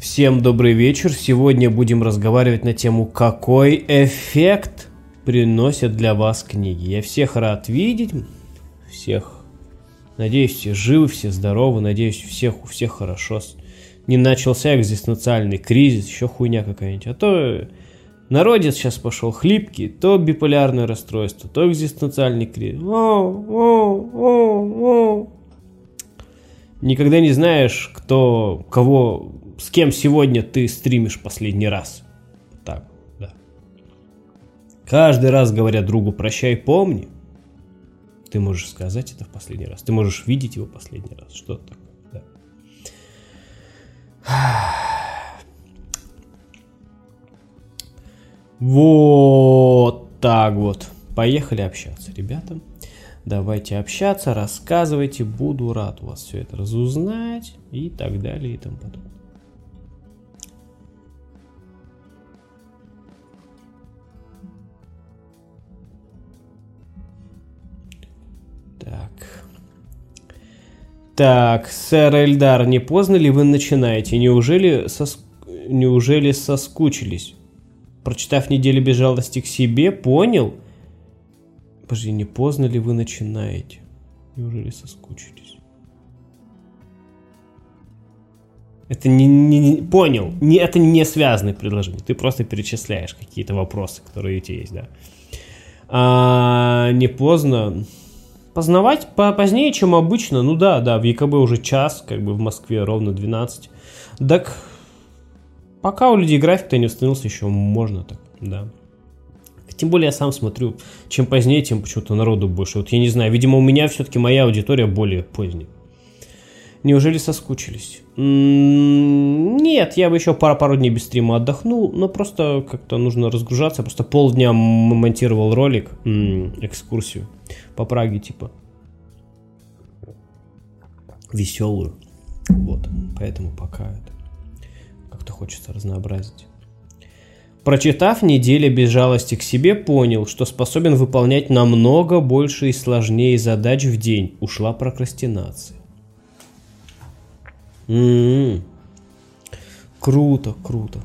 Всем добрый вечер. Сегодня будем разговаривать на тему, какой эффект приносят для вас книги. Я всех рад видеть, всех. Надеюсь, все живы, все здоровы, надеюсь, всех, у всех хорошо. Не начался экзистенциальный кризис, еще хуйня какая-нибудь. А то народец сейчас пошел хлипкий, то биполярное расстройство, то экзистенциальный кризис. О, о, о, о. Никогда не знаешь, кто, кого, с кем сегодня ты стримишь последний раз. Так, да. Каждый раз говоря другу прощай, помни. Ты можешь сказать это в последний раз. Ты можешь видеть его последний раз. Что такое? Да. Вот так вот. Поехали общаться, ребята. Давайте общаться, рассказывайте, буду рад у вас все это разузнать и так далее и тому подобное. Так. Так, сэр Эльдар, не поздно ли вы начинаете? Неужели, сос... Неужели соскучились? Прочитав неделю без жалости к себе, понял? Подожди, не поздно ли вы начинаете? Неужели соскучились? Это не, не, не понял. Не, это не связанное предложение. Ты просто перечисляешь какие-то вопросы, которые у тебя есть, да. А, не поздно. Познавать по позднее, чем обычно. Ну да, да, в ЕКБ уже час, как бы в Москве ровно 12. Так, пока у людей график-то не установился, еще можно так, да. Тем более я сам смотрю, чем позднее, тем почему-то народу больше. Вот я не знаю, видимо, у меня все-таки моя аудитория более поздняя. Неужели соскучились? Нет, я бы еще пару, пару дней без стрима отдохнул, но просто как-то нужно разгружаться. Я просто полдня монтировал ролик, экскурсию по Праге, типа. Веселую. Вот, поэтому пока это как-то хочется разнообразить. Прочитав «Неделя без жалости к себе», понял, что способен выполнять намного больше и сложнее задач в день. Ушла прокрастинация. М-м-м. Круто, круто,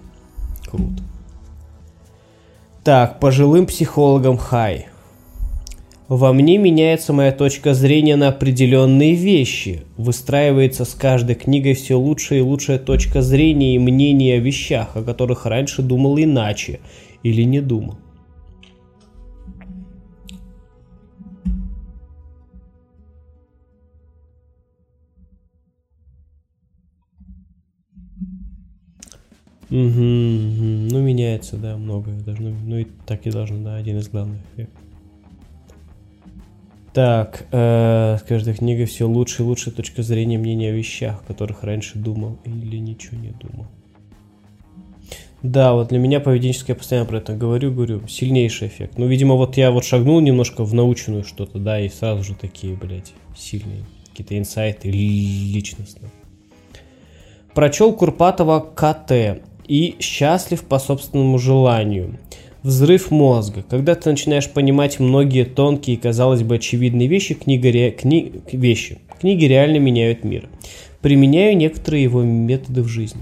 круто. Так, пожилым психологам хай. Во мне меняется моя точка зрения на определенные вещи. Выстраивается с каждой книгой все лучшая и лучшая точка зрения и мнения о вещах, о которых раньше думал иначе или не думал. Угу, угу. Ну, меняется, да, многое должно. Ну и так и должно, да, один из главных эффектов. Так, э, с каждой книгой все лучше и лучше точка зрения мнения о вещах, о которых раньше думал или ничего не думал. Да, вот для меня поведенческое, я постоянно про это говорю, говорю, сильнейший эффект. Ну, видимо, вот я вот шагнул немножко в научную что-то, да, и сразу же такие, блядь, сильные какие-то инсайты личностные. Прочел Курпатова КТ и счастлив по собственному желанию. Взрыв мозга. Когда ты начинаешь понимать многие тонкие, казалось бы, очевидные вещи, книга ре... кни... вещи. книги реально меняют мир. Применяю некоторые его методы в жизни.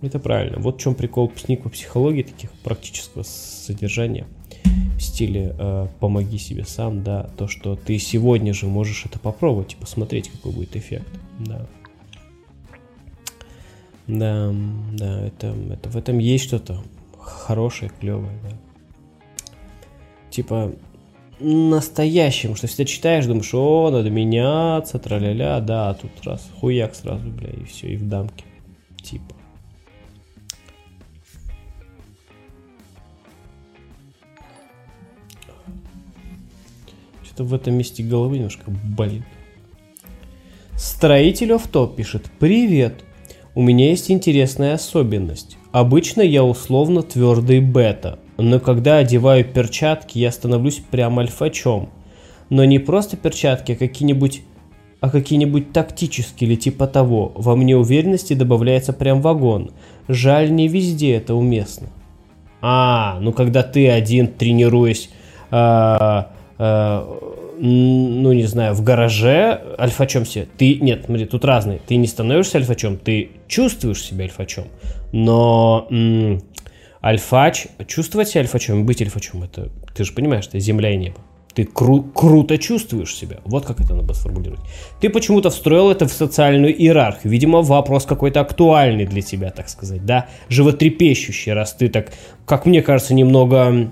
Это правильно. Вот в чем прикол книг по психологии, таких практического содержания в стиле э, «помоги себе сам», да, то, что ты сегодня же можешь это попробовать и посмотреть, какой будет эффект, да. Да, да, это, это, в этом есть что-то хорошее, клевое, да. Типа, настоящим, что всегда читаешь, думаешь, о, надо меняться, траля-ля, да, а тут раз, хуяк сразу, бля, и все, и в дамке. Типа. Что-то в этом месте головы немножко болит. Строитель топ пишет, привет, у меня есть интересная особенность. Обычно я условно твердый бета, но когда одеваю перчатки, я становлюсь прям альфачом. Но не просто перчатки, а какие-нибудь а какие-нибудь тактические или типа того. Во мне уверенности добавляется прям вагон. Жаль, не везде это уместно. А, ну когда ты один тренируясь, а, а, ну, не знаю, в гараже альфачом себе. Ты, нет, смотри, тут разные. Ты не становишься альфачом, ты чувствуешь себя альфачом. Но м- альфач, чувствовать себя альфачом и быть альфачом, это, ты же понимаешь, это земля и небо. Ты кру- круто чувствуешь себя. Вот как это надо сформулировать. Ты почему-то встроил это в социальную иерархию. Видимо, вопрос какой-то актуальный для тебя, так сказать, да? Животрепещущий, раз ты так, как мне кажется, немного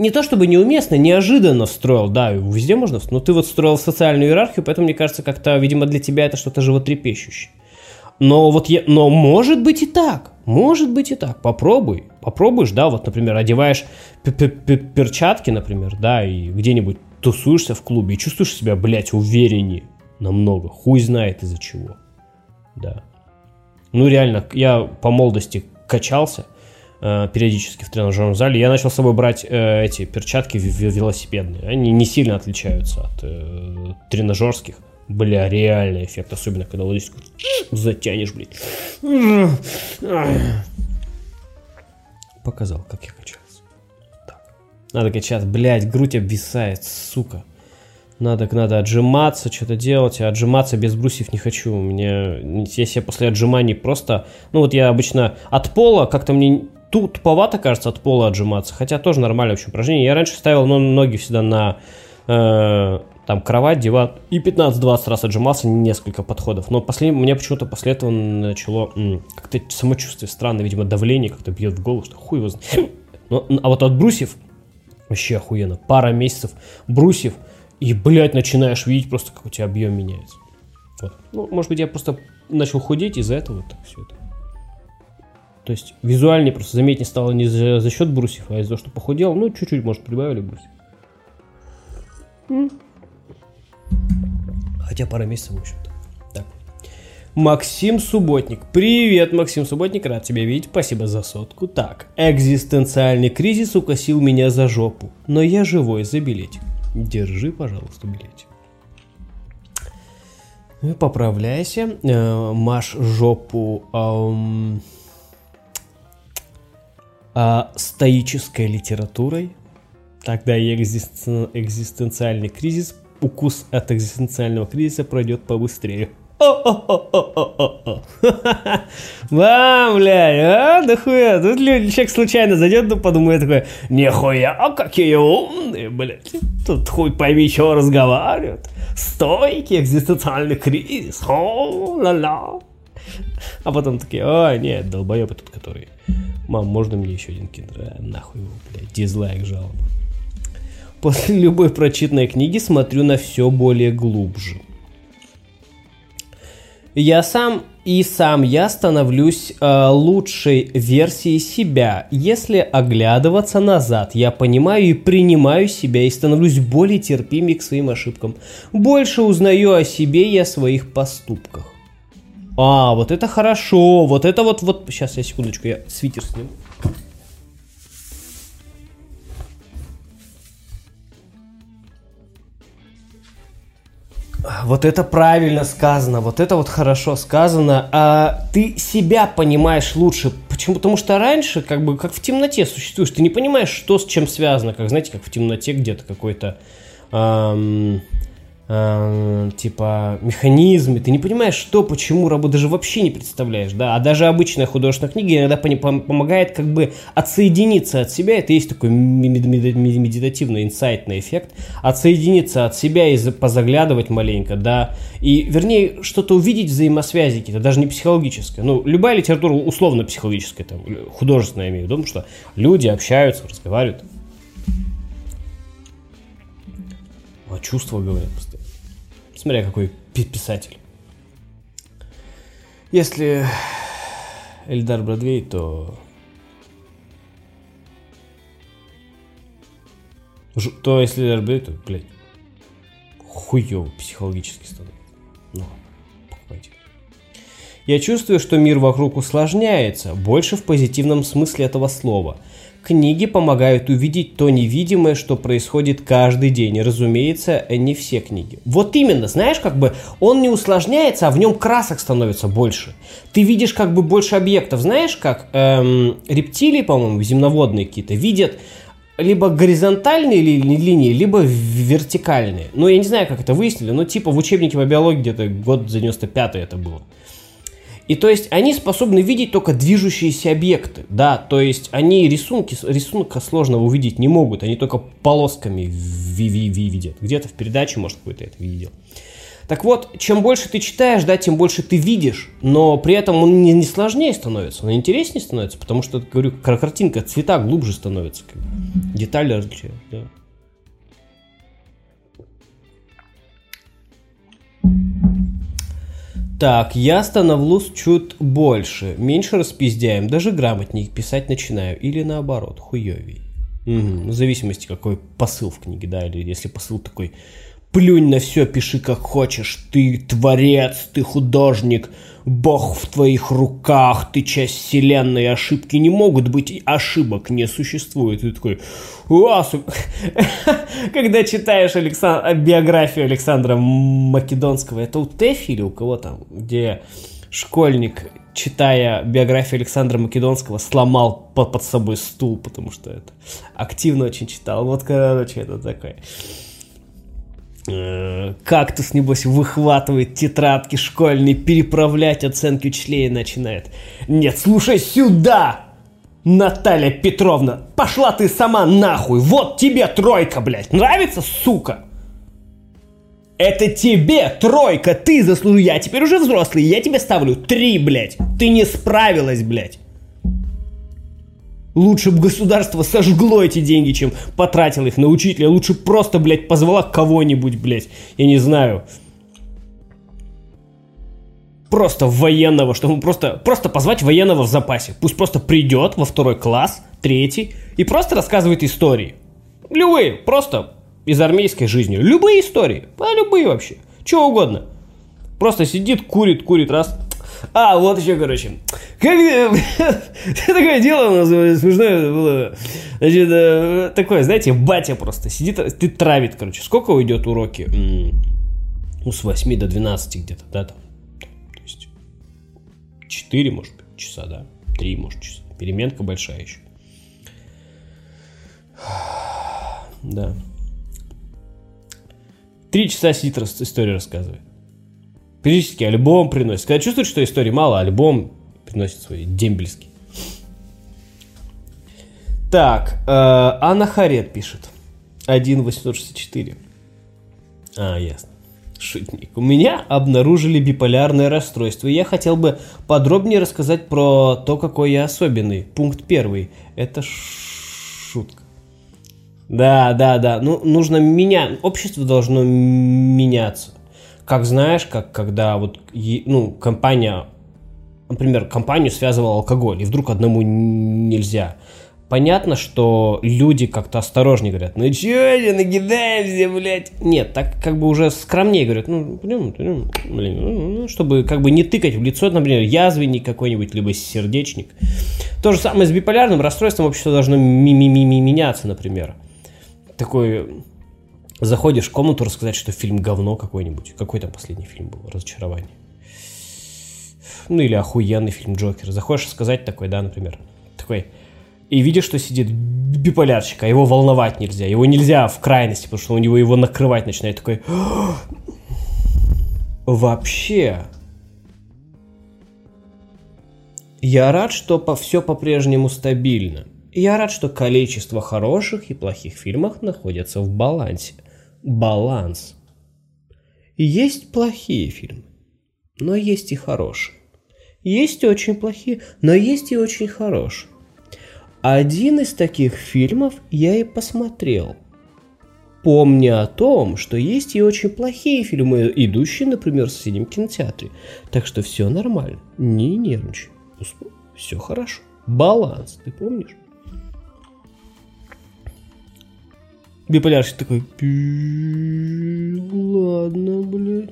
не то чтобы неуместно, неожиданно встроил, да, везде можно, но ты вот строил социальную иерархию, поэтому мне кажется, как-то, видимо, для тебя это что-то животрепещущее. Но вот я, но может быть и так, может быть и так. Попробуй, попробуешь, да, вот, например, одеваешь перчатки, например, да, и где-нибудь тусуешься в клубе и чувствуешь себя, блядь, увереннее намного. Хуй знает из-за чего. Да. Ну, реально, я по молодости качался периодически в тренажерном зале. Я начал с собой брать э, эти перчатки велосипедные. Они не сильно отличаются от э, тренажерских. Бля, реальный эффект, особенно когда вот здесь затянешь, блядь. Показал, как я качался. Так. Надо качаться, блядь, грудь обвисает, сука. Надо, надо отжиматься, что-то делать, а отжиматься без брусьев не хочу. Мне, если я после отжиманий просто... Ну вот я обычно от пола, как-то мне тут туповато, кажется, от пола отжиматься, хотя тоже нормальное вообще упражнение. Я раньше ставил ну, ноги всегда на э, там кровать, диван, и 15-20 раз отжимался, несколько подходов. Но после, мне почему-то после этого начало как-то самочувствие странное, видимо, давление как-то бьет в голову, что хуй его знает. Но, а вот от брусьев вообще охуенно. Пара месяцев брусьев, и, блядь, начинаешь видеть просто, как у тебя объем меняется. Вот. Ну, может быть, я просто начал худеть из-за этого вот так все это. То есть визуальнее просто заметнее стало не за, за счет брусьев, а из-за того, что похудел. Ну, чуть-чуть, может, прибавили брусьев. Хотя пара месяцев, в общем-то. Так. Максим Субботник. Привет, Максим Субботник, рад тебя видеть, спасибо за сотку. Так, экзистенциальный кризис укосил меня за жопу, но я живой за билетик. Держи, пожалуйста, билетик. Ну поправляйся, э, маш жопу эм, э, стоической литературой, тогда и экзистен, экзистенциальный кризис укус от экзистенциального кризиса пройдет побыстрее. Ва, блядь, а, да хуя. Тут человек случайно зайдет, ну, подумает такой, нихуя, а какие умные, блядь. Тут хуй пойми, что разговаривают. Стойкий экзистенциальный кризис, о, ла-ла. А потом такие, ой, нет, долбоебы тут, которые. Мам, можно мне еще один киндер? А, нахуй его, блядь, дизлайк жалоба. После любой прочитанной книги смотрю на все более глубже. Я сам и сам я становлюсь э, лучшей версией себя. Если оглядываться назад, я понимаю и принимаю себя и становлюсь более терпимее к своим ошибкам. Больше узнаю о себе и о своих поступках. А, вот это хорошо, вот это вот, вот, сейчас я секундочку, я свитер сниму. Вот это правильно сказано, вот это вот хорошо сказано. А ты себя понимаешь лучше. Почему? Потому что раньше, как бы, как в темноте существуешь, ты не понимаешь, что с чем связано. Как, знаете, как в темноте где-то какой-то... Эм, э, типа механизмы, ты не понимаешь, что, почему работа, даже вообще не представляешь, да, а даже обычная художественная книга иногда помогает как бы отсоединиться от себя, это есть такой медитативный, инсайтный эффект, отсоединиться от себя и позаглядывать маленько, да, и, вернее, что-то увидеть взаимосвязи какие-то, даже не психологическое, ну, любая литература условно психологическая, там, художественная, я имею в виду, потому что люди общаются, разговаривают, а чувства говорят постоянно. Смотря какой писатель. Если Эльдар Бродвей, то... Ж... То если Эльдар Бродвей, то, блядь, хуёво психологически становится. Ну, покупайте. Я чувствую, что мир вокруг усложняется, больше в позитивном смысле этого слова – Книги помогают увидеть то невидимое, что происходит каждый день. Разумеется, не все книги. Вот именно, знаешь, как бы он не усложняется, а в нем красок становится больше. Ты видишь как бы больше объектов. Знаешь, как эм, рептилии, по-моему, земноводные какие-то, видят либо горизонтальные ли, линии, либо вертикальные. Ну, я не знаю, как это выяснили, но типа в учебнике по биологии где-то год 95 это было. И то есть они способны видеть только движущиеся объекты, да, то есть они рисунки, рисунка сложного увидеть не могут, они только полосками видят. Где-то в передаче, может, какой-то это видел. Так вот, чем больше ты читаешь, да, тем больше ты видишь, но при этом он не, не сложнее становится, он интереснее становится, потому что, говорю, картинка, цвета глубже становятся, как, детали различают, да. Так, я становлюсь чуть больше, меньше распиздяем, даже грамотнее писать начинаю, или наоборот, хуёвей. Угу, в зависимости, какой посыл в книге, да, или если посыл такой, плюнь на все, пиши как хочешь, ты творец, ты художник, Бог в твоих руках, ты часть вселенной, ошибки не могут быть, ошибок не существует. И ты такой, Когда читаешь биографию Александра Македонского, это у Тэфи или у кого там, где школьник, читая биографию Александра Македонского, сломал под собой стул, потому что это активно очень читал. Вот, короче, это такое. Э, кактус, небось, выхватывает тетрадки школьные, переправлять оценки учителей начинает. Нет, слушай сюда! Наталья Петровна, пошла ты сама нахуй, вот тебе тройка, блядь, нравится, сука? Это тебе тройка, ты заслужил, я теперь уже взрослый, я тебе ставлю три, блядь. Ты не справилась, блядь. Лучше бы государство сожгло эти деньги, чем потратило их на учителя. Лучше просто, блядь, позвала кого-нибудь, блядь, я не знаю, просто военного, чтобы просто, просто позвать военного в запасе. Пусть просто придет во второй класс, третий, и просто рассказывает истории. Любые, просто из армейской жизни. Любые истории, а любые вообще. Чего угодно. Просто сидит, курит, курит, раз. А, вот еще, короче. Как, такое дело у нас смешное было. Значит, э, такое, знаете, батя просто сидит, ты травит, короче. Сколько уйдет уроки? Ну, с 8 до 12 где-то, да, там 4, может часа, да? 3, может, часа. Переменка большая еще. Да. Три часа сидит, историю рассказывает. Периодически альбом приносит. Когда чувствует, что истории мало, альбом приносит свой дембельский. Так, э, Анна Харет пишет. 1.864. А, ясно. Шутник. У меня обнаружили биполярное расстройство. И я хотел бы подробнее рассказать про то, какой я особенный. Пункт первый. Это шутка. Да, да, да. Ну, нужно менять. Общество должно меняться. Как знаешь, как когда вот, ну, компания, например, компанию связывал алкоголь, и вдруг одному нельзя понятно, что люди как-то осторожнее говорят, ну чё, нагидаемся, блядь. Нет, так как бы уже скромнее говорят, ну, пойдем, пойдем, блин, ну, ну, чтобы как бы не тыкать в лицо, например, язвенник какой-нибудь, либо сердечник. То же самое с биполярным расстройством общество должно ми ми ми меняться, например. Такой, заходишь в комнату рассказать, что фильм говно какой-нибудь. Какой там последний фильм был? Разочарование. Ну или охуенный фильм Джокер. Заходишь сказать такой, да, например. Такой, и видишь, что сидит биполярщик, а его волновать нельзя. Его нельзя в крайности, потому что у него его накрывать начинает. Такой... Вообще... Я рад, что по все по-прежнему стабильно. Я рад, что количество хороших и плохих фильмов находятся в балансе. Баланс. Есть плохие фильмы, но есть и хорошие. Есть очень плохие, но есть и очень хорошие. Один из таких фильмов я и посмотрел. Помня о том, что есть и очень плохие фильмы, идущие, например, в соседнем кинотеатре. Так что все нормально, не нервничай. Все хорошо. Баланс, ты помнишь? Биполярщик такой, ладно, блядь.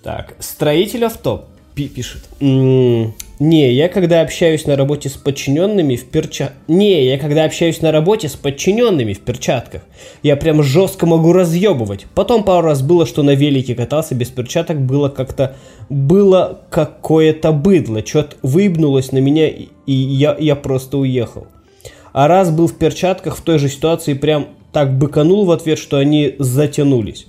Так, строитель авто пишет. Не, я когда общаюсь на работе с подчиненными в перчатках... Не, я когда общаюсь на работе с подчиненными в перчатках, я прям жестко могу разъебывать. Потом пару раз было, что на велике катался без перчаток, было как-то... Было какое-то быдло, что-то выебнулось на меня, и я, я просто уехал. А раз был в перчатках в той же ситуации прям так быканул в ответ, что они затянулись.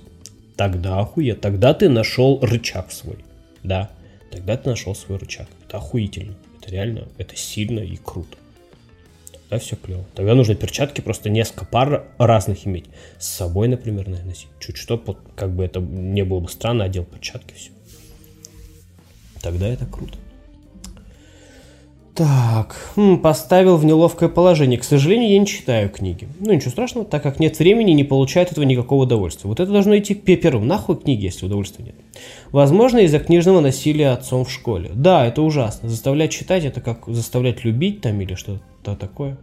Тогда охуеть, тогда ты нашел рычаг свой. Да, тогда ты нашел свой рычаг. Это охуительно. Это реально, это сильно и круто. Тогда все клево. Тогда нужно перчатки просто несколько пар разных иметь. С собой, например, носить. Чуть что, как бы это не было бы странно, одел перчатки, все. Тогда это круто. Так, хм, поставил в неловкое положение. К сожалению, я не читаю книги. Ну, ничего страшного, так как нет времени, не получает этого никакого удовольствия. Вот это должно идти первым. Нахуй книги, если удовольствия нет. Возможно, из-за книжного насилия отцом в школе. Да, это ужасно. Заставлять читать, это как заставлять любить там или что-то такое.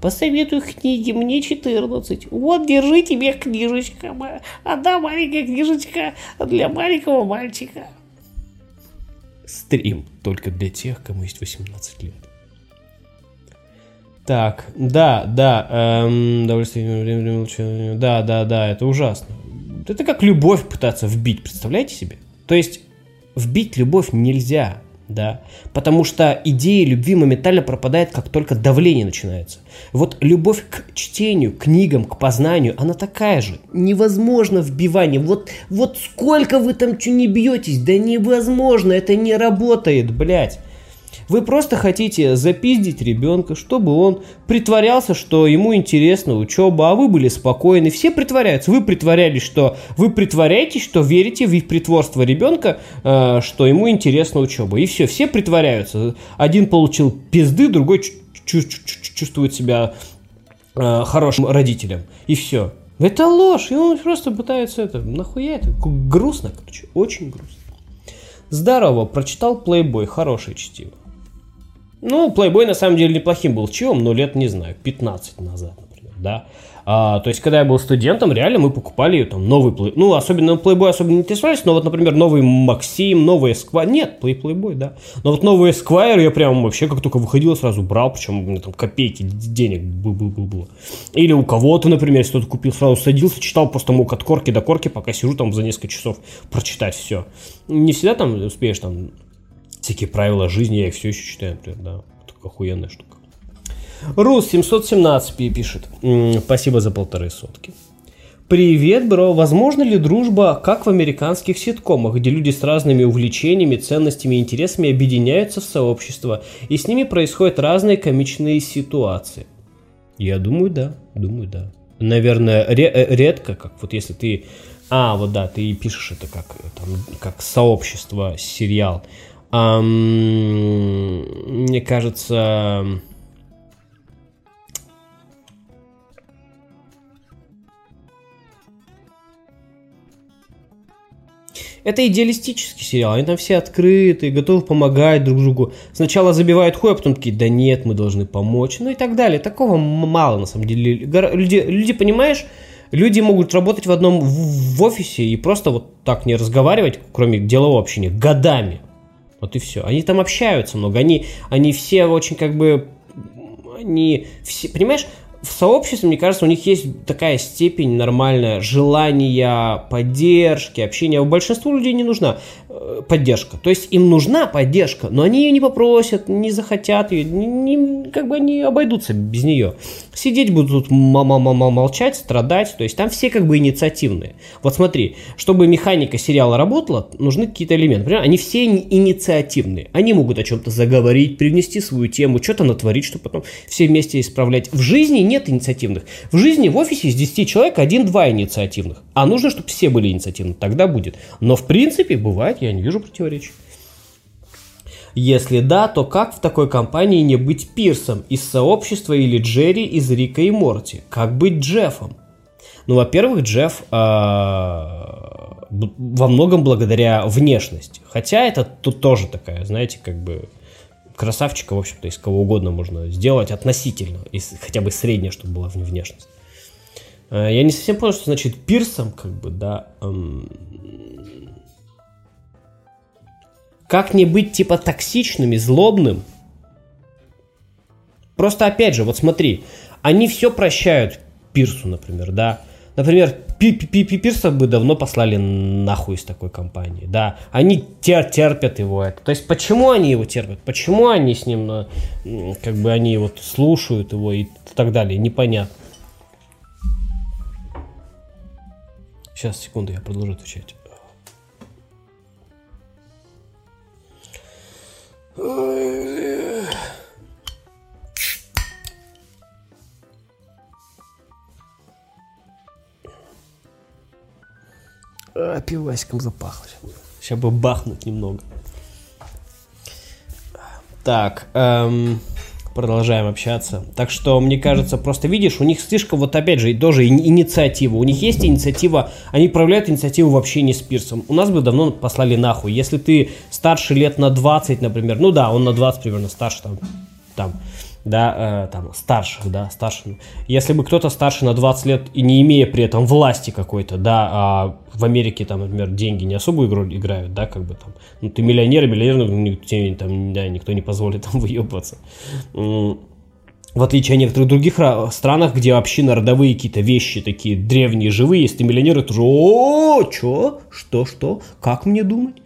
Посоветую книги, мне 14. Вот, держи тебе книжечка. Одна маленькая книжечка для маленького мальчика стрим только для тех, кому есть 18 лет. Так, да, да, эм, удовольствие, да, да, да, это ужасно. Это как любовь пытаться вбить, представляете себе? То есть вбить любовь нельзя да, потому что идея любви моментально пропадает, как только давление начинается. Вот любовь к чтению, книгам, к познанию, она такая же. Невозможно вбивание. Вот, вот сколько вы там что не бьетесь, да невозможно, это не работает, блядь. Вы просто хотите запиздить ребенка, чтобы он притворялся, что ему интересна учеба, а вы были спокойны. Все притворяются. Вы притворялись, что вы притворяетесь, что верите в притворство ребенка, э, что ему интересна учеба. И все, все притворяются. Один получил пизды, другой чувствует себя э, хорошим родителем. И все. Это ложь, и он просто пытается это, нахуя это, грустно, короче, очень грустно. Здорово, прочитал Playboy, хорошее чтиво. Ну, Playboy на самом деле неплохим был чивом, но лет, не знаю, 15 назад, например, да. А, то есть, когда я был студентом, реально мы покупали там новый Play... Ну, особенно Playboy особенно не интересовались, но вот, например, новый Максим, новый Esquire... Нет, Play Playboy, да. Но вот новый Esquire я прям вообще как только выходил, сразу брал, причем у меня там копейки денег было. Или у кого-то, например, если кто-то купил, сразу садился, читал, просто мог от корки до корки, пока сижу там за несколько часов прочитать все. Не всегда там успеешь там всякие правила жизни, я их все еще читаю, например, да. Это охуенная штука. Рус 717 пишет. Спасибо за полторы сотки. Привет, бро. Возможно ли дружба, как в американских ситкомах, где люди с разными увлечениями, ценностями и интересами объединяются в сообщество, и с ними происходят разные комичные ситуации? Я думаю, да. Думаю, да. Наверное, ре- э, редко, как вот если ты... А, вот да, ты пишешь это как, там, как сообщество, сериал. Мне кажется, Это идеалистический сериал, они там все открыты, готовы помогать друг другу. Сначала забивают хуй, а потом такие, да нет, мы должны помочь, ну и так далее. Такого мало, на самом деле. Люди, люди понимаешь, люди могут работать в одном в офисе и просто вот так не разговаривать, кроме делового общения, годами. Вот и все. Они там общаются много. Они, они все очень как бы... Они все... Понимаешь, в сообществе, мне кажется, у них есть такая степень нормальная желания поддержки, общения. У большинства людей не нужна поддержка. То есть им нужна поддержка, но они ее не попросят, не захотят ее, не, не, как бы они обойдутся без нее. Сидеть будут молчать, страдать. То есть там все как бы инициативные. Вот смотри, чтобы механика сериала работала, нужны какие-то элементы. Например, они все инициативные. Они могут о чем-то заговорить, привнести свою тему, что-то натворить, чтобы потом все вместе исправлять. В жизни нет инициативных. В жизни в офисе из 10 человек один-два инициативных. А нужно, чтобы все были инициативны. Тогда будет. Но в принципе бывает, я не вижу противоречий. Если да, то как в такой компании не быть Пирсом из сообщества или Джерри из Рика и Морти? Как быть Джеффом? Ну, во-первых, Джефф э, во многом благодаря внешности. Хотя это тут тоже такая, знаете, как бы красавчика, в общем-то, из кого угодно можно сделать относительно, из, хотя бы средняя, чтобы была внешность. Э, я не совсем понял, что значит пирсом, как бы, да. Эм... Как не быть, типа, токсичным и злобным? Просто, опять же, вот смотри, они все прощают Пирсу, например, да, Например, Пирса бы давно послали нахуй из такой компании, да. Они тер терпят его это. То есть, почему они его терпят? Почему они с ним, как бы, они вот слушают его и так далее, непонятно. Сейчас, секунду, я продолжу отвечать. А, пивасиком запахло. Сейчас бы бахнуть немного. Так, эм, продолжаем общаться. Так что, мне кажется, просто видишь, у них слишком, вот опять же, тоже инициатива. У них есть инициатива, они проявляют инициативу в общении с Пирсом. У нас бы давно послали нахуй. Если ты старше лет на 20, например, ну да, он на 20 примерно старше, там, там да, э, там, старших, да, старшим. Если бы кто-то старше на 20 лет и не имея при этом власти какой-то, да, а в Америке, там, например, деньги не особую игру играют, да, как бы там, ну, ты миллионер, миллионер, ну, тебе там, да, никто не позволит там выебываться. В отличие от некоторых других странах, где вообще родовые какие-то вещи такие древние, живые, если ты миллионер, это уже о, чё, что, что, как мне думать,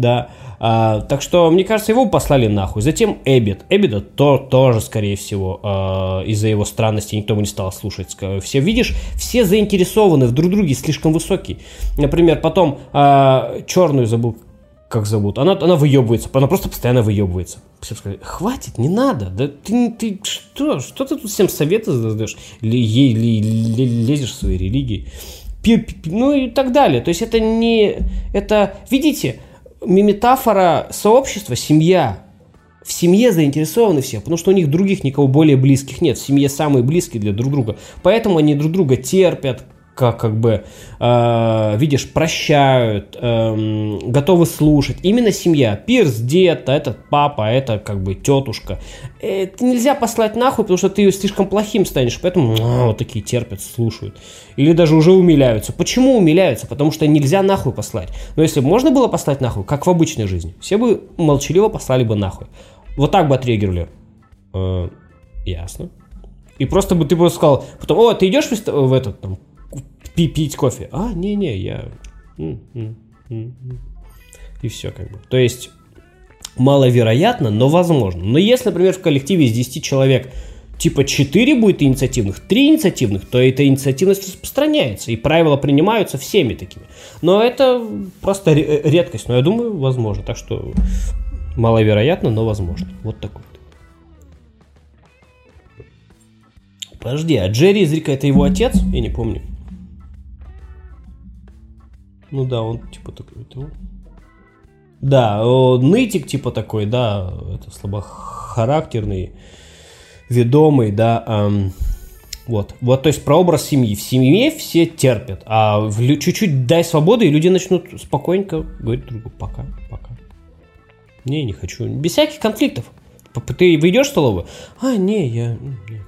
да, а, так что, мне кажется, его послали нахуй. Затем Эббит. Эббита то, тоже, скорее всего, а, из-за его странности никто бы не стал слушать. Все, видишь, все заинтересованы в друг друге слишком высокий. Например, потом а, черную забыл, как зовут, она, она выебывается, она просто постоянно выебывается. Все сказали, хватит, не надо, да ты, ты что, что ты тут всем советы задаешь, ли, лезешь в свои религии, ну и так далее. То есть это не, это, видите, метафора сообщества – семья. В семье заинтересованы все, потому что у них других никого более близких нет. В семье самые близкие для друг друга. Поэтому они друг друга терпят, как, как бы, э, видишь, прощают, э, готовы слушать. Именно семья. Пирс, дед, а этот папа, это как бы тетушка. Это нельзя послать нахуй, потому что ты слишком плохим станешь. Поэтому а, вот такие терпят, слушают. Или даже уже умиляются. Почему умиляются? Потому что нельзя нахуй послать. Но если можно было послать нахуй, как в обычной жизни, все бы молчаливо послали бы нахуй. Вот так бы отреагировали. Э, ясно. И просто бы ты бы сказал, потом, о, ты идешь в этот там пить кофе. А, не-не, я... И все как бы. То есть маловероятно, но возможно. Но если, например, в коллективе из 10 человек типа 4 будет инициативных, 3 инициативных, то эта инициативность распространяется, и правила принимаются всеми такими. Но это просто редкость, но я думаю, возможно. Так что маловероятно, но возможно. Вот такой. Подожди, а Джерри из Рика это его отец? Я не помню. Ну да, он типа такой. Это... Да, нытик типа такой, да, это слабохарактерный, ведомый, да. Эм, вот, вот, то есть про образ семьи. В семье все терпят, а в, чуть-чуть дай свободы, и люди начнут спокойненько говорить друг другу пока, пока. Не, не хочу. Без всяких конфликтов. Ты выйдешь в столовую? А, не, я... Не.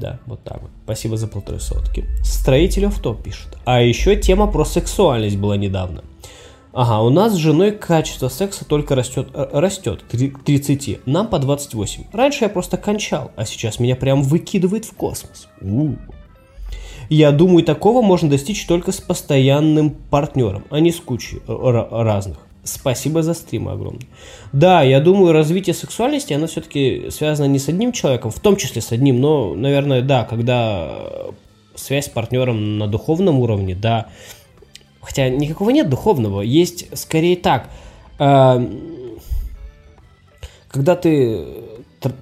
Да, вот так вот. Спасибо за полторы сотки. Строитель авто пишет. А еще тема про сексуальность была недавно. Ага, у нас с женой качество секса только растет, э, растет к 30. Нам по 28. Раньше я просто кончал, а сейчас меня прям выкидывает в космос. У-у-у. Я думаю, такого можно достичь только с постоянным партнером, а не с кучей э, разных. Спасибо за стрим огромный. Да, я думаю, развитие сексуальности, оно все-таки связано не с одним человеком, в том числе с одним, но, наверное, да, когда связь с партнером на духовном уровне, да. Хотя никакого нет духовного, есть скорее так. Э, когда ты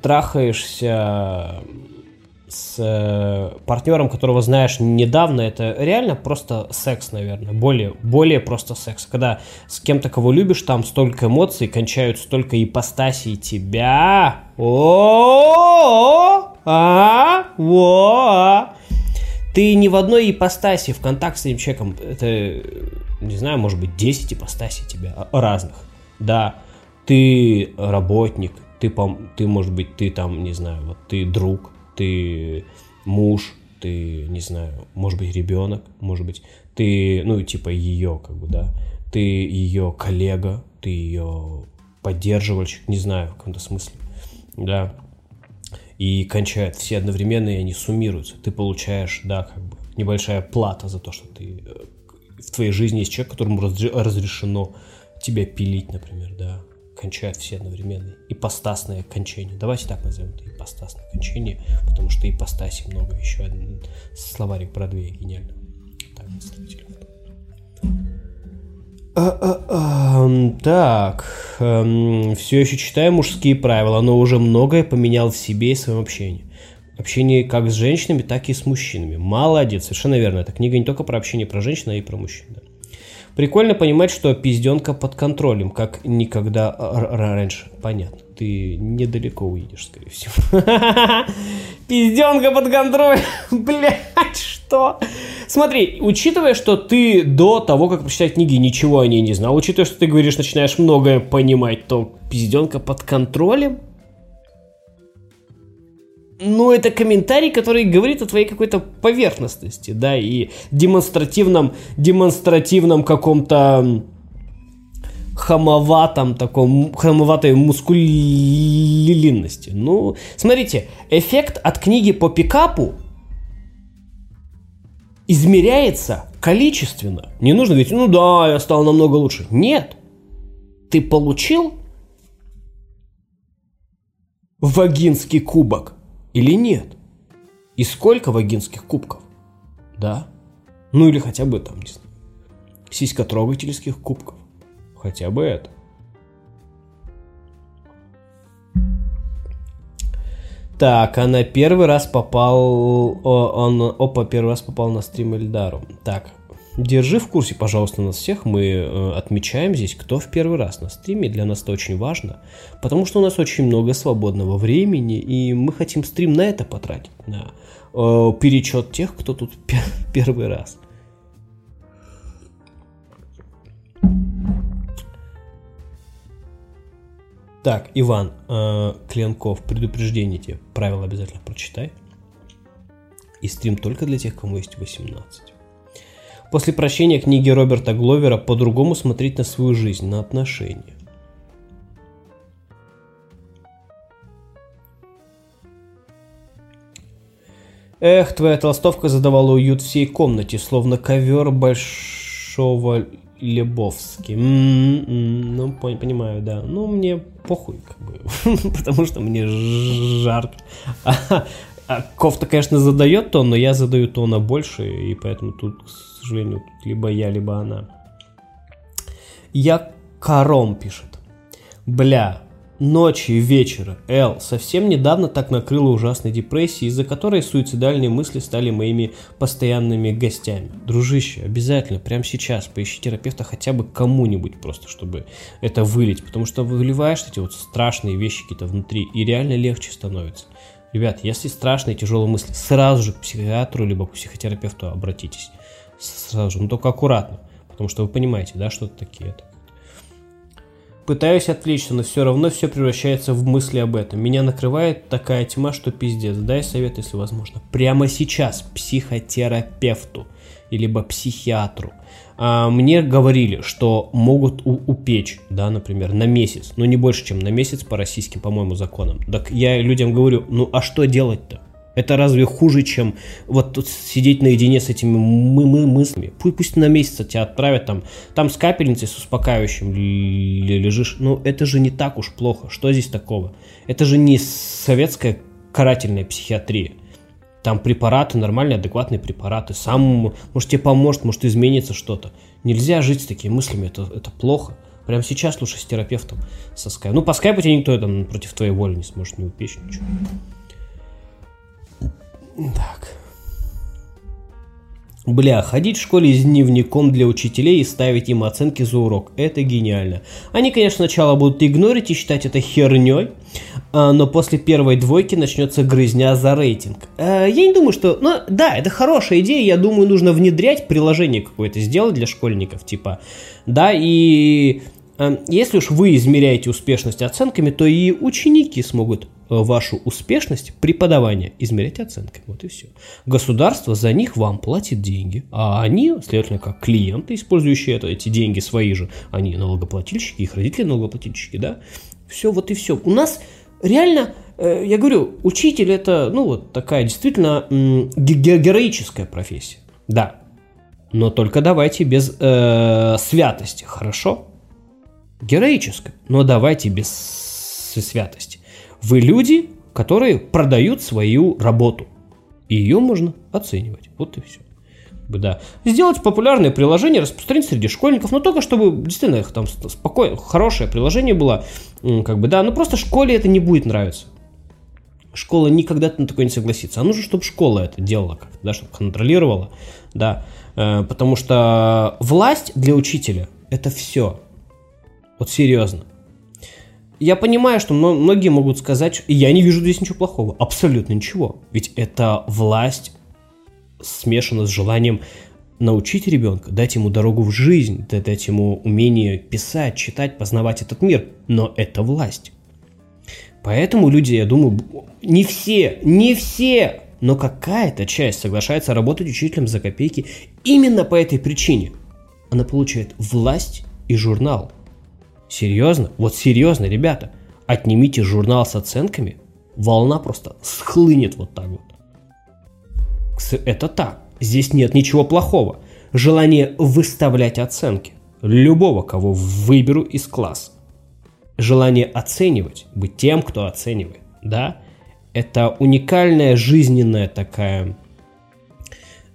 трахаешься с э, партнером, которого знаешь недавно, это реально просто секс, наверное. Более, более просто секс. Когда с кем-то, кого любишь, там столько эмоций, кончают столько ипостасей тебя. О, а, во. Ты не в одной ипостаси в контакт с этим человеком. Это, не знаю, может быть, 10 ипостасей тебя разных. Да, ты работник, ты, ты, может быть, ты там, не знаю, вот ты друг, ты муж, ты, не знаю, может быть, ребенок, может быть, ты, ну, типа ее, как бы, да, ты ее коллега, ты ее поддерживальщик, не знаю, в каком-то смысле, да, и кончают все одновременно, и они суммируются. Ты получаешь, да, как бы, небольшая плата за то, что ты э, в твоей жизни есть человек, которому разрешено тебя пилить, например, да, кончают все одновременно. Ипостасное кончение. Давайте так назовем это ипостасное кончение, потому что ипостаси много. Еще словарик Бродвея гениально. Так, а, а, так, все еще читаю мужские правила, но уже многое поменял в себе и в своем общении. Общение как с женщинами, так и с мужчинами. Молодец, совершенно верно. Эта книга не только про общение про женщин, а и про мужчин. Да. Прикольно понимать, что пизденка под контролем, как никогда раньше. Понятно. Ты недалеко уедешь, скорее всего. Пизденка под контролем. Блять, что? Смотри, учитывая, что ты до того, как прочитать книги, ничего о ней не знал, учитывая, что ты говоришь, начинаешь многое понимать, то пизденка под контролем? Ну, это комментарий, который говорит о твоей какой-то поверхностности, да, и демонстративном, демонстративном каком-то хамоватом, таком хамоватой мускулинности. Ну, смотрите, эффект от книги по пикапу измеряется количественно. Не нужно говорить, ну да, я стал намного лучше. Нет. Ты получил вагинский кубок или нет? И сколько вагинских кубков? Да? Ну или хотя бы там, не знаю, сиськотрогательских кубков. Хотя бы это. Так, она первый раз попал... Он, опа, первый раз попал на стрим Эльдару. Так, Держи в курсе, пожалуйста, нас всех. Мы э, отмечаем здесь, кто в первый раз на стриме. Для нас это очень важно, потому что у нас очень много свободного времени, и мы хотим стрим на это потратить, на э, перечет тех, кто тут пер первый раз. Так, Иван э, Кленков, предупреждение тебе. Правила обязательно прочитай. И стрим только для тех, кому есть 18. После прощения книги Роберта Гловера по-другому смотреть на свою жизнь, на отношения. Эх, твоя толстовка задавала уют всей комнате, словно ковер большого Лебовски. М-м-м, ну, понимаю, да. Ну, мне похуй, как бы. Потому что мне жарко. А, а кофта, конечно, задает тон, но я задаю тона больше, и поэтому тут, сожалению, либо я, либо она. Я Каром пишет. Бля, ночи и вечера. Эл, совсем недавно так накрыла ужасной депрессией, из-за которой суицидальные мысли стали моими постоянными гостями. Дружище, обязательно, прямо сейчас поищи терапевта хотя бы кому-нибудь просто, чтобы это вылить. Потому что выливаешь эти вот страшные вещи какие-то внутри, и реально легче становится. Ребят, если страшные тяжелые мысли, сразу же к психиатру либо к психотерапевту обратитесь сразу же, но только аккуратно, потому что вы понимаете, да, что это такие. Это. Пытаюсь отвлечься, но все равно все превращается в мысли об этом. Меня накрывает такая тьма, что пиздец. Дай совет, если возможно. Прямо сейчас психотерапевту, либо психиатру. А, мне говорили, что могут у- упечь, да, например, на месяц, но не больше, чем на месяц по российским, по-моему, законам. Так я людям говорю, ну а что делать-то? Это разве хуже, чем вот сидеть наедине с этими мы мы мыслями? Пусть, пусть на месяц тебя отправят там, там с капельницей, с успокаивающим лежишь. Ну, это же не так уж плохо. Что здесь такого? Это же не советская карательная психиатрия. Там препараты, нормальные, адекватные препараты. Сам, может, тебе поможет, может, изменится что-то. Нельзя жить с такими мыслями, это, это плохо. Прямо сейчас лучше с терапевтом со скайпа. Ну, по скайпу тебе никто там против твоей воли не сможет не упечь ничего. Так. Бля, ходить в школе с дневником для учителей и ставить им оценки за урок. Это гениально. Они, конечно, сначала будут игнорить и считать это херней, а, но после первой двойки начнется грызня за рейтинг. А, я не думаю, что... Ну, да, это хорошая идея, я думаю, нужно внедрять приложение какое-то, сделать для школьников, типа, да, и а, если уж вы измеряете успешность оценками, то и ученики смогут Э, вашу успешность преподавания измерять оценками. Вот и все. Государство за них вам платит деньги, а они, следовательно, как клиенты, использующие это, эти деньги свои же, они налогоплательщики, их родители налогоплательщики, да. Все, вот и все. У нас реально, э, я говорю, учитель это, ну вот такая действительно героическая профессия. Да. Но только давайте без э, святости, хорошо? Героической, но давайте без святости. Вы люди, которые продают свою работу. И ее можно оценивать. Вот и все. Да. Сделать популярное приложение, распространить среди школьников, но только чтобы действительно там спокойно, хорошее приложение было, как бы, да, но просто школе это не будет нравиться. Школа никогда на такое не согласится. А нужно, чтобы школа это делала, да, чтобы контролировала, да, э, потому что власть для учителя это все. Вот серьезно. Я понимаю, что многие могут сказать, я не вижу здесь ничего плохого. Абсолютно ничего. Ведь это власть смешана с желанием научить ребенка, дать ему дорогу в жизнь, дать ему умение писать, читать, познавать этот мир. Но это власть. Поэтому люди, я думаю, не все, не все, но какая-то часть соглашается работать учителем за копейки именно по этой причине. Она получает власть и журнал – Серьезно? Вот серьезно, ребята. Отнимите журнал с оценками, волна просто схлынет вот так вот. Это так. Здесь нет ничего плохого. Желание выставлять оценки. Любого, кого выберу из класса. Желание оценивать, быть тем, кто оценивает. Да? Это уникальная жизненная такая...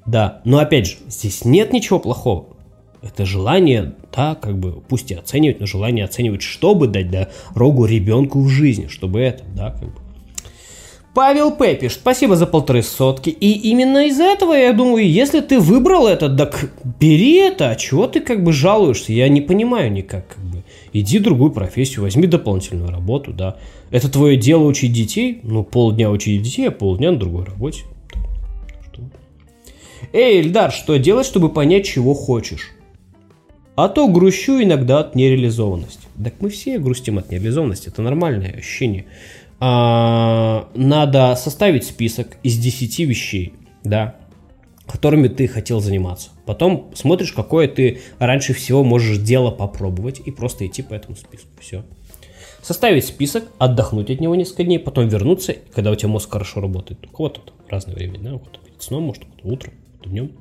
Да, но опять же, здесь нет ничего плохого. Это желание, да, как бы, пусть и оценивать, но желание оценивать, чтобы дать дорогу ребенку в жизни, чтобы это, да, как бы. Павел П. пишет, спасибо за полторы сотки. И именно из-за этого, я думаю, если ты выбрал это, так бери это, а чего ты как бы жалуешься? Я не понимаю никак, как бы. Иди другую профессию, возьми дополнительную работу, да. Это твое дело учить детей, ну, полдня учить детей, а полдня на другой работе. Эй, Эльдар, что делать, чтобы понять, чего хочешь? А то грущу иногда от нереализованности. Так мы все грустим от нереализованности, это нормальное ощущение. А, надо составить список из 10 вещей, да, которыми ты хотел заниматься. Потом смотришь, какое ты раньше всего можешь дело попробовать и просто идти по этому списку. Все. Составить список, отдохнуть от него несколько дней, потом вернуться, когда у тебя мозг хорошо работает. У кого-то разное время, да, у кого-то перед сном, может, у кого-то утром, у кого-то днем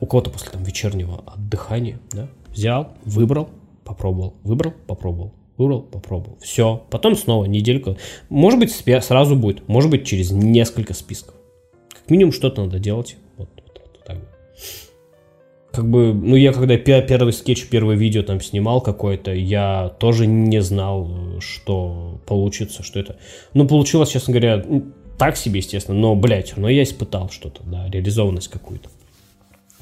у кого-то после там вечернего отдыхания, да, взял, выбрал, попробовал, выбрал, попробовал, выбрал, попробовал. Все. Потом снова недельку. Может быть, сразу будет, может быть, через несколько списков. Как минимум что-то надо делать. Вот, вот, вот так. Как бы, ну я когда первый скетч, первое видео там снимал какое-то, я тоже не знал, что получится, что это. Ну, получилось, честно говоря, так себе, естественно, но, блядь, но я испытал что-то, да, реализованность какую-то.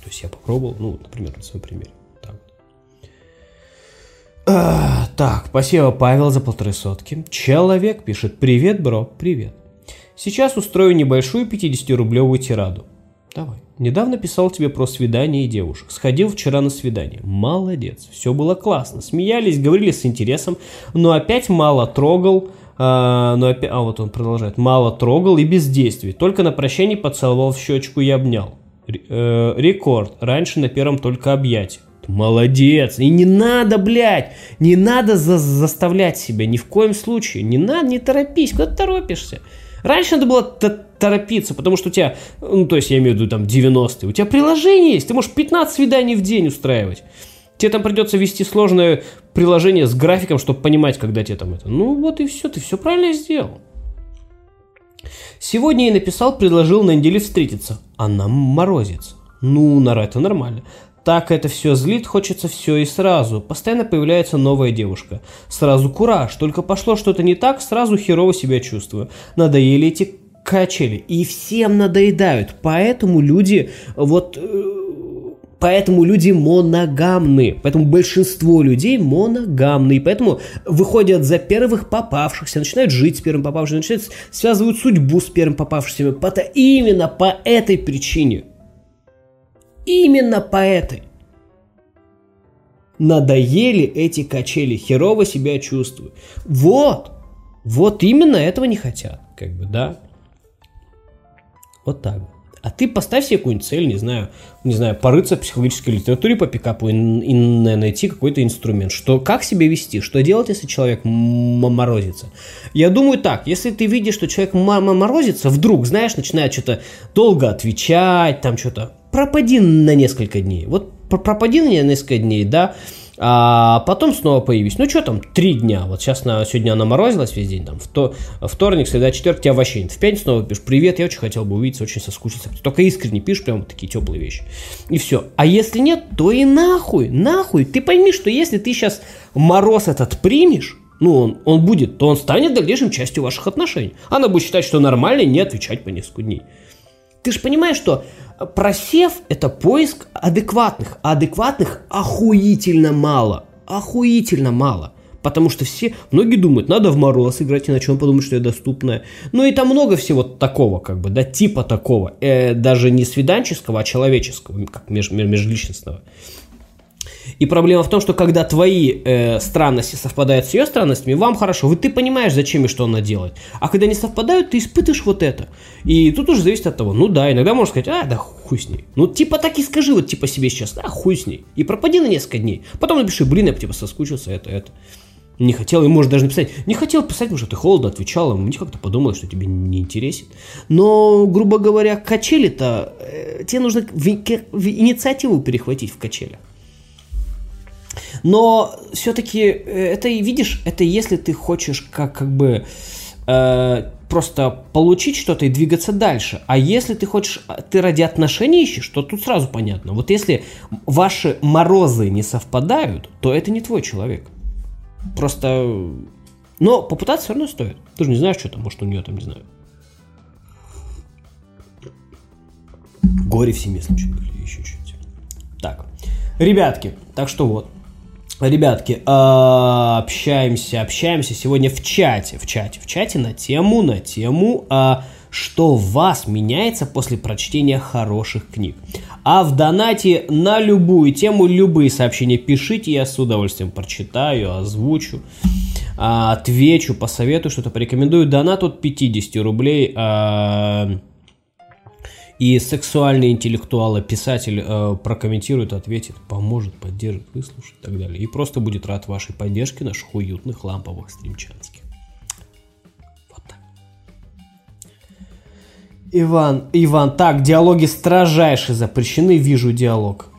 То есть я попробовал, ну, например, на своем примере. Так, а, так спасибо, Павел, за полторы сотки. Человек пишет, привет, бро, привет. Сейчас устрою небольшую 50-рублевую тираду. Давай. Недавно писал тебе про свидание и девушек. Сходил вчера на свидание. Молодец. Все было классно. Смеялись, говорили с интересом, но опять мало трогал. А, но опять, а вот он продолжает. Мало трогал и без действий. Только на прощание поцеловал в щечку и обнял. Э, рекорд. Раньше на первом только объятие. Молодец. И не надо, блядь, не надо за заставлять себя ни в коем случае. Не надо, не торопись. Куда ты торопишься? Раньше надо было торопиться, потому что у тебя, ну, то есть я имею в виду там 90-е, у тебя приложение есть, ты можешь 15 свиданий в день устраивать. Тебе там придется вести сложное приложение с графиком, чтобы понимать, когда тебе там это. Ну вот и все, ты все правильно сделал. Сегодня я написал, предложил на неделе встретиться. Она морозится. Ну, нора, это нормально. Так это все злит, хочется все и сразу. Постоянно появляется новая девушка. Сразу кураж, только пошло что-то не так, сразу херово себя чувствую. Надоели эти качели. И всем надоедают. Поэтому люди вот э, Поэтому люди моногамны. Поэтому большинство людей моногамны. И поэтому выходят за первых попавшихся, начинают жить с первым попавшимся, начинают связывают судьбу с первым попавшимся. Это именно по этой причине. Именно по этой. Надоели эти качели, херово себя чувствую. Вот. Вот именно этого не хотят. Как бы, да. Вот так. А ты поставь себе какую-нибудь цель, не знаю, не знаю, порыться в психологической литературе по пикапу и, и найти какой-то инструмент. Что, как себя вести, что делать, если человек морозится. Я думаю так, если ты видишь, что человек морозится, вдруг, знаешь, начинает что-то долго отвечать, там что-то пропади на несколько дней. Вот пропади на несколько дней, да, а потом снова появись. Ну что там, три дня. Вот сейчас на, сегодня она морозилась весь день. Там, вто, вторник, среда, четверг, тебя вообще нет. В пятницу снова пишешь, привет, я очень хотел бы увидеться, очень соскучился. Только искренне пишешь прям такие теплые вещи. И все. А если нет, то и нахуй, нахуй. Ты пойми, что если ты сейчас мороз этот примешь, ну, он, он будет, то он станет дальнейшим частью ваших отношений. Она будет считать, что нормально не отвечать по несколько дней. Ты же понимаешь, что просев – это поиск адекватных, а адекватных охуительно мало. Охуительно мало. Потому что все, многие думают, надо в мороз играть, иначе он подумает, что я доступная. Ну и там много всего такого, как бы, да, типа такого. Э, даже не свиданческого, а человеческого, как меж, межличностного. И проблема в том, что когда твои э, странности совпадают с ее странностями, вам хорошо, вы ты понимаешь, зачем и что она делает. А когда не совпадают, ты испытываешь вот это. И тут уже зависит от того, ну да, иногда можно сказать, а, да хуй с ней. Ну типа так и скажи вот типа себе сейчас, а, хуй с ней. И пропади на несколько дней. Потом напиши, блин, я типа соскучился, это, это. Не хотел, и может даже написать, не хотел писать, потому что ты холодно отвечала, мне как-то подумала, что тебе не интересен. Но, грубо говоря, качели-то, э, тебе нужно в, в, инициативу перехватить в качелях. Но все-таки э, это, видишь, это если ты хочешь как, как бы э, просто получить что-то и двигаться дальше. А если ты хочешь, а, ты ради отношений ищешь, то тут сразу понятно. Вот если ваши морозы не совпадают, то это не твой человек. Просто... Но попытаться все равно стоит. Ты же не знаешь, что там, может, у нее там, не знаю. Горе в семье что-то. Так. Ребятки, так что вот. Ребятки, а, общаемся, общаемся сегодня в чате, в чате, в чате на тему, на тему, а, что в вас меняется после прочтения хороших книг. А в донате на любую тему, любые сообщения пишите, я с удовольствием прочитаю, озвучу, а, отвечу, посоветую, что-то порекомендую. Донат от 50 рублей и сексуальный интеллектуал, писатель э, прокомментирует, ответит, поможет, поддержит, выслушает и так далее. И просто будет рад вашей поддержке наших уютных ламповых стримчанских. Вот так. Иван, Иван, так, диалоги строжайше запрещены, вижу диалог.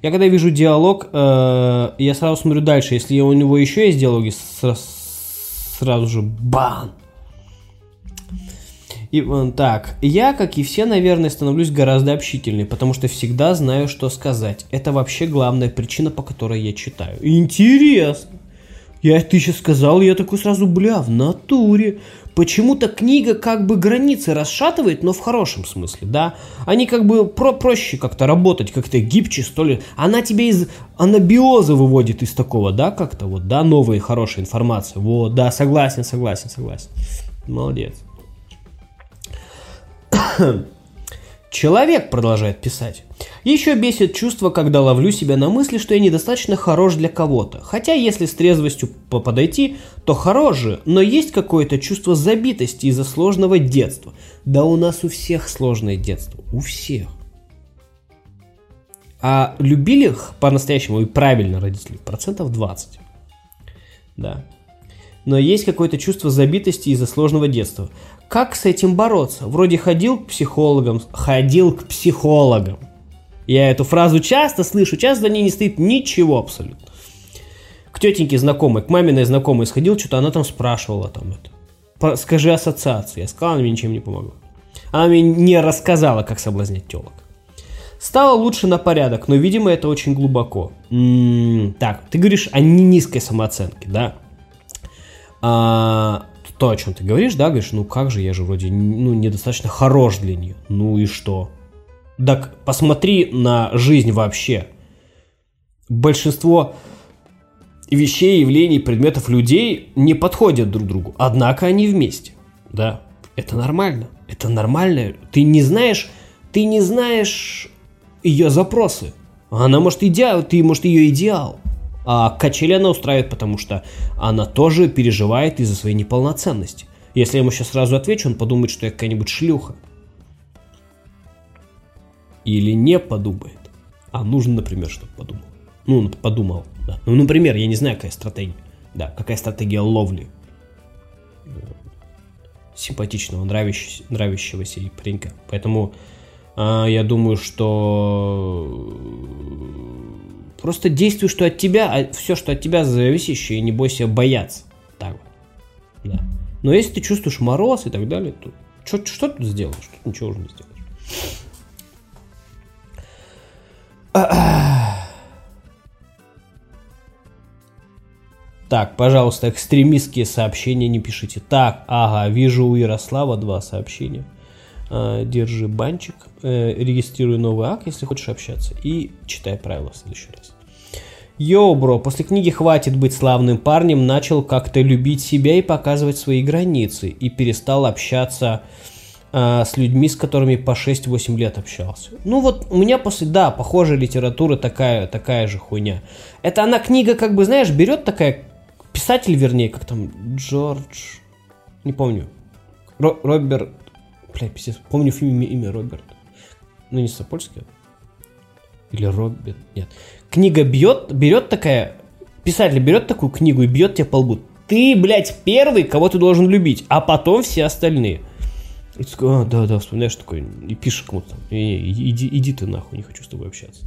Я когда вижу диалог, э, я сразу смотрю дальше. Если у него еще есть диалоги, сразу же бан. И, так, я, как и все, наверное, становлюсь гораздо общительней, потому что всегда знаю, что сказать. Это вообще главная причина, по которой я читаю. Интересно. Я, ты сейчас сказал, я такой сразу, бля, в натуре. Почему-то книга как бы границы расшатывает, но в хорошем смысле, да? Они как бы про проще как-то работать, как-то гибче, что ли. Она тебя из анабиоза выводит из такого, да, как-то вот, да, новая хорошая информация. Вот, да, согласен, согласен, согласен. Молодец. Человек продолжает писать. Еще бесит чувство, когда ловлю себя на мысли, что я недостаточно хорош для кого-то. Хотя, если с трезвостью подойти, то хорош же, но есть какое-то чувство забитости из-за сложного детства. Да у нас у всех сложное детство. У всех. А любили их по-настоящему и правильно родители? Процентов 20. Да. Но есть какое-то чувство забитости из-за сложного детства. Как с этим бороться? Вроде ходил к психологам, ходил к психологам. Я эту фразу часто слышу, часто за ней не стоит ничего абсолютно. К тетеньке знакомой, к маминой знакомой сходил, что-то она там спрашивала там это. Скажи ассоциацию. Я сказал, она мне ничем не помогла. Она мне не рассказала, как соблазнять телок. Стало лучше на порядок, но, видимо, это очень глубоко. М-м, так, ты говоришь о низкой самооценке, да? А, то, о чем ты говоришь, да, говоришь, ну как же, я же вроде ну, недостаточно хорош для нее. Ну и что? Так посмотри на жизнь вообще. Большинство вещей, явлений, предметов, людей не подходят друг другу. Однако они вместе. Да, это нормально. Это нормально. Ты не знаешь, ты не знаешь ее запросы. Она может идеал, ты может ее идеал. А качели она устраивает, потому что она тоже переживает из-за своей неполноценности. Если я ему сейчас сразу отвечу, он подумает, что я какая-нибудь шлюха. Или не подумает. А нужно, например, чтобы подумал. Ну, подумал, да. Ну, например, я не знаю, какая стратегия. Да, какая стратегия ловли. симпатичного, нравящегося, нравящегося ей паренька. Поэтому э, я думаю, что просто действуй, что от тебя, а все, что от тебя зависящее, не бойся бояться. Так вот. Да. Но если ты чувствуешь мороз и так далее, то что, что ты сделаешь? Тут ничего уже не сделаешь. Так, пожалуйста, экстремистские сообщения не пишите. Так, ага, вижу у Ярослава два сообщения. А, держи банчик, э, регистрируй новый ак, если хочешь общаться, и читай правила в следующий раз. Йоу, бро, после книги «Хватит быть славным парнем» начал как-то любить себя и показывать свои границы, и перестал общаться э, с людьми, с которыми по 6-8 лет общался. Ну вот у меня после, да, похожая литература такая, такая же хуйня. Это она книга, как бы, знаешь, берет такая, писатель, вернее, как там, Джордж, не помню, Ро, Роберт, бля, пиздец, помню имя, имя Роберт, ну не Сапольский, или Роберт, нет. Книга бьет, берет такая, писатель берет такую книгу и бьет тебя по лбу. Ты, блядь, первый, кого ты должен любить, а потом все остальные. И ты такой, а, да, да, вспоминаешь такой, и пишешь кому-то там, иди, иди ты нахуй, не хочу с тобой общаться.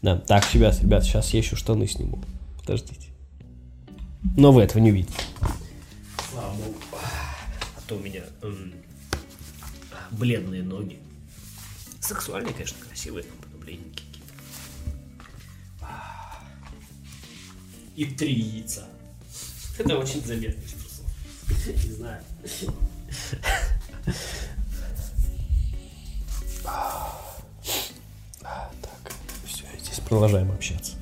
Да, так, ребят, ребят, сейчас я еще штаны сниму. Подождите. Но вы этого не увидите. Слава богу. А то у меня м- бледные ноги. Сексуальные, конечно, красивые, но бледненькие. И три яйца. Это очень заметно. Не знаю. Так, все, здесь продолжаем общаться.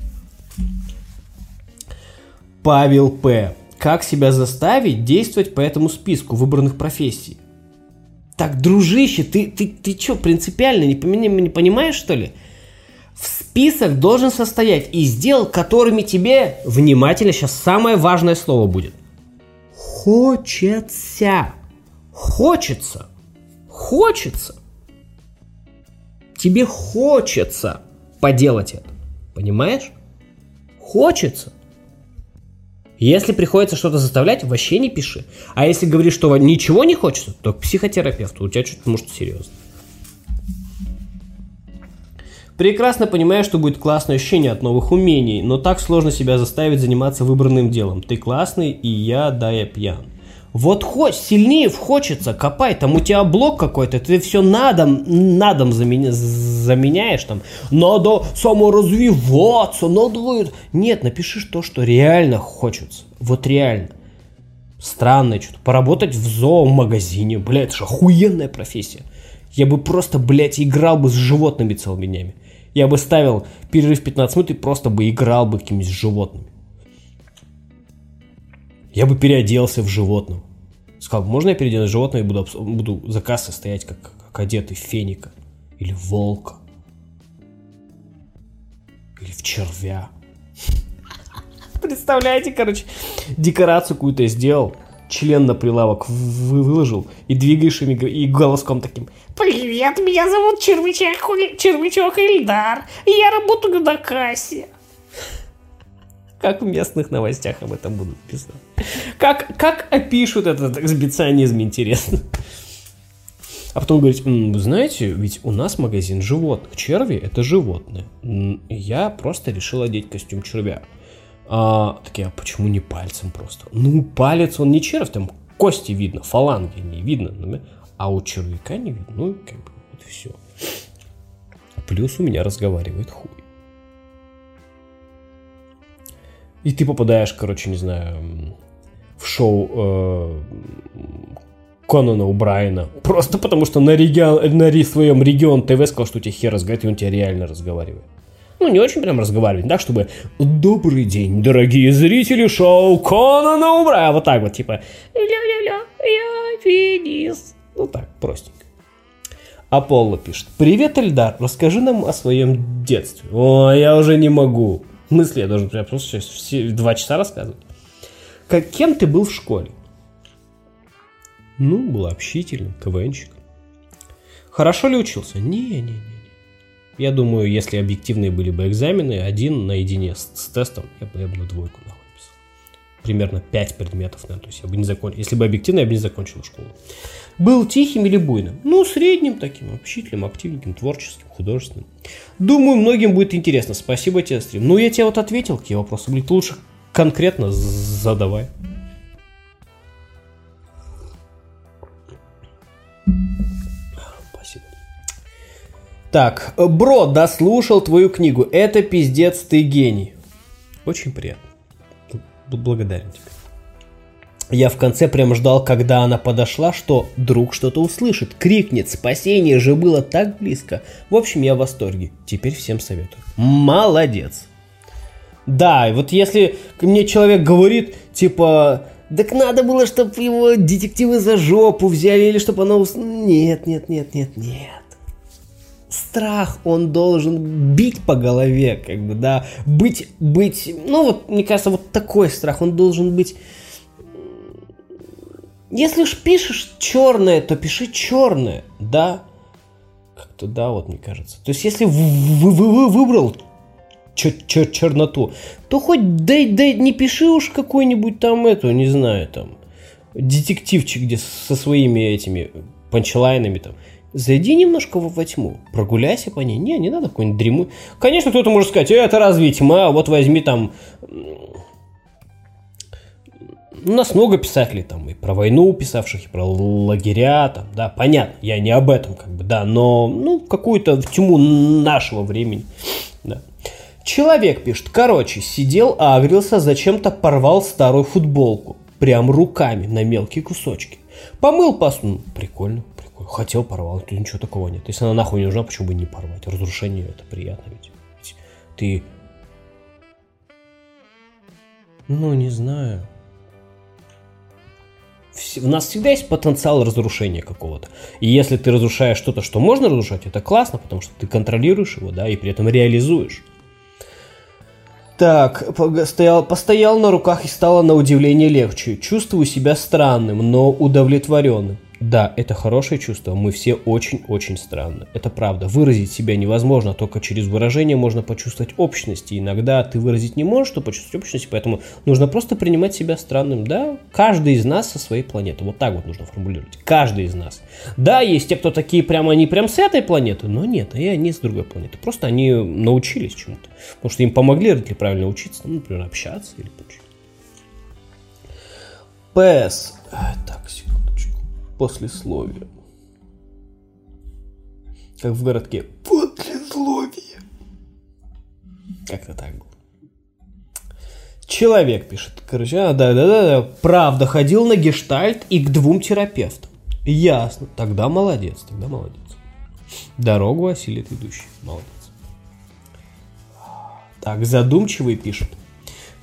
Павел П. Как себя заставить действовать по этому списку выбранных профессий? Так, дружище, ты, ты, ты что, принципиально не, не понимаешь, что ли? Список должен состоять из дел, которыми тебе, внимательно, сейчас самое важное слово будет. Хочется. Хочется. Хочется. Тебе хочется поделать это. Понимаешь? Хочется. Если приходится что-то заставлять, вообще не пиши. А если говоришь, что ничего не хочется, то к психотерапевту. У тебя что-то может серьезно. Прекрасно понимаю, что будет классное ощущение от новых умений, но так сложно себя заставить заниматься выбранным делом. Ты классный, и я, да, я пьян. Вот хоть сильнее хочется, копай, там у тебя блок какой-то, ты все надом, надом заменя, заменяешь там. Надо саморазвиваться, надо... Нет, напиши то, что реально хочется. Вот реально. Странное что-то. Поработать в зоомагазине, блядь, это же охуенная профессия. Я бы просто, блядь, играл бы с животными целыми днями. Я бы ставил перерыв 15 минут и просто бы играл бы какими-нибудь животными. Я бы переоделся в животного. Сказал, можно я переоденусь в животное и буду, буду за кассой стоять, как, как одетый феника? Или волка? Или в червя? Представляете, короче, декорацию какую-то сделал, член на прилавок выложил и двигаешь им и голоском таким «Привет, меня зовут Червячок, Червячок Ильдар, я работаю на кассе». Как в местных новостях об этом будут писать. Как, как опишут этот эксбиционизм, интересно. А потом говорить, вы знаете, ведь у нас магазин животных. Черви это животные. Я просто решил одеть костюм червя. А, такие, а почему не пальцем просто? Ну, палец он не червь, там кости видно, фаланги не видно. А у червяка не видно. Ну, как бы, вот все. Плюс у меня разговаривает хуй. И ты попадаешь, короче, не знаю, в шоу э, Конана Убрайена. Просто потому, что на, регион, на своем регион ТВ сказал, что у тебя хер разговаривает, и он тебя реально разговаривает. Ну, не очень прям разговаривать, да, чтобы «Добрый день, дорогие зрители шоу Конана Убрайена». Вот так вот, типа «Ля-ля-ля, я финист». Ну так, простенько. Аполло пишет. Привет, Эльдар, расскажи нам о своем детстве. О, я уже не могу мысли я должен прям просто сейчас все, два часа рассказывать. Как, кем ты был в школе? Ну, был общительным, КВНщик. Хорошо ли учился? Не-не-не. Я думаю, если объективные были бы экзамены, один наедине с, с тестом, я бы, я бы на двойку нахуй писал. примерно 5 предметов, наверное, то есть я бы не закончил, если бы объективно, я бы не закончил школу. Был тихим или буйным? Ну, средним таким, общительным, активненьким, творческим, художественным. Думаю, многим будет интересно. Спасибо тебе, стрим. Ну, я тебе вот ответил, какие вопросы были. Ты лучше конкретно задавай. Спасибо. Так, бро, дослушал твою книгу. Это пиздец, ты гений. Очень приятно. Благодарен тебе. Я в конце прям ждал, когда она подошла, что друг что-то услышит, крикнет, спасение же было так близко. В общем, я в восторге. Теперь всем советую. Молодец. Да, вот если мне человек говорит, типа, так надо было, чтобы его детективы за жопу взяли, или чтобы она... Ус... Нет, нет, нет, нет, нет. Страх, он должен бить по голове, как бы, да, быть, быть, ну вот, мне кажется, вот такой страх, он должен быть если уж пишешь черное, то пиши черное, да? Как-то да, вот мне кажется. То есть, если вы, вы, вы выбрал черноту, то хоть дай, дай, не пиши уж какой-нибудь там эту, не знаю, там, детективчик, где со своими этими панчлайнами там. Зайди немножко во, во тьму, прогуляйся по ней. Не, не надо какой-нибудь дремы. Конечно, кто-то может сказать, это разве тьма, вот возьми там у нас много писателей там и про войну писавших, и про лагеря, там, да, понятно, я не об этом, как бы, да, но, ну, какую-то в тьму нашего времени, да. Человек пишет, короче, сидел, агрился, зачем-то порвал старую футболку, прям руками на мелкие кусочки. Помыл посуду, ну, прикольно, прикольно, хотел порвал, тут ничего такого нет. Если она нахуй не нужна, почему бы не порвать? Разрушение это приятно ведь. Ты ну, не знаю у нас всегда есть потенциал разрушения какого-то. И если ты разрушаешь что-то, что можно разрушать, это классно, потому что ты контролируешь его, да, и при этом реализуешь. Так, постоял, постоял на руках и стало на удивление легче. Чувствую себя странным, но удовлетворенным. Да, это хорошее чувство, мы все очень-очень странны. Это правда. Выразить себя невозможно, только через выражение можно почувствовать общность. И иногда ты выразить не можешь, что почувствовать общность, поэтому нужно просто принимать себя странным. Да, каждый из нас со своей планеты. Вот так вот нужно формулировать. Каждый из нас. Да, есть те, кто такие прямо, они прям с этой планеты, но нет, и они с другой планеты. Просто они научились чему-то. Потому что им помогли родители правильно учиться, ну, например, общаться или прочее. ПС. Так, секунду послесловие. Как в городке. Послесловие. Как-то так было. Человек пишет, короче, а, да, да, да, да, правда, ходил на гештальт и к двум терапевтам. Ясно. Тогда молодец, тогда молодец. Дорогу осилит идущий. Молодец. Так, задумчивый пишет.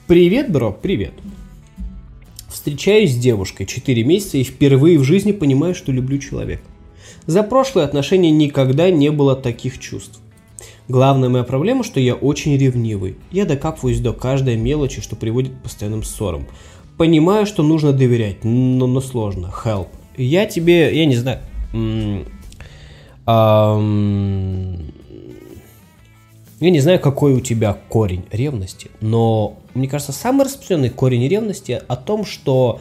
Привет, бро, привет. Встречаюсь с девушкой 4 месяца и впервые в жизни понимаю, что люблю человека. За прошлые отношения никогда не было таких чувств. Главная моя проблема, что я очень ревнивый. Я докапываюсь до каждой мелочи, что приводит к постоянным ссорам. Понимаю, что нужно доверять, но, но сложно. Help. Я тебе, я не знаю, я не знаю, какой у тебя корень ревности, но мне кажется, самый распространенный корень ревности о том, что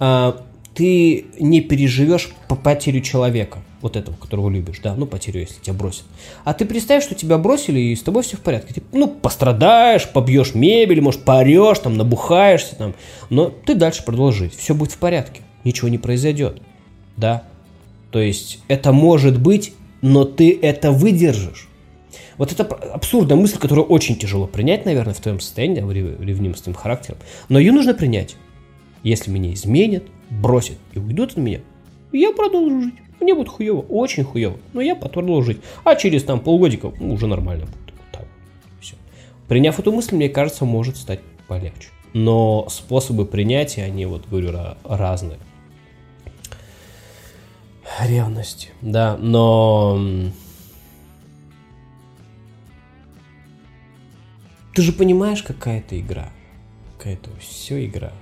э, ты не переживешь по потерю человека, вот этого, которого любишь, да, ну, потерю, если тебя бросят. А ты представь, что тебя бросили, и с тобой все в порядке. Ты, ну, пострадаешь, побьешь мебель, может, поорешь, там, набухаешься, там, но ты дальше продолжишь все будет в порядке, ничего не произойдет, да. То есть это может быть, но ты это выдержишь. Вот это абсурдная мысль, которую очень тяжело принять, наверное, в твоем состоянии, ревнивым с твоим характером. Но ее нужно принять. Если меня изменят, бросят и уйдут от меня, я продолжу жить. Мне будет хуево, очень хуево, но я продолжу жить. А через там полгодика ну, уже нормально будет. Так. Все. Приняв эту мысль, мне кажется, может стать полегче. Но способы принятия, они, вот говорю, разные. Ревность, да, но Ты же понимаешь, какая это игра. Какая-то все игра.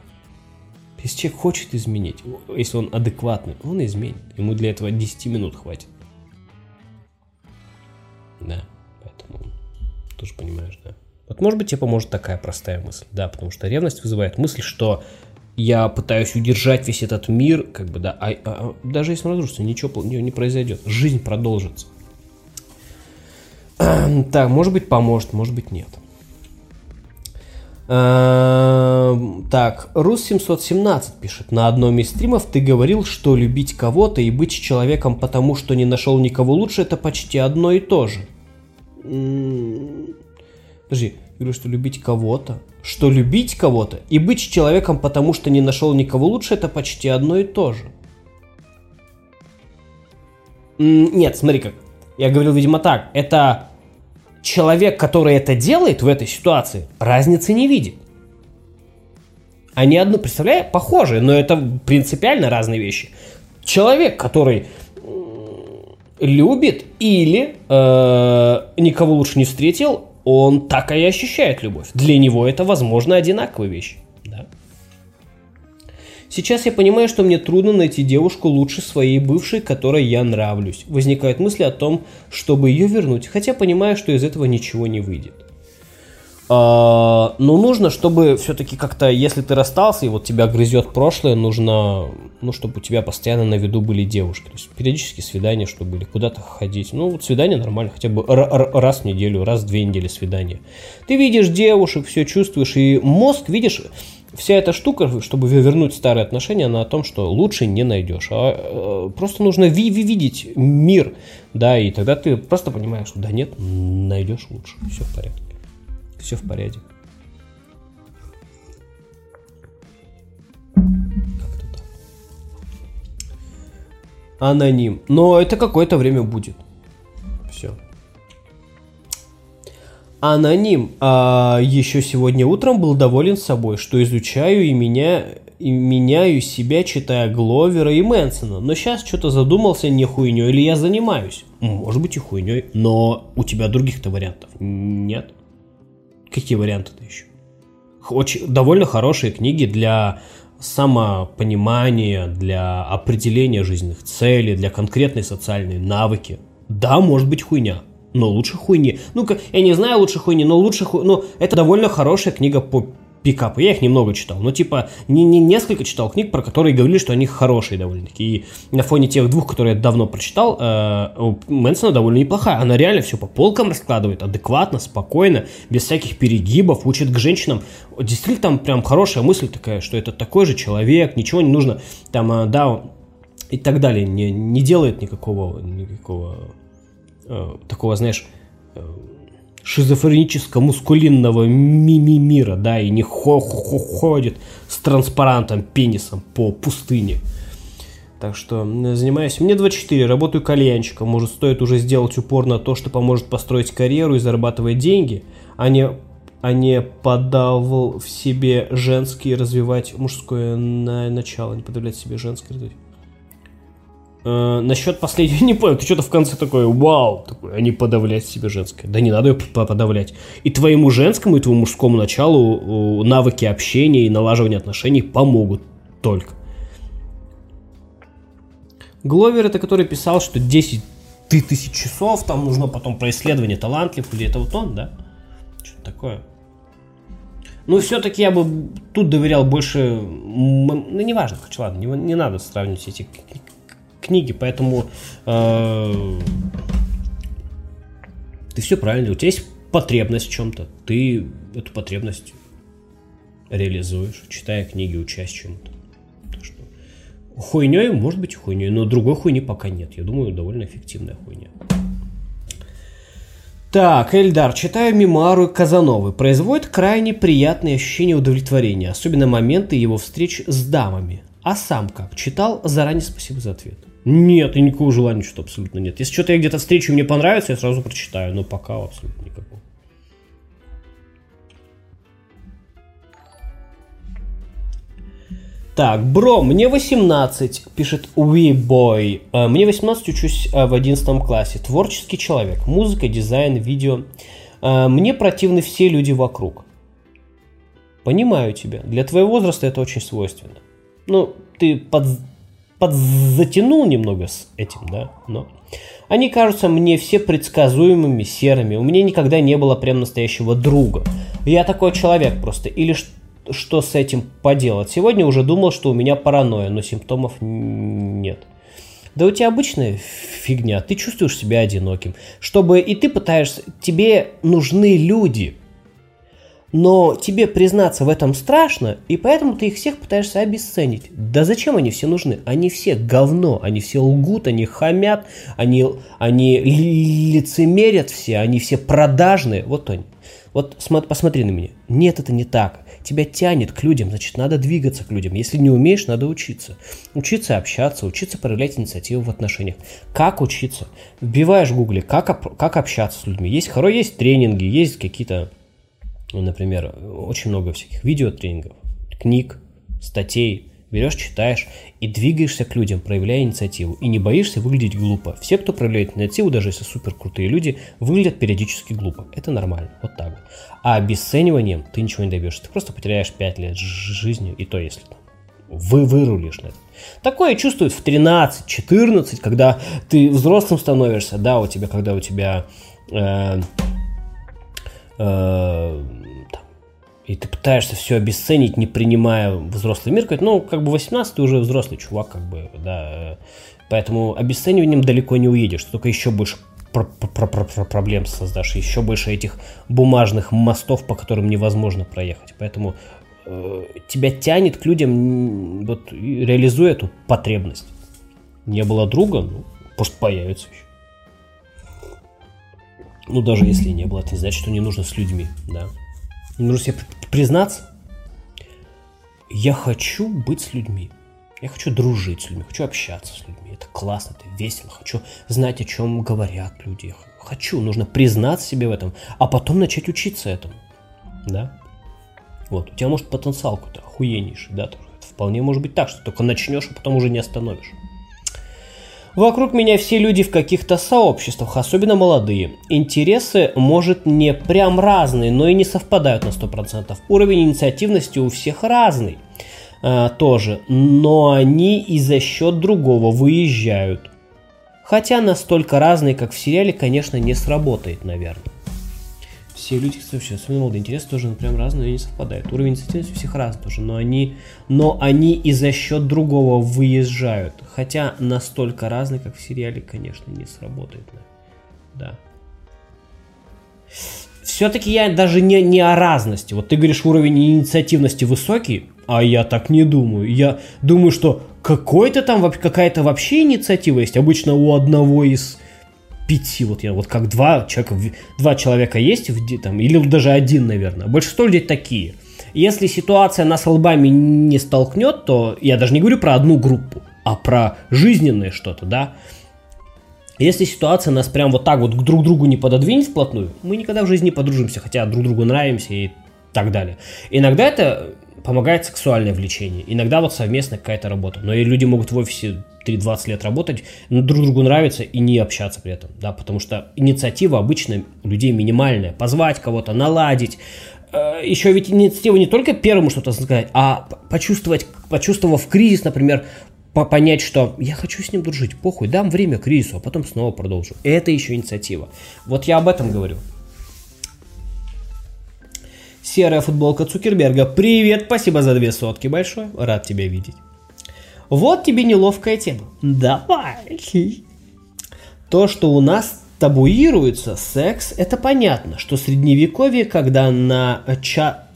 Если человек хочет изменить, если он адекватный, он изменит. Ему для этого 10 минут хватит. Да, поэтому тоже понимаешь, да. Вот может быть тебе поможет такая простая мысль, да, потому что ревность вызывает мысль, что я пытаюсь удержать весь этот мир, как бы, да, а, а, а даже если он разрушится, ничего не, не произойдет, жизнь продолжится. Так, может быть поможет, может быть нет. Эм, так, Рус 717 пишет. На одном из стримов ты говорил, что любить кого-то и быть человеком, потому что не нашел никого лучше, это почти одно и то же. Подожди, говорю, что любить кого-то, что любить кого-то и быть человеком, потому что не нашел никого лучше, это почти одно и то же. Нет, смотри как. Я говорил, видимо, так. Это человек, который это делает в этой ситуации, разницы не видит. Они одно, представляю, похожие, но это принципиально разные вещи. Человек, который любит или э, никого лучше не встретил, он так и ощущает любовь. Для него это, возможно, одинаковые вещи. Сейчас я понимаю, что мне трудно найти девушку лучше своей бывшей, которой я нравлюсь. Возникают мысли о том, чтобы ее вернуть, хотя понимаю, что из этого ничего не выйдет. А, но нужно, чтобы все-таки как-то, если ты расстался и вот тебя грызет прошлое, нужно, ну, чтобы у тебя постоянно на виду были девушки. То есть периодически свидания, чтобы были куда-то ходить. Ну, вот свидание нормально, хотя бы раз в неделю, раз в две недели свидания. Ты видишь девушек, все чувствуешь, и мозг, видишь, вся эта штука, чтобы вернуть старые отношения, она о том, что лучше не найдешь. А э, просто нужно ви ви видеть мир, да, и тогда ты просто понимаешь, что да нет, найдешь лучше, все в порядке. Все в порядке. Как-то так. Аноним. Но это какое-то время будет. Аноним а, еще сегодня утром был доволен собой, что изучаю и меня и меняю себя, читая Гловера и Мэнсона. Но сейчас что-то задумался, не хуйней или я занимаюсь. Может быть и хуйней, но у тебя других-то вариантов нет. Какие варианты-то еще? Очень, довольно хорошие книги для самопонимания, для определения жизненных целей, для конкретной социальной навыки. Да, может быть хуйня, но лучше хуйни. Ну-ка, я не знаю лучше хуйни, но лучше хуйни. Ну, это довольно хорошая книга по пикапы. Я их немного читал. Но типа не, не несколько читал книг, про которые говорили, что они хорошие довольно-таки. И на фоне тех двух, которые я давно прочитал, э, у Мэнсона довольно неплохая. Она реально все по полкам раскладывает, адекватно, спокойно, без всяких перегибов, учит к женщинам. Действительно, там прям хорошая мысль такая, что это такой же человек, ничего не нужно там, э, да, и так далее. Не, не делает никакого, никакого э, такого, знаешь, э, шизофреническо-мускулинного мими мира, да, и не хо -хо ходит с транспарантом, пенисом по пустыне. Так что занимаюсь. Мне 24, работаю кальянщиком. Может, стоит уже сделать упор на то, что поможет построить карьеру и зарабатывать деньги, а не, а не подавал в себе женский, развивать мужское на начало, не подавлять себе женское развивать. Э, насчет последнего не понял, ты что-то в конце такой, вау, такой, а не подавлять себе женское. Да не надо ее подавлять. И твоему женскому, и твоему мужскому началу навыки общения и налаживания отношений помогут только. Гловер это который писал, что 10 тысяч часов, там нужно потом про исследование талантлив, или это вот он, да? Что-то такое. Ну, все-таки я бы тут доверял больше... Ну, неважно, короче, ладно, не, не надо сравнивать эти книги, поэтому э, ты все правильно, у тебя есть потребность в чем-то, ты эту потребность реализуешь, читая книги, учась чему-то. Что хуйней, может быть, хуйней, но другой хуйни пока нет. Я думаю, довольно эффективная хуйня. Так, Эльдар, читаю мемуары Казановы. Производит крайне приятные ощущения удовлетворения, особенно моменты его встреч с дамами. А сам как? Читал? Заранее спасибо за ответ. Нет, и никакого желания что-то абсолютно нет. Если что-то я где-то встречу мне понравится, я сразу прочитаю, но пока абсолютно никакого. Так, бро, мне 18, пишет Уибой. Э, мне 18, учусь э, в 11 классе. Творческий человек. Музыка, дизайн, видео. Э, мне противны все люди вокруг. Понимаю тебя. Для твоего возраста это очень свойственно. Ну, ты под, подзатянул немного с этим, да, но... Они кажутся мне все предсказуемыми, серыми. У меня никогда не было прям настоящего друга. Я такой человек просто. Или что с этим поделать? Сегодня уже думал, что у меня паранойя, но симптомов нет. Да у тебя обычная фигня, ты чувствуешь себя одиноким. Чтобы и ты пытаешься, тебе нужны люди, но тебе признаться в этом страшно, и поэтому ты их всех пытаешься обесценить. Да зачем они все нужны? Они все говно, они все лгут, они хамят, они, они лицемерят все, они все продажные. Вот они. Вот посмотри на меня. Нет, это не так. Тебя тянет к людям, значит, надо двигаться к людям. Если не умеешь, надо учиться. Учиться общаться, учиться проявлять инициативу в отношениях. Как учиться? Вбиваешь в гугле, как, как общаться с людьми. Есть есть тренинги, есть какие-то например, очень много всяких видеотренингов, книг, статей, берешь, читаешь и двигаешься к людям, проявляя инициативу. И не боишься выглядеть глупо. Все, кто проявляет инициативу, даже если супер крутые люди, выглядят периодически глупо. Это нормально. Вот так вот. А обесцениванием ты ничего не добьешься. Ты просто потеряешь 5 лет жизни, и то если вы вырулишь на это. Такое чувствуют в 13-14, когда ты взрослым становишься, да, у тебя, когда у тебя э, и ты пытаешься все обесценить, не принимая взрослый мир, говорит, ну, как бы 18 ты уже взрослый чувак, как бы, да, поэтому обесцениванием далеко не уедешь, только еще больше про про про про проблем создашь, еще больше этих бумажных мостов, по которым невозможно проехать, поэтому э, тебя тянет к людям, вот, реализуя эту потребность. Не было друга, ну, пусть появится еще. Ну, даже если не было, это не значит, что не нужно с людьми, да. Нужно себе признаться, я хочу быть с людьми. Я хочу дружить с людьми, хочу общаться с людьми. Это классно, это весело. Хочу знать, о чем говорят люди. Хочу, нужно признаться себе в этом, а потом начать учиться этому. Да? Вот, у тебя может потенциал какой-то охуеннейший, да. Это вполне может быть так, что только начнешь, а потом уже не остановишь. Вокруг меня все люди в каких-то сообществах, особенно молодые. Интересы, может, не прям разные, но и не совпадают на 100%. Уровень инициативности у всех разный а, тоже, но они и за счет другого выезжают. Хотя настолько разные, как в сериале, конечно, не сработает, наверное все люди, кстати, особенно молодые, интересы тоже ну, прям разные, не совпадают. Уровень инициативности у всех разный тоже, но они, но они и за счет другого выезжают. Хотя настолько разные, как в сериале, конечно, не сработает. Да. Все-таки я даже не, не о разности. Вот ты говоришь, уровень инициативности высокий, а я так не думаю. Я думаю, что какой-то там какая-то вообще инициатива есть. Обычно у одного из пяти, вот я вот как два человека, два человека есть, в, там, или даже один, наверное. Большинство людей такие. Если ситуация нас лбами не столкнет, то я даже не говорю про одну группу, а про жизненное что-то, да. Если ситуация нас прям вот так вот друг другу не пододвинет вплотную, мы никогда в жизни не подружимся, хотя друг другу нравимся и так далее. Иногда это помогает сексуальное влечение, иногда вот совместная какая-то работа. Но и люди могут в офисе 3-20 лет работать, друг другу нравится и не общаться при этом, да, потому что инициатива обычно у людей минимальная. Позвать кого-то, наладить, э, еще ведь инициатива не только первому что-то сказать, а почувствовать, почувствовав кризис, например, понять, что я хочу с ним дружить, похуй, дам время кризису, а потом снова продолжу. Это еще инициатива. Вот я об этом говорю. Серая футболка Цукерберга. Привет, спасибо за две сотки большое. Рад тебя видеть. Вот тебе неловкая тема. Давай. То, что у нас табуируется секс, это понятно, что средневековье, когда на, ча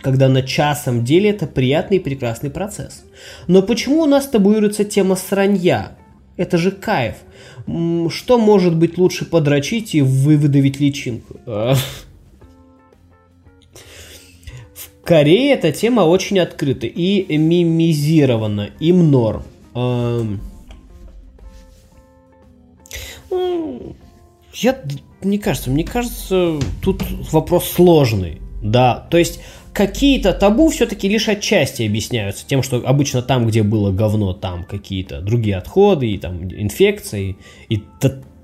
когда на часом деле это приятный и прекрасный процесс. Но почему у нас табуируется тема сранья? Это же кайф. Что может быть лучше подрочить и выдавить личинку? Корее эта тема очень открыта и мимизирована, им норм. Эм... Я, не кажется, мне кажется, тут вопрос сложный. Да, то есть какие-то табу все-таки лишь отчасти объясняются тем, что обычно там, где было говно, там какие-то другие отходы, и там инфекции, и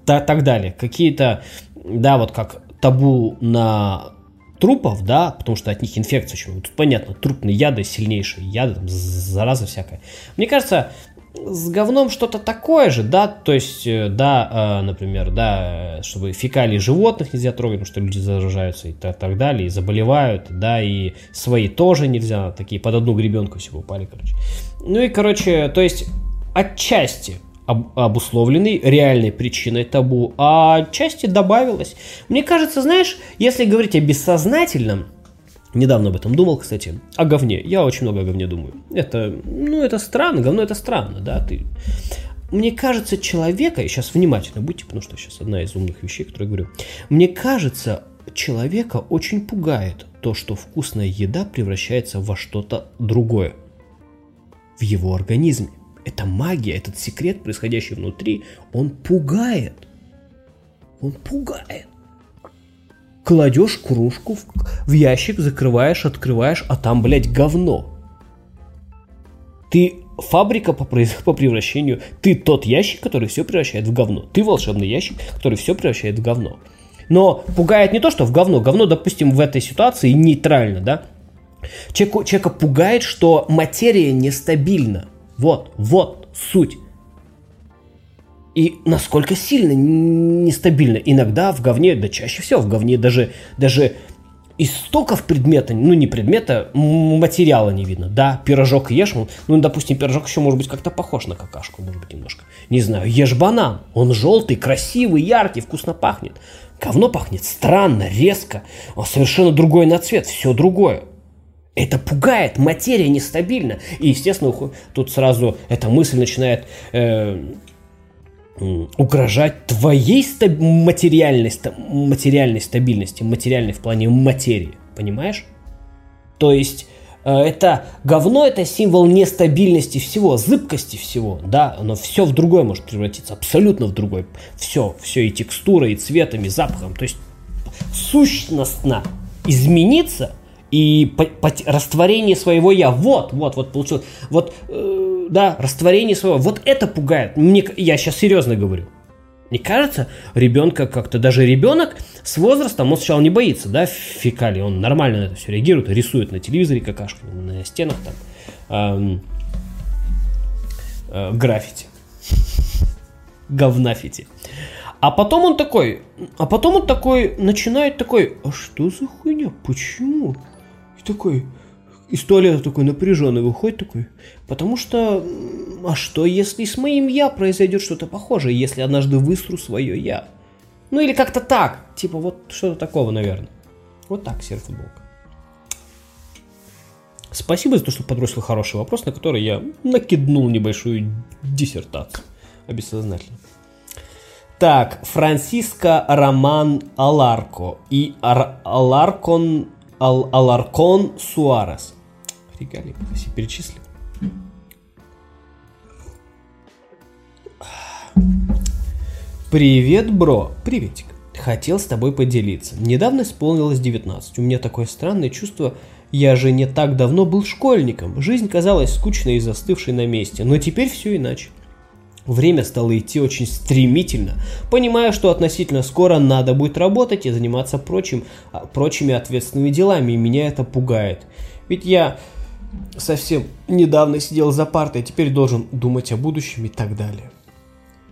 так далее. Какие-то, да, вот как табу на трупов, да, потому что от них инфекция очень. Тут понятно, трупные яды, сильнейшие яды, там, зараза всякая. Мне кажется, с говном что-то такое же, да, то есть, э, да, э, например, да, чтобы фекалии животных нельзя трогать, потому что люди заражаются и так, так далее, и заболевают, да, и свои тоже нельзя, такие под одну гребенку все упали, короче. Ну и, короче, то есть, отчасти об, обусловленный реальной причиной табу, а отчасти добавилось. Мне кажется, знаешь, если говорить о бессознательном, Недавно об этом думал, кстати. О говне. Я очень много о говне думаю. Это, ну, это странно. Говно это странно, да. Ты... Мне кажется, человека, и сейчас внимательно будьте, потому что сейчас одна из умных вещей, которые я говорю. Мне кажется, человека очень пугает то, что вкусная еда превращается во что-то другое в его организме. Это магия, этот секрет, происходящий внутри, он пугает. Он пугает кладешь кружку в, в ящик, закрываешь, открываешь, а там, блядь, говно. Ты фабрика по, по превращению, ты тот ящик, который все превращает в говно. Ты волшебный ящик, который все превращает в говно. Но пугает не то, что в говно. Говно, допустим, в этой ситуации нейтрально, да? Человека, человека пугает, что материя нестабильна. Вот, вот суть. И насколько сильно нестабильно. Иногда в говне, да чаще всего в говне даже, даже истоков предмета, ну не предмета, материала не видно. Да, пирожок ешь, ну, допустим, пирожок еще может быть как-то похож на какашку, может быть, немножко. Не знаю, ешь банан, он желтый, красивый, яркий, вкусно пахнет. Говно пахнет странно, резко, он совершенно другой на цвет, все другое. Это пугает, материя нестабильна. И, естественно, тут сразу эта мысль начинает э, угрожать твоей стаб- материальной, материальной стабильности, материальной в плане материи, понимаешь? То есть э, это говно, это символ нестабильности всего, зыбкости всего, да, оно все в другое может превратиться, абсолютно в другое, все, все и текстурой, и цветом, и запахом, то есть сущностно измениться и по, по, растворение своего я, вот, вот, вот получилось, вот э, да, растворение своего. Вот это пугает. Мне, я сейчас серьезно говорю. Мне кажется, ребенка как-то, даже ребенок с возрастом, он сначала не боится, да, фекалий, он нормально на это все реагирует, рисует на телевизоре какашки, на стенах там, эм, э, граффити, говнафити. А потом он такой, а потом он такой, начинает такой, а что за хуйня, почему? И такой, из туалета такой напряженный выходит такой, потому что, а что если с моим я произойдет что-то похожее, если однажды высру свое я? Ну или как-то так, типа вот что-то такого, наверное. Вот так, серфутболка. Спасибо за то, что подбросил хороший вопрос, на который я накиднул небольшую диссертацию обессознательно. Так, Франциско Роман Аларко и Ар- Аларкон Ал- Аларкон Суарес регалии все перечислил. Привет, бро. Приветик. Хотел с тобой поделиться. Недавно исполнилось 19. У меня такое странное чувство, я же не так давно был школьником. Жизнь казалась скучной и застывшей на месте, но теперь все иначе. Время стало идти очень стремительно, понимая, что относительно скоро надо будет работать и заниматься прочим, а, прочими ответственными делами, и меня это пугает. Ведь я совсем недавно сидел за партой, теперь должен думать о будущем и так далее.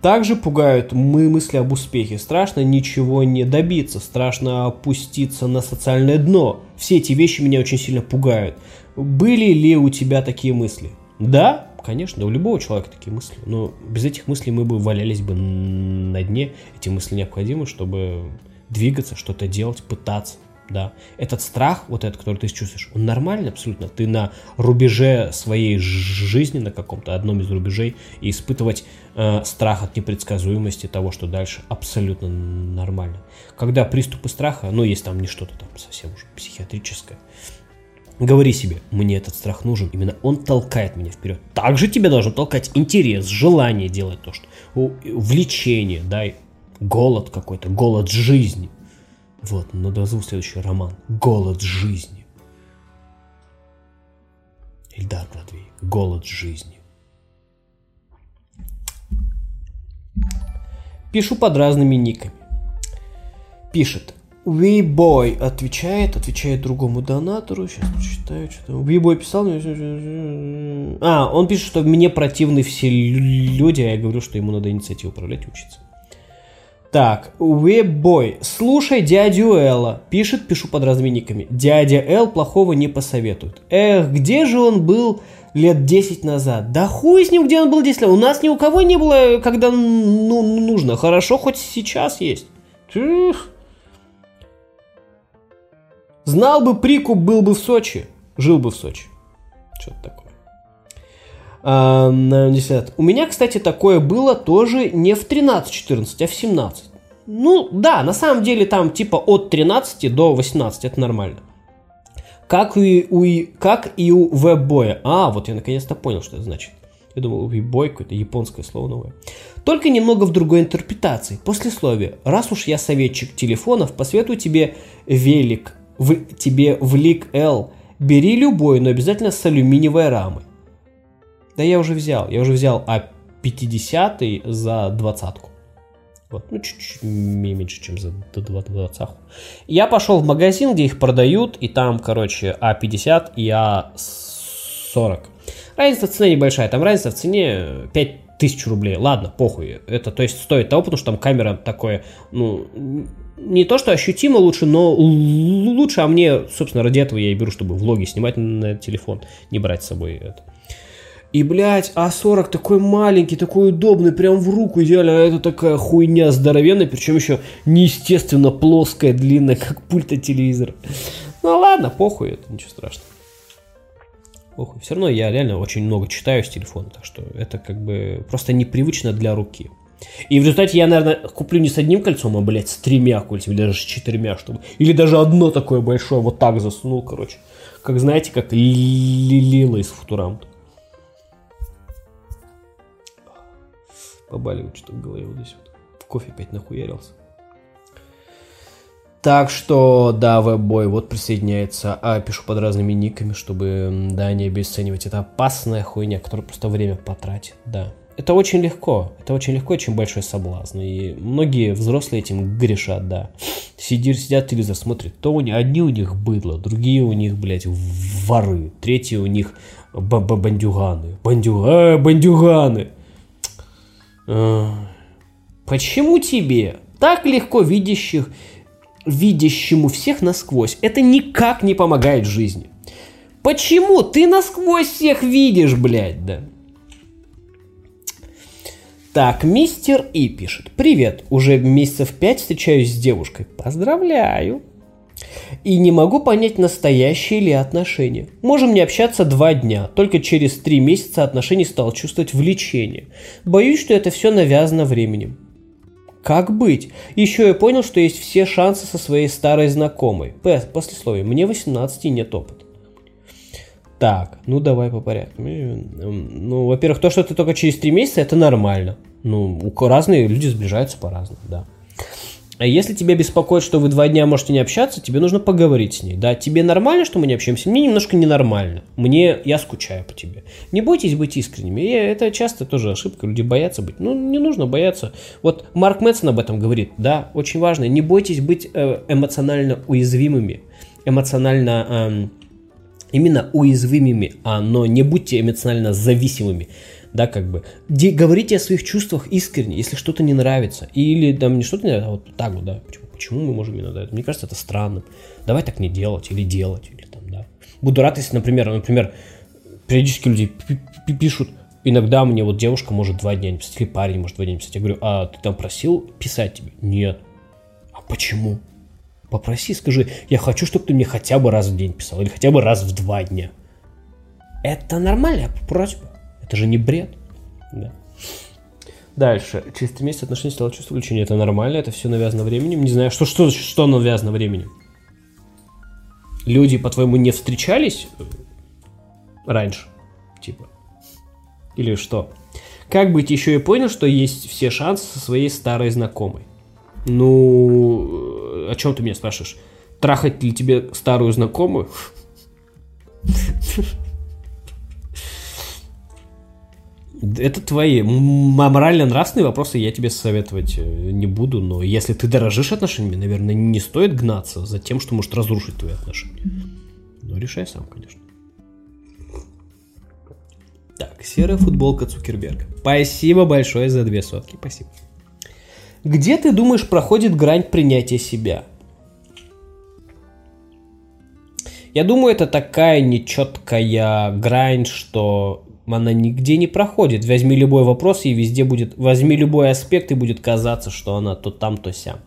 Также пугают мы мысли об успехе. Страшно ничего не добиться, страшно опуститься на социальное дно. Все эти вещи меня очень сильно пугают. Были ли у тебя такие мысли? Да, конечно, у любого человека такие мысли. Но без этих мыслей мы бы валялись бы на дне. Эти мысли необходимы, чтобы двигаться, что-то делать, пытаться да. Этот страх, вот этот, который ты чувствуешь, он нормальный абсолютно. Ты на рубеже своей жизни, на каком-то одном из рубежей, и испытывать э, страх от непредсказуемости того, что дальше, абсолютно нормально. Когда приступы страха, ну, есть там не что-то там совсем уже психиатрическое, Говори себе, мне этот страх нужен, именно он толкает меня вперед. Также тебе должен толкать интерес, желание делать то, что влечение, да, голод какой-то, голод жизни. Вот, но назову следующий роман. «Голод жизни». Ильдар Бродвей. «Голод жизни». Пишу под разными никами. Пишет. Вибой отвечает, отвечает другому донатору. Сейчас прочитаю, что там. Вибой писал. А, он пишет, что мне противны все люди, а я говорю, что ему надо инициативу управлять учиться. Так, Вебой, слушай дядю Элла. Пишет, пишу под разными никами. Дядя Эл плохого не посоветует. Эх, где же он был лет 10 назад? Да хуй с ним, где он был 10 лет. У нас ни у кого не было, когда ну, нужно. Хорошо, хоть сейчас есть. Тьф. Знал бы прикуп, был бы в Сочи. Жил бы в Сочи. Что-то такое. А, У меня, кстати, такое было тоже не в 13-14, а в 17. Ну, да, на самом деле там типа от 13 до 18, это нормально. Как, и у, как и у веб-боя. А, вот я наконец-то понял, что это значит. Я думал, веб-бой какое-то японское слово новое. Только немного в другой интерпретации. Послесловие. Раз уж я советчик телефонов, посоветую тебе велик в, тебе в лик L, бери любой, но обязательно с алюминиевой рамой. Да я уже взял, я уже взял А50 за двадцатку. Вот, ну, чуть-чуть меньше, чем за двадцатку. Я пошел в магазин, где их продают, и там, короче, А50 и А40. Разница в цене небольшая, там разница в цене 5000 рублей. Ладно, похуй. Это, то есть, стоит того, потому что там камера такое, ну, не то, что ощутимо лучше, но лучше, а мне, собственно, ради этого я и беру, чтобы влоги снимать на телефон, не брать с собой это. И, блядь, А40 такой маленький, такой удобный, прям в руку идеально, а это такая хуйня здоровенная, причем еще неестественно плоская, длинная, как пульт от телевизора. Ну ладно, похуй, это ничего страшного. Похуй. Все равно я реально очень много читаю с телефона, так что это как бы просто непривычно для руки. И в результате я, наверное, куплю не с одним кольцом, а, блядь, с тремя кольцами, даже с четырьмя, чтобы... Или даже одно такое большое, вот так засунул, короче. Как, знаете, как Лила из Футурам. Побаливает что-то в голове вот здесь вот. Кофе опять нахуярился. Так что, да, веб-бой вот присоединяется. А, пишу под разными никами, чтобы, да, не обесценивать. Это опасная хуйня, которая просто время потратит, да это очень легко. Это очень легко, очень большой соблазн. И многие взрослые этим грешат, да. Сидишь, сидят, телевизор смотрят. То у них, одни у них быдло, другие у них, блядь, воры. Третьи у них бандюганы. Бандюга, э, бандюганы. А, почему тебе так легко видящих, видящему всех насквозь? Это никак не помогает жизни. Почему ты насквозь всех видишь, блядь, да? Так, мистер И пишет. Привет, уже месяцев пять встречаюсь с девушкой. Поздравляю. И не могу понять, настоящие ли отношения. Можем не общаться два дня, только через три месяца отношений стал чувствовать влечение. Боюсь, что это все навязано временем. Как быть? Еще я понял, что есть все шансы со своей старой знакомой. П. Послесловие. Мне 18 и нет опыта. Так, ну давай по порядку. Ну, во-первых, то, что ты только через три месяца, это нормально. Ну, разные люди сближаются по-разному, да. А если тебя беспокоит, что вы два дня можете не общаться, тебе нужно поговорить с ней. Да, тебе нормально, что мы не общаемся? Мне немножко ненормально. Мне, я скучаю по тебе. Не бойтесь быть искренними. И это часто тоже ошибка. Люди боятся быть. Ну, не нужно бояться. Вот Марк Мэтсон об этом говорит. Да, очень важно. Не бойтесь быть э, эмоционально уязвимыми. Эмоционально эм, именно уязвимыми, а, но не будьте эмоционально зависимыми. Да, как бы. Де, говорите о своих чувствах искренне, если что-то не нравится. Или там не что-то не нравится, а вот так вот, да. Почему, почему мы можем иногда это? Мне кажется, это странным. Давай так не делать, или делать, или там, да. Буду рад, если, например, например, периодически люди пишут, иногда мне вот девушка может два дня не писать, или парень может два дня не писать. Я говорю, а ты там просил писать тебе? Нет. А почему? Попроси, скажи, я хочу, чтобы ты мне хотя бы раз в день писал, или хотя бы раз в два дня. Это нормальная просьба. Это же не бред. Да. Дальше. Через три месяца отношения стало чувство влечения. Это нормально, это все навязано временем. Не знаю, что, что, что навязано временем. Люди, по-твоему, не встречались раньше? Типа. Или что? Как быть еще и понял, что есть все шансы со своей старой знакомой? Ну, о чем ты меня спрашиваешь? Трахать ли тебе старую знакомую? Это твои морально-нравственные вопросы, я тебе советовать э, не буду, но если ты дорожишь отношениями, наверное, не стоит гнаться за тем, что может разрушить твои отношения. Но решай сам, конечно. Так, серая футболка Цукерберга. Спасибо большое за две сотки, спасибо. Где ты думаешь проходит грань принятия себя? Я думаю, это такая нечеткая грань, что она нигде не проходит. Возьми любой вопрос и везде будет, возьми любой аспект и будет казаться, что она то там, то сям.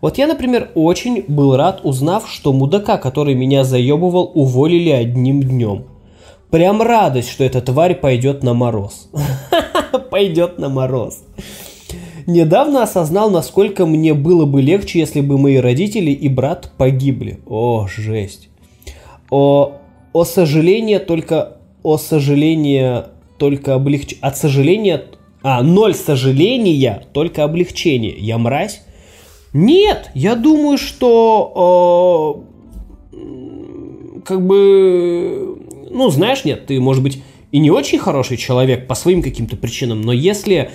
Вот я, например, очень был рад, узнав, что мудака, который меня заебывал, уволили одним днем. Прям радость, что эта тварь пойдет на мороз. Пойдет на мороз. Недавно осознал, насколько мне было бы легче, если бы мои родители и брат погибли. О, жесть. О, о сожалении только о сожалении только облегчение. От сожаления... А, ноль сожаления, только облегчение. Я мразь? Нет, я думаю, что... Э, как бы... Ну, знаешь, нет, ты, может быть, и не очень хороший человек по своим каким-то причинам, но если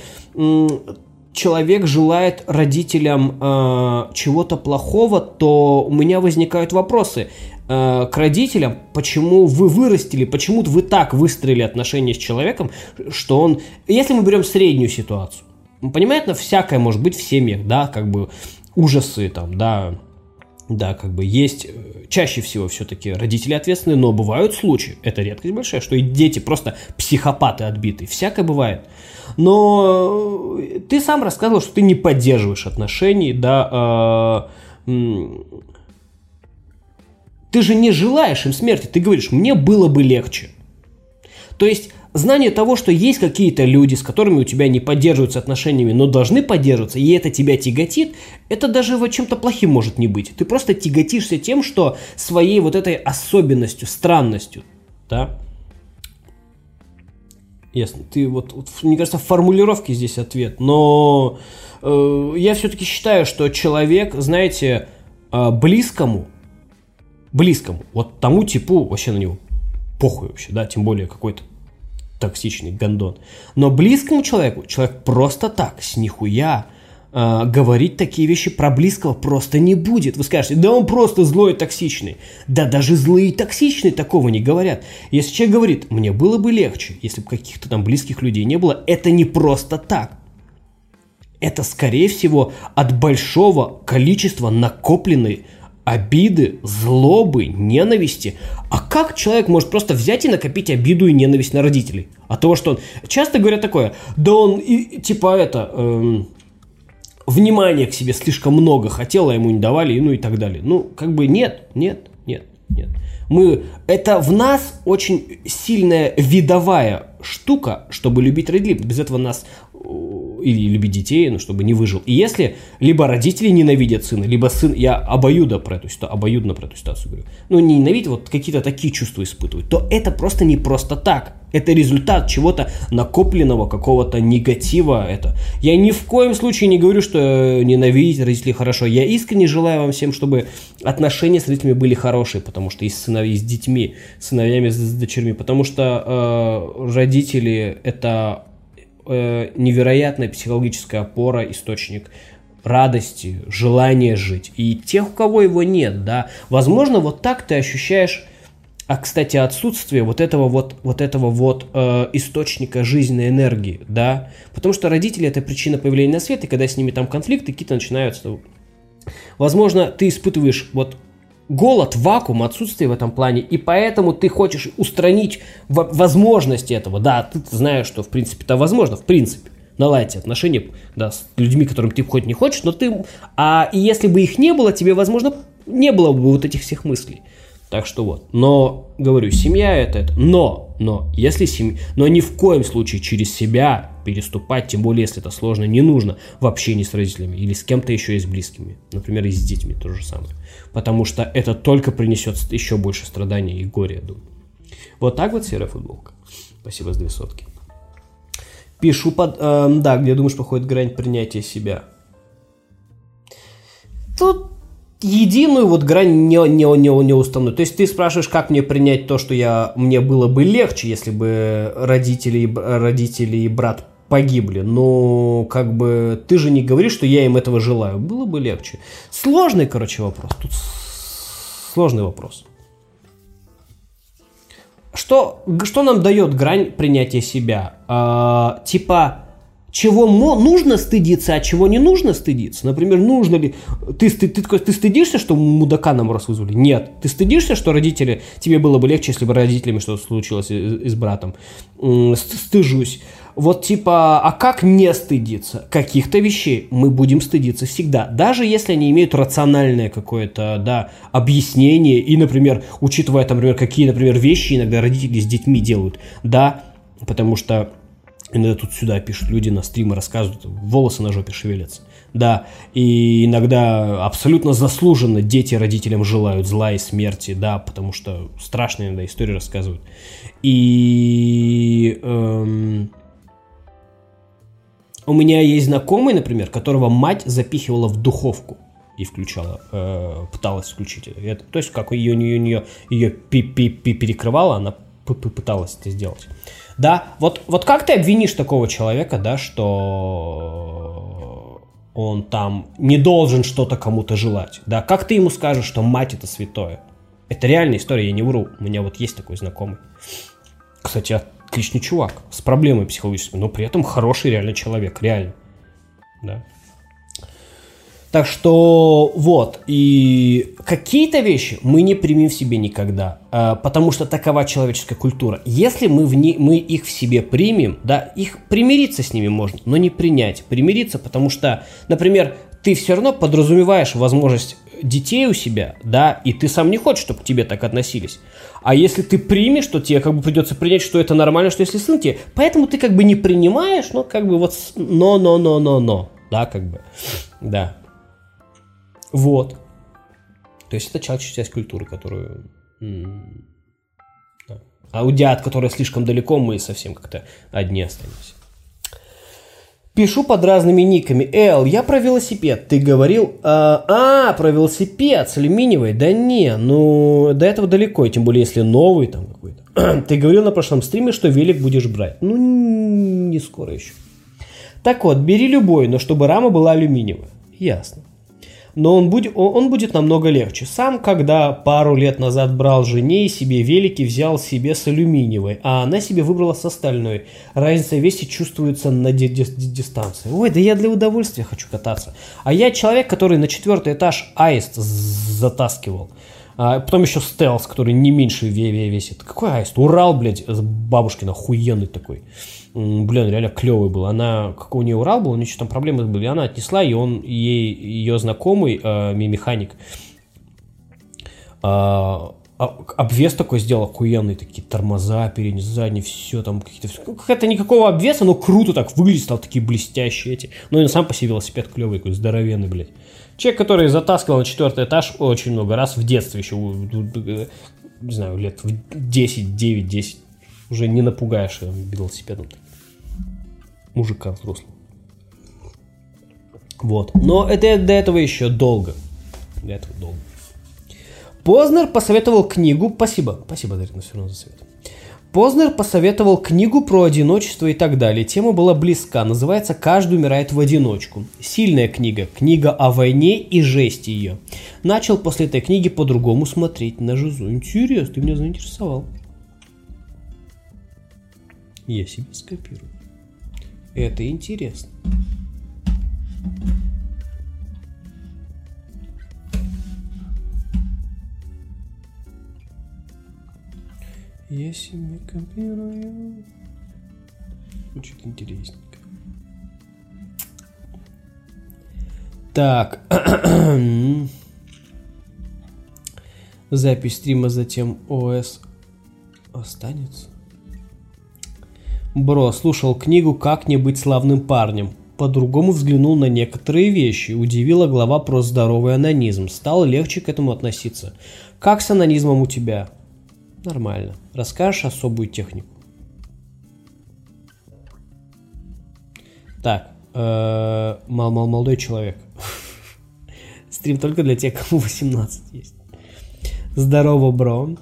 человек желает родителям э, чего-то плохого, то у меня возникают вопросы. Э, к родителям, почему вы вырастили, почему вы так выстроили отношения с человеком, что он... Если мы берем среднюю ситуацию, понятно, всякое может быть в семьях, да, как бы ужасы там, да, да, как бы есть, э, чаще всего все-таки родители ответственны, но бывают случаи, это редкость большая, что и дети просто психопаты отбитые, всякое бывает. Но э, ты сам рассказывал, что ты не поддерживаешь отношений, да, ты же не желаешь им смерти, ты говоришь, мне было бы легче. То есть знание того, что есть какие-то люди, с которыми у тебя не поддерживаются отношениями, но должны поддерживаться, и это тебя тяготит, это даже в чем-то плохим может не быть. Ты просто тяготишься тем, что своей вот этой особенностью, странностью, да. Ясно. Ты вот, вот мне кажется, в формулировке здесь ответ, но э, я все-таки считаю, что человек, знаете, э, близкому близкому, вот тому типу вообще на него похуй вообще, да, тем более какой-то токсичный гандон. Но близкому человеку, человек просто так, с нихуя, э, говорить такие вещи про близкого просто не будет. Вы скажете, да он просто злой и токсичный. Да даже злые и токсичные такого не говорят. Если человек говорит, мне было бы легче, если бы каких-то там близких людей не было, это не просто так. Это, скорее всего, от большого количества накопленной обиды, злобы, ненависти. А как человек может просто взять и накопить обиду и ненависть на родителей? От того, что он... Часто говорят такое, да он и, типа это... Эм, внимания к себе слишком много хотел, а ему не давали, ну и так далее. Ну, как бы нет, нет, нет, нет. Мы, это в нас очень сильная видовая штука, чтобы любить родителей. Без этого нас или любить детей, ну, чтобы не выжил. И если либо родители ненавидят сына, либо сын, я обоюдо про эту ситуацию, обоюдно про эту ситуацию говорю, ну, не ненавидят, вот какие-то такие чувства испытывают, то это просто не просто так. Это результат чего-то накопленного, какого-то негатива. Это. Я ни в коем случае не говорю, что ненавидеть родителей хорошо. Я искренне желаю вам всем, чтобы отношения с родителями были хорошие, потому что и с сыновьями, с детьми, с сыновьями, с дочерьми, потому что э, родители это э, невероятная психологическая опора, источник радости, желания жить. И тех, у кого его нет, да, возможно, вот так ты ощущаешь, а, кстати, отсутствие вот этого вот, вот этого вот э, источника жизненной энергии, да, потому что родители это причина появления на свет, и когда с ними там конфликты какие-то начинаются, возможно, ты испытываешь вот голод, вакуум, отсутствие в этом плане, и поэтому ты хочешь устранить возможность этого. Да, ты знаешь, что в принципе это возможно, в принципе наладить отношения да, с людьми, которым ты хоть не хочешь, но ты... А и если бы их не было, тебе, возможно, не было бы вот этих всех мыслей. Так что вот. Но, говорю, семья это, это. Но, но, если семья... Но ни в коем случае через себя переступать, тем более, если это сложно, не нужно в общении с родителями или с кем-то еще из близкими. Например, и с детьми то же самое. Потому что это только принесет еще больше страданий и горя, я думаю. Вот так вот серая футболка. Спасибо за две сотки. Пишу под... Э, да, где думаешь, проходит грань принятия себя. Тут единую вот грань не, не, не, не установлю. То есть ты спрашиваешь, как мне принять то, что я, мне было бы легче, если бы родители, родители и брат погибли. Но как бы ты же не говоришь, что я им этого желаю. Было бы легче. Сложный, короче, вопрос. Тут сложный вопрос. Что, что нам дает грань принятия себя? А, типа, чего нужно стыдиться, а чего не нужно стыдиться. Например, нужно ли... Ты, ты, ты, ты стыдишься, что мудака нам раз вызвали? Нет. Ты стыдишься, что родители... Тебе было бы легче, если бы родителями что-то случилось и, и с братом. Стыжусь. Вот типа, а как не стыдиться? Каких-то вещей мы будем стыдиться всегда. Даже если они имеют рациональное какое-то, да, объяснение. И, например, учитывая, там, например, какие, например, вещи иногда родители с детьми делают. Да, потому что Иногда тут сюда пишут люди на стримы, рассказывают, волосы на жопе шевелятся. Да, и иногда абсолютно заслуженно дети родителям желают зла и смерти, да, потому что страшные иногда истории рассказывают. И эм, у меня есть знакомый, например, которого мать запихивала в духовку и включала, э, пыталась включить это. То есть, как ее, ее, ее, ее пи -пи -пи перекрывала, она пыталась это сделать. Да, вот, вот как ты обвинишь такого человека, да, что он там не должен что-то кому-то желать, да? Как ты ему скажешь, что мать это святое? Это реальная история, я не вру. У меня вот есть такой знакомый. Кстати, отличный чувак, с проблемой психологическими, но при этом хороший реально человек, реально. Да. Так что вот, и какие-то вещи мы не примем в себе никогда, э, потому что такова человеческая культура. Если мы, в не, мы их в себе примем, да, их примириться с ними можно, но не принять. Примириться, потому что, например, ты все равно подразумеваешь возможность детей у себя, да, и ты сам не хочешь, чтобы к тебе так относились. А если ты примешь, то тебе как бы придется принять, что это нормально, что если сын тебе, поэтому ты как бы не принимаешь, но как бы вот но, но, но, но, но, да, как бы, да. Вот. То есть это человеческая часть культуры, которую... А у дяд, которые слишком далеко, мы совсем как-то одни останемся. Пишу под разными никами. Эл, я про велосипед. Ты говорил... А, а про велосипед с алюминиевой? Да не, ну до этого далеко, тем более если новый там какой-то. Ты говорил на прошлом стриме, что велик будешь брать. Ну, не скоро еще. Так вот, бери любой, но чтобы рама была алюминиевая. Ясно но он будет, он будет намного легче. Сам, когда пару лет назад брал жене себе велики, взял себе с алюминиевой, а она себе выбрала с остальной. Разница в весе чувствуется на ди- ди- дистанции. Ой, да я для удовольствия хочу кататься. А я человек, который на четвертый этаж аист затаскивал. А потом еще стелс, который не меньше весит. Какой аист? Урал, блядь, бабушкин охуенный такой блин, реально клевый был. Она, как у нее Урал был, у нее что там проблемы были, она отнесла, и он, ей, ее знакомый, э, механик, э, обвес такой сделал охуенный, такие тормоза передние, задние, все там какие-то... Ну, какая-то никакого обвеса, но круто так выглядит, стал такие блестящие эти. Ну и сам по себе велосипед клевый, такой здоровенный, блядь. Человек, который затаскивал на четвертый этаж очень много раз в детстве еще, не знаю, лет в 10, 9, 10, уже не напугаешь велосипедом мужика взрослого. Вот. Но это до этого еще долго. До этого долго. Познер посоветовал книгу... Спасибо. Спасибо, Дарина, все равно за совет. Познер посоветовал книгу про одиночество и так далее. Тема была близка. Называется «Каждый умирает в одиночку». Сильная книга. Книга о войне и жести ее. Начал после этой книги по-другому смотреть на жизнь. Интересно, ты меня заинтересовал. Я себе скопирую. Это интересно. Я себе копирую. Звучит интересненько. Так. Запись стрима затем ОС останется. Бро слушал книгу «Как не быть славным парнем». По-другому взглянул на некоторые вещи. Удивила глава про здоровый анонизм. Стало легче к этому относиться. Как с анонизмом у тебя? Нормально. Расскажешь особую технику? Так, э, мол, мол, молодой человек. Стрим только для тех, кому 18 есть. Здорово, бро.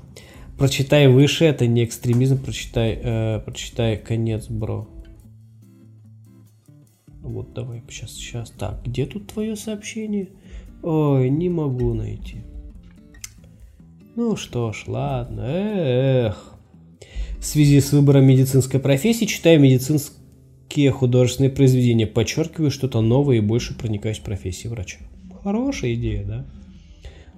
Прочитай выше, это не экстремизм, прочитай, э, прочитай конец, бро. Вот давай, сейчас, сейчас. Так, где тут твое сообщение? Ой, не могу найти. Ну что ж, ладно, эх. В связи с выбором медицинской профессии читаю медицинские художественные произведения, подчеркиваю что-то новое и больше проникаюсь в профессии врача. Хорошая идея, да?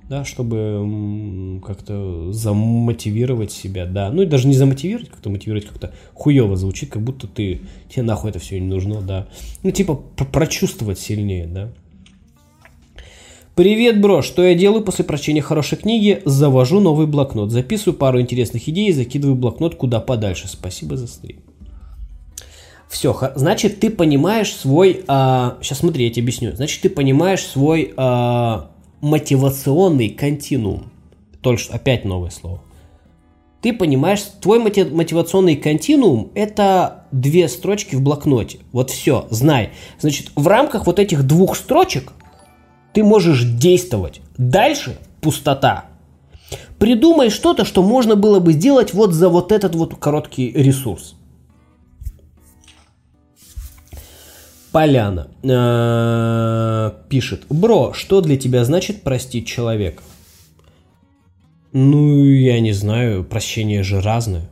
Да, чтобы как-то замотивировать себя, да. Ну и даже не замотивировать, как-то мотивировать как-то хуево звучит, как будто ты, тебе нахуй это все не нужно, да. Ну типа прочувствовать сильнее, да. Привет, бро! Что я делаю после прочтения хорошей книги? Завожу новый блокнот, записываю пару интересных идей и закидываю блокнот куда подальше. Спасибо за стрим. Все, значит, ты понимаешь свой... А, сейчас смотри, я тебе объясню. Значит, ты понимаешь свой а, мотивационный континуум. Только что опять новое слово. Ты понимаешь, твой мотивационный континуум – это две строчки в блокноте. Вот все, знай. Значит, в рамках вот этих двух строчек ты можешь действовать. Дальше пустота. Придумай что-то, что можно было бы сделать вот за вот этот вот короткий ресурс. Поляна э, пишет, бро, что для тебя значит простить человека? Ну, я не знаю, прощение же разное.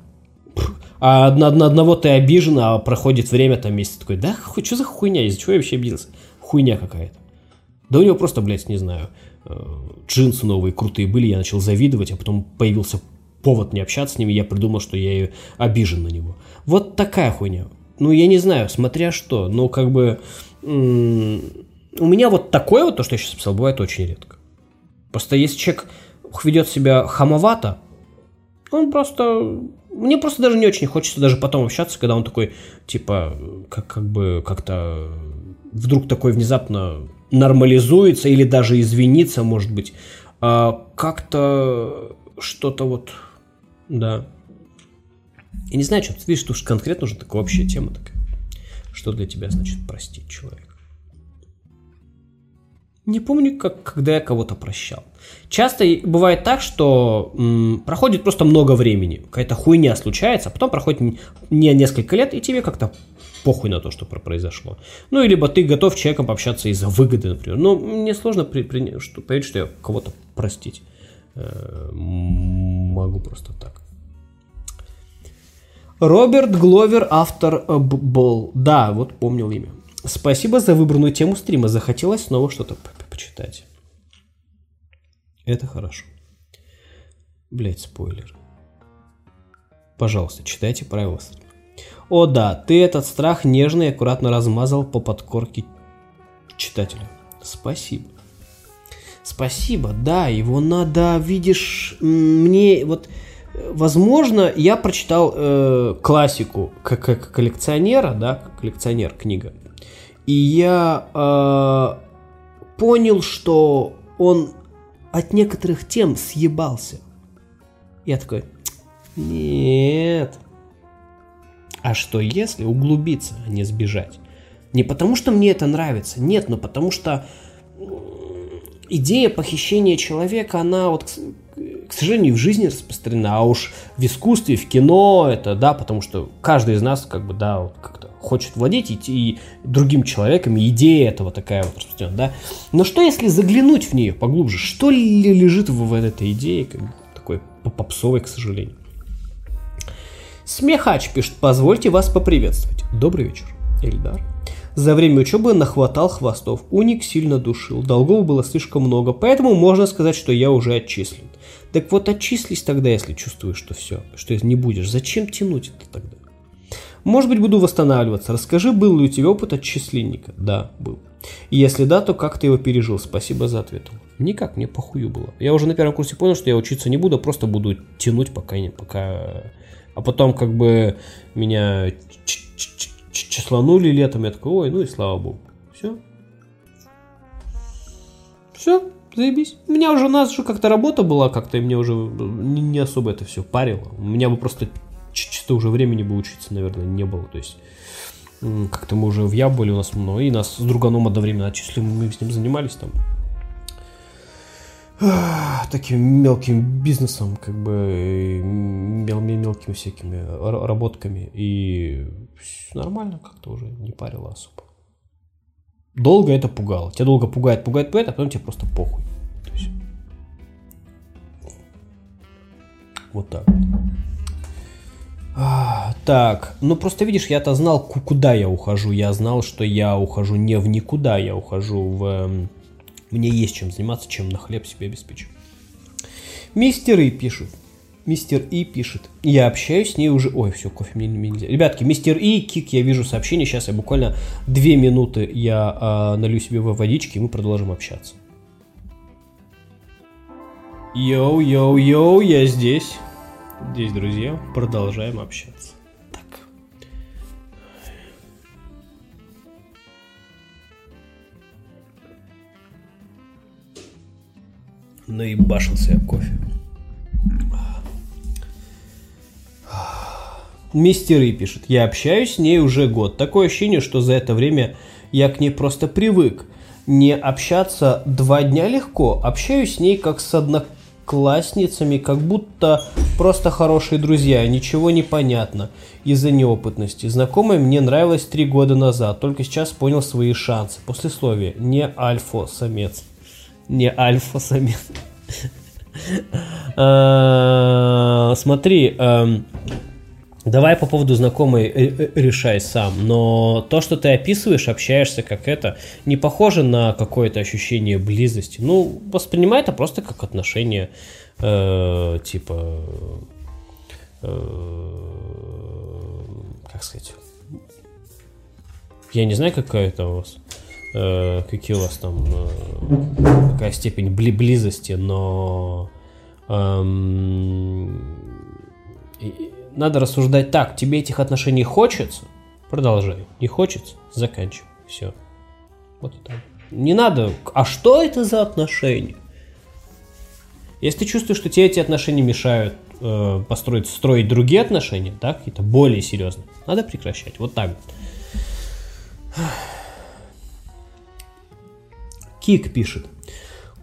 А на, на одного ты обижен, а проходит время, там месяц такой, да, что за хуйня, из-за чего я вообще обиделся? Хуйня какая-то. Да у него просто, блядь, не знаю, э, джинсы новые крутые были, я начал завидовать, а потом появился повод не общаться с ними, я придумал, что я обижен на него. Вот такая хуйня ну, я не знаю, смотря что, но как бы у меня вот такое вот, то, что я сейчас писал, бывает очень редко. Просто если человек ведет себя хамовато, он просто... Мне просто даже не очень хочется даже потом общаться, когда он такой, типа, как, как бы как-то вдруг такой внезапно нормализуется или даже извинится, может быть. А как-то что-то вот, да. Я не знаю, что ты видишь, что конкретно уже такая общая тема такая. Что для тебя значит простить человека? Не помню, как, когда я кого-то прощал. Часто бывает так, что м, проходит просто много времени, какая-то хуйня случается, а потом проходит не несколько лет, и тебе как-то похуй на то, что произошло. Ну, и либо ты готов человеком пообщаться из-за выгоды, например. Но мне сложно при, при, что, поверить, что я кого-то простить э, могу просто так. Роберт Гловер, автор э, Бол. Да, вот помнил имя. Спасибо за выбранную тему стрима. Захотелось снова что-то по почитать. Это хорошо. Блять, спойлер. Пожалуйста, читайте правила стрима. О да, ты этот страх нежно и аккуратно размазал по подкорке читателя. Спасибо. Спасибо, да, его надо, видишь, мне вот Возможно, я прочитал э, классику как, как коллекционера, да, как коллекционер книга, и я э, понял, что он от некоторых тем съебался. Я такой, нет. А что если углубиться, а не сбежать? Не потому, что мне это нравится, нет, но потому что идея похищения человека, она вот к сожалению, в жизни распространена, а уж в искусстве, в кино это, да, потому что каждый из нас, как бы, да, вот как-то хочет владеть и, и другим человеком, и идея этого такая вот распространена, да. Но что если заглянуть в нее поглубже? Что ли лежит в, в этой идее, как бы, такой попсовой, к сожалению? Смехач пишет, позвольте вас поприветствовать. Добрый вечер, Эльдар. За время учебы нахватал хвостов, уник сильно душил, долгов было слишком много, поэтому можно сказать, что я уже отчислен. Так вот, отчислись тогда, если чувствуешь, что все, что не будешь. Зачем тянуть это тогда? Может быть, буду восстанавливаться. Расскажи, был ли у тебя опыт отчисленника? Да, был. Если да, то как ты его пережил? Спасибо за ответ. Никак, мне похую было. Я уже на первом курсе понял, что я учиться не буду, просто буду тянуть пока не, пока... А потом как бы меня числанули летом, я такой, ой, ну и слава богу. Все. Все. Заебись. У меня уже у нас же как-то работа была, как-то и мне уже не, не особо это все парило. У меня бы просто чисто уже времени бы учиться, наверное, не было. То есть как-то мы уже в Я у нас много, и нас с друганом одновременно отчислили, мы с ним занимались там. таким мелким бизнесом, как бы мел мелкими всякими работками. И нормально как-то уже не парило особо. Долго это пугало. Тебя долго пугает, пугает, пугает, а потом тебе просто похуй. То есть... Вот так. А, так, ну просто видишь, я-то знал, куда я ухожу. Я знал, что я ухожу не в никуда, я ухожу в... Мне есть чем заниматься, чем на хлеб себе обеспечить. Мистер И пишет. Мистер И пишет. Я общаюсь с ней уже... Ой, все, кофе мне, нельзя. Ребятки, мистер И, Кик, я вижу сообщение. Сейчас я буквально две минуты я э, налью себе водички, и мы продолжим общаться. Йоу, йоу, йоу, я здесь. Здесь, друзья, продолжаем общаться. Наебашился я кофе. Мистер И пишет, я общаюсь с ней уже год. Такое ощущение, что за это время я к ней просто привык. Не общаться два дня легко, общаюсь с ней как с однокурсником классницами, как будто просто хорошие друзья, ничего не понятно из-за неопытности. Знакомая мне нравилась три года назад, только сейчас понял свои шансы. Послесловие. Не альфа-самец. Не альфа-самец. А, смотри, эм, Давай по поводу знакомой э, э, решай сам, но то, что ты описываешь, общаешься как это, не похоже на какое-то ощущение близости. Ну, воспринимай это просто как отношение, э, типа, э, как сказать, я не знаю, какая это у вас, э, какие у вас там, э, какая степень бли близости, но эм, надо рассуждать так, тебе этих отношений хочется, продолжай. Не хочется, заканчивай. Все. Вот так. Не надо, а что это за отношения? Если ты чувствуешь, что тебе эти отношения мешают э, построить, строить другие отношения, да, какие-то более серьезные, надо прекращать. Вот так. Кик пишет.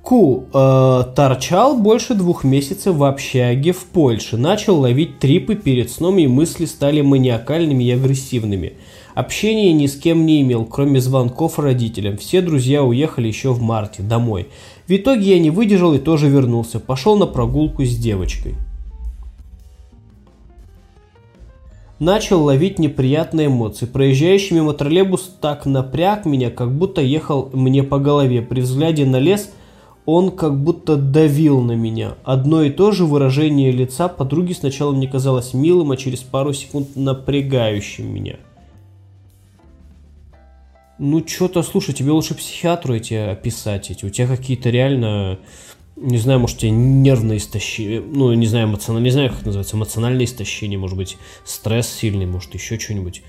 Ку э, торчал больше двух месяцев в общаге в Польше. Начал ловить трипы перед сном, и мысли стали маниакальными и агрессивными. Общения ни с кем не имел, кроме звонков родителям. Все друзья уехали еще в марте домой. В итоге я не выдержал и тоже вернулся. Пошел на прогулку с девочкой. Начал ловить неприятные эмоции. Проезжающий мимо троллейбус так напряг меня, как будто ехал мне по голове. При взгляде на лес – он как будто давил на меня. Одно и то же выражение лица подруги сначала мне казалось милым, а через пару секунд напрягающим меня. Ну, что-то, слушай, тебе лучше психиатру эти описать эти. У тебя какие-то реально, не знаю, может, тебе нервное истощение, ну, не знаю, эмоциональное, не знаю, как это называется, эмоциональное истощение, может быть, стресс сильный, может, еще что-нибудь.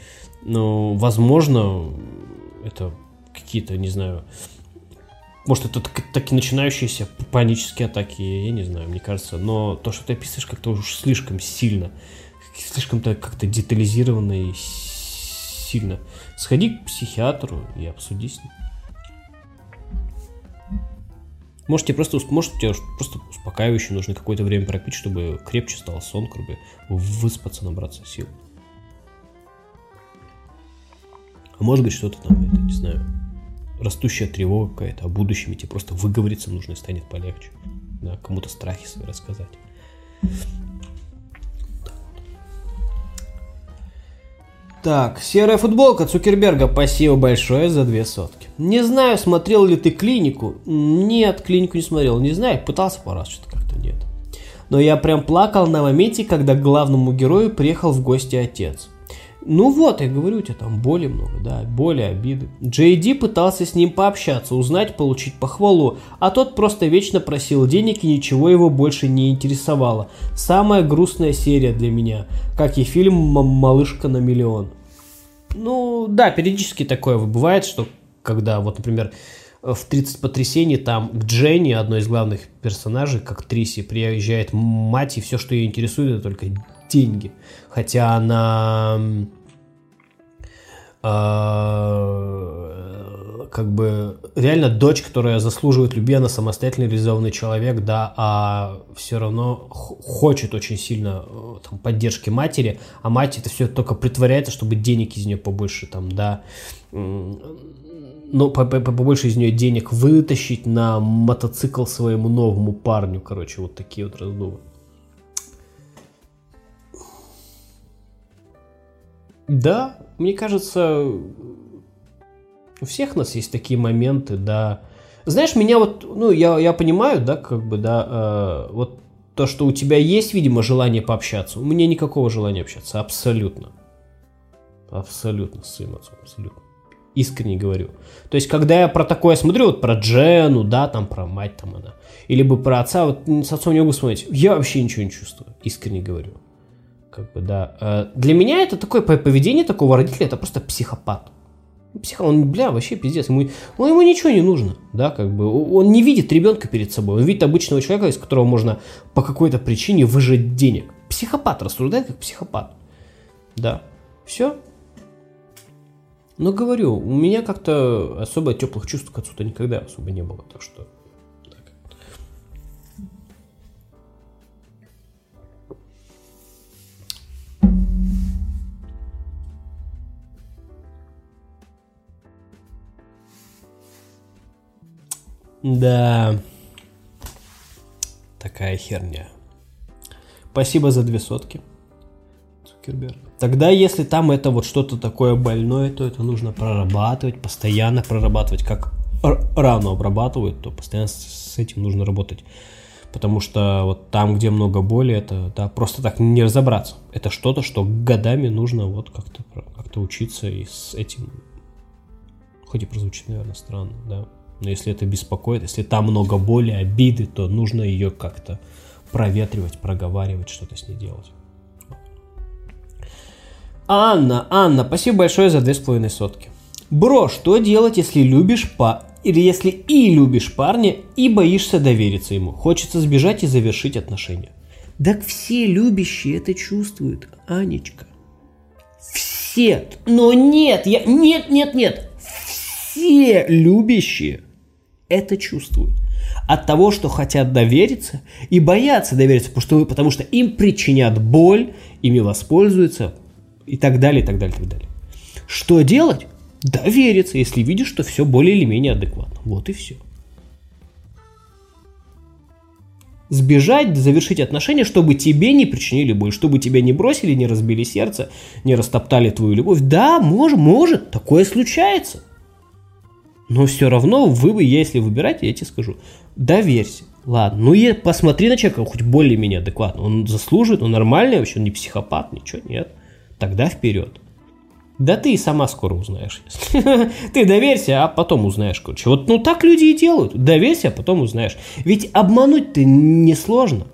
Но, возможно, это какие-то, не знаю, может, это такие начинающиеся панические атаки, я не знаю, мне кажется. Но то, что ты описываешь, как-то уж слишком сильно, слишком-то как-то детализированно и сильно. Сходи к психиатру и обсуди с ним. Может, тебе просто, может, тебе просто успокаивающий нужно какое-то время пропить, чтобы крепче стал сон, как бы выспаться, набраться сил. А может быть, что-то там, это, не знаю, растущая тревога какая-то о будущем, и тебе просто выговориться нужно и станет полегче. Да, кому-то страхи свои рассказать. Так, серая футболка Цукерберга, спасибо большое за две сотки. Не знаю, смотрел ли ты клинику. Нет, клинику не смотрел. Не знаю, пытался пару раз, что-то как-то нет. Но я прям плакал на моменте, когда к главному герою приехал в гости отец. Ну вот, я говорю, у тебя там боли много, да, боли, обиды. Джей Ди пытался с ним пообщаться, узнать, получить похвалу, а тот просто вечно просил денег и ничего его больше не интересовало. Самая грустная серия для меня, как и фильм «Малышка на миллион». Ну, да, периодически такое бывает, что когда, вот, например, в 30 потрясений там к Дженни, одной из главных персонажей, как Триси, приезжает мать, и все, что ее интересует, это только деньги. Хотя она... Э, как бы реально дочь, которая заслуживает любви, она самостоятельно реализованный человек, да, а все равно хочет очень сильно э, там, поддержки матери, а мать это все только притворяется, чтобы денег из нее побольше там, да, ну, побольше из нее денег вытащить на мотоцикл своему новому парню, короче, вот такие вот раздувы. Да, мне кажется, у всех нас есть такие моменты, да. Знаешь, меня вот, ну, я, я понимаю, да, как бы, да, э, вот то, что у тебя есть, видимо, желание пообщаться. У меня никакого желания общаться, абсолютно. Абсолютно, с своим отцом, абсолютно. Искренне говорю. То есть, когда я про такое смотрю, вот про Джену, да, там про мать там она, или бы про отца, вот с отцом не могу смотреть, я вообще ничего не чувствую, искренне говорю. Как бы, да. Э, для меня это такое поведение такого родителя, это просто психопат. Псих, он, бля, вообще пиздец, ему, ну, ему ничего не нужно, да, как бы, он не видит ребенка перед собой, он видит обычного человека, из которого можно по какой-то причине выжать денег. Психопат рассуждает как психопат, да, все. Но говорю, у меня как-то особо теплых чувств к отцу-то никогда особо не было, так что Да. Такая херня. Спасибо за две сотки. Цукерберг. Тогда, если там это вот что-то такое больное, то это нужно прорабатывать, постоянно прорабатывать. Как рано обрабатывают, то постоянно с этим нужно работать. Потому что вот там, где много боли, это да, просто так не разобраться. Это что-то, что годами нужно вот как-то как учиться и с этим. Хоть и прозвучит, наверное, странно, да. Но если это беспокоит, если там много боли, обиды, то нужно ее как-то проветривать, проговаривать, что-то с ней делать. Анна, Анна, спасибо большое за две с половиной сотки. Бро, что делать, если любишь па... или если и любишь парня, и боишься довериться ему? Хочется сбежать и завершить отношения. Так все любящие это чувствуют, Анечка. Все. Но нет, я... Нет, нет, нет. Все любящие это чувствуют. От того, что хотят довериться и боятся довериться, потому что, потому что им причинят боль, ими воспользуются и так далее, и так далее, и так далее. Что делать? Довериться, если видишь, что все более или менее адекватно. Вот и все. Сбежать, завершить отношения, чтобы тебе не причинили боль, чтобы тебя не бросили, не разбили сердце, не растоптали твою любовь. Да, может, может, такое случается. Но все равно вы, если выбираете, я тебе скажу, доверься. Ладно, ну и посмотри на человека хоть более-менее адекватно. Он заслуживает, он нормальный вообще, он не психопат, ничего, нет. Тогда вперед. Да ты и сама скоро узнаешь. ты доверься, а потом узнаешь, короче. Вот ну так люди и делают. Доверься, а потом узнаешь. Ведь обмануть-то несложно.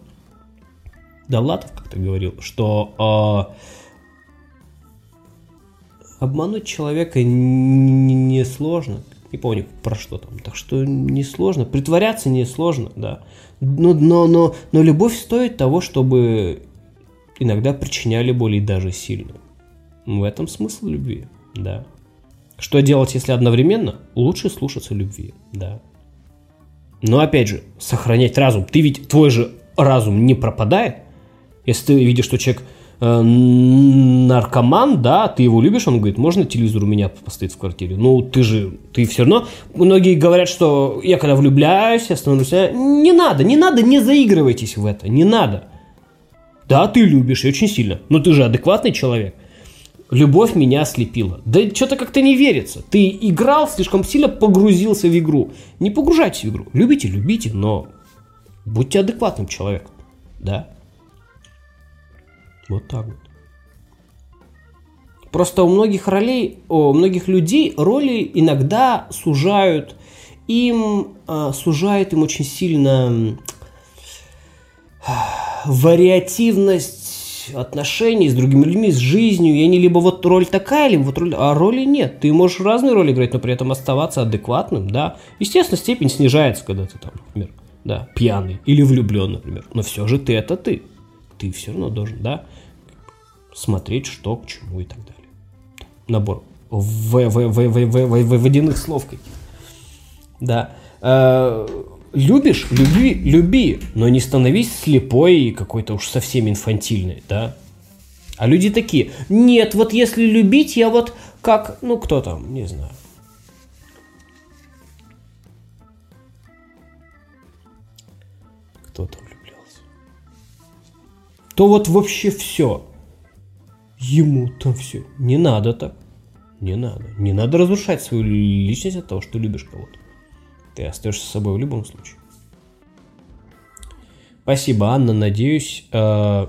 Довлатов как-то говорил, что э, обмануть человека несложно. Не помню про что там. Так что несложно. Притворяться несложно, да. Но, но, но, но любовь стоит того, чтобы иногда причиняли боль и даже сильно. В этом смысл любви, да. Что делать, если одновременно? Лучше слушаться любви, да. Но опять же, сохранять разум. Ты ведь, твой же разум не пропадает. Если ты видишь, что человек Э, наркоман, да, ты его любишь, он говорит, можно телевизор у меня постоит в квартире? Ну, ты же, ты все равно, многие говорят, что я когда влюбляюсь, я становлюсь, не надо, не надо, не заигрывайтесь в это, не надо. Да, ты любишь, и очень сильно, но ты же адекватный человек. Любовь меня ослепила. Да что-то как-то не верится. Ты играл, слишком сильно погрузился в игру. Не погружайтесь в игру. Любите, любите, но будьте адекватным человеком. Да? Вот так вот. Просто у многих ролей, у многих людей роли иногда сужают им, э, сужает им очень сильно вариативность отношений с другими людьми, с жизнью, и они либо вот роль такая, либо вот роль, а роли нет. Ты можешь разные роли играть, но при этом оставаться адекватным, да. Естественно, степень снижается, когда ты там, например, да, пьяный или влюблен, например. Но все же ты это ты. Ты все равно должен, да смотреть, что к чему и так далее. Набор в, в, в, в, в, в, в, водяных слов каких Да. Э, любишь, люби, люби, но не становись слепой и какой-то уж совсем инфантильной, да. А люди такие, нет, вот если любить, я вот как, ну кто там, не знаю. Кто там влюблялся? То вот вообще все. Ему там все. Не надо так. Не надо. Не надо разрушать свою личность от того, что любишь кого-то. Ты остаешься с собой в любом случае. Спасибо, Анна. Надеюсь, э,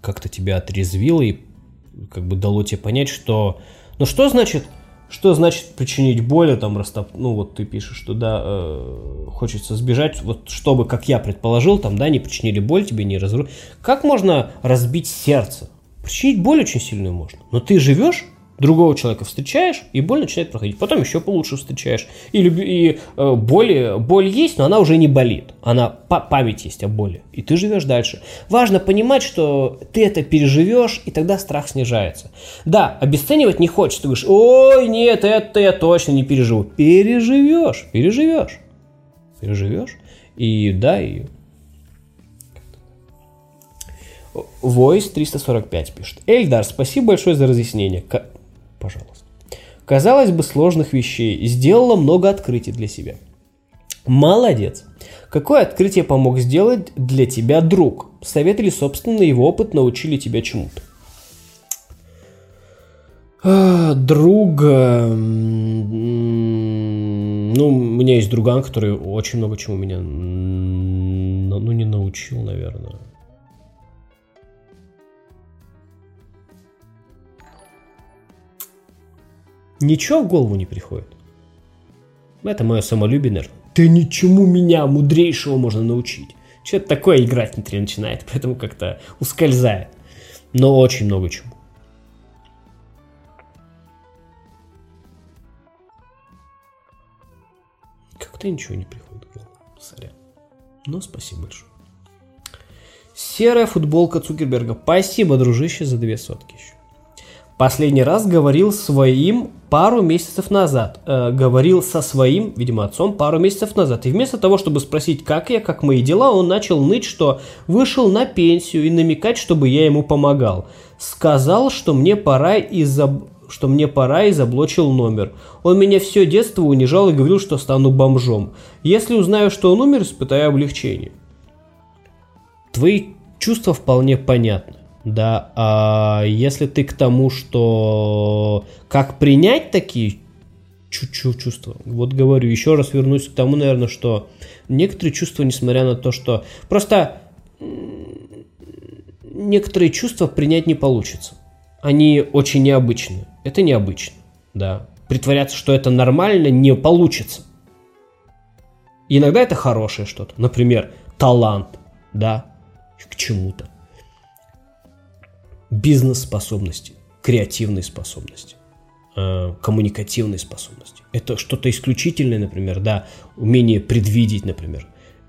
как-то тебя отрезвило и как бы дало тебе понять, что... Ну что значит, что значит причинить боль, там, растоп... ну вот ты пишешь, что да, э, хочется сбежать, вот чтобы, как я предположил, там, да, не причинили боль тебе, не разрушили. Как можно разбить сердце? Причинить боль очень сильную можно. Но ты живешь, другого человека встречаешь, и боль начинает проходить. Потом еще получше встречаешь. И, и э, боль, боль есть, но она уже не болит. Она память есть о боли. И ты живешь дальше. Важно понимать, что ты это переживешь, и тогда страх снижается. Да, обесценивать не хочется. Ты говоришь, ой, нет, это я точно не переживу. Переживешь, переживешь. Переживешь. И да, и Voice 345 пишет. Эльдар, спасибо большое за разъяснение. Пожалуйста. Казалось бы, сложных вещей. Сделала много открытий для себя. Молодец. Какое открытие помог сделать для тебя друг? Совет или собственный его опыт научили тебя чему-то? А, друг... Ну, у меня есть друган, который очень много чему меня... Ну, не научил, наверное. Ничего в голову не приходит. Это мое самолюбие, наверное. Да ничему меня мудрейшего можно научить. Что-то такое играть внутри начинает, поэтому как-то ускользает. Но очень много чему. Как-то ничего не приходит в голову. Сорян. Но спасибо большое. Серая футболка Цукерберга. Спасибо, дружище, за две сотки еще. Последний раз говорил своим пару месяцев назад. Э, говорил со своим, видимо, отцом пару месяцев назад. И вместо того, чтобы спросить, как я, как мои дела, он начал ныть, что вышел на пенсию и намекать, чтобы я ему помогал. Сказал, что мне пора из-за что мне пора и заблочил номер. Он меня все детство унижал и говорил, что стану бомжом. Если узнаю, что он умер, испытаю облегчение. Твои чувства вполне понятны. Да, а если ты к тому, что как принять такие чуть-чуть чувства. Вот говорю, еще раз вернусь к тому, наверное, что некоторые чувства, несмотря на то, что просто некоторые чувства принять не получится. Они очень необычные. Это необычно, да. Притворяться, что это нормально, не получится. иногда это хорошее что-то. Например, талант, да, к чему-то бизнес-способности, креативные способности, э, коммуникативные способности. Это что-то исключительное, например, да, умение предвидеть, например.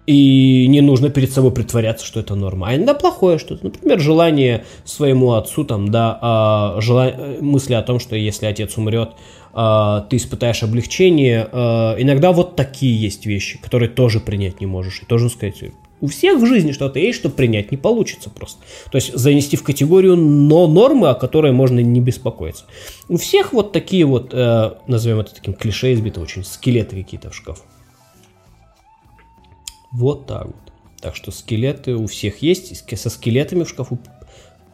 И не нужно перед собой притворяться, что это норма. А иногда плохое что-то. Например, желание своему отцу, там, да, а, жела... мысли о том, что если отец умрет, а, ты испытаешь облегчение. А, иногда вот такие есть вещи, которые тоже принять не можешь. И тоже сказать, у всех в жизни что-то есть, что принять не получится просто. То есть занести в категорию но нормы, о которой можно не беспокоиться. У всех вот такие вот, э, назовем это таким клише избито очень, скелеты какие-то в шкафу. Вот так вот. Так что скелеты у всех есть. Со скелетами в шкафу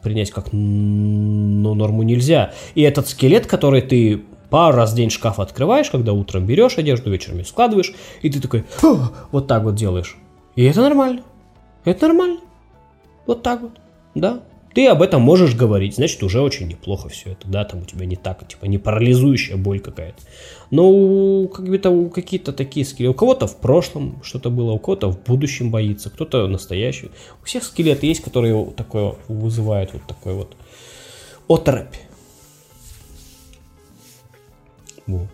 принять как но норму нельзя. И этот скелет, который ты пару раз в день шкаф открываешь, когда утром берешь одежду, вечером ее складываешь, и ты такой вот так вот делаешь. И это нормально. Это нормально. Вот так вот. Да. Ты об этом можешь говорить, значит, уже очень неплохо все это, да, там у тебя не так, типа, не парализующая боль какая-то. Но как бы там какие-то такие скелеты. У кого-то в прошлом что-то было, у кого-то в будущем боится, кто-то настоящий. У всех скелеты есть, которые такое вызывают вот такой вот оторопь. Вот.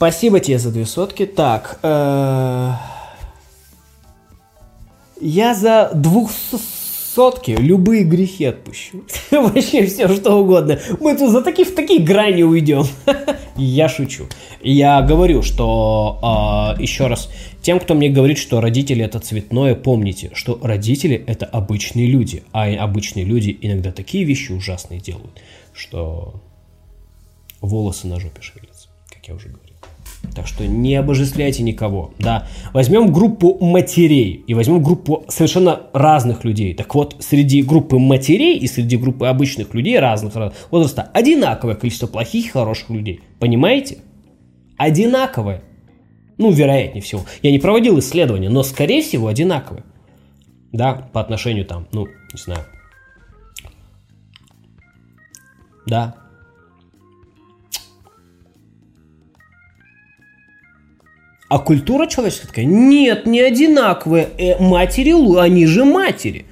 Спасибо тебе за две сотки. Так, э, я за двух сотки любые грехи отпущу. Вообще все, что угодно. Мы тут за такие, в такие грани уйдем. Я шучу. Я говорю, что э, еще раз, тем, кто мне говорит, что родители это цветное, помните, что родители это обычные люди, а обычные люди иногда такие вещи ужасные делают, что волосы на жопе шевелятся, как я уже говорил. Так что не обожествляйте никого, да. Возьмем группу матерей и возьмем группу совершенно разных людей. Так вот, среди группы матерей и среди группы обычных людей разных возраста одинаковое количество плохих и хороших людей. Понимаете? Одинаковое. Ну, вероятнее всего. Я не проводил исследования, но, скорее всего, одинаковое. Да, по отношению там, ну, не знаю. Да, А культура человеческая такая, нет, не одинаковые. Э, матери, они же матери.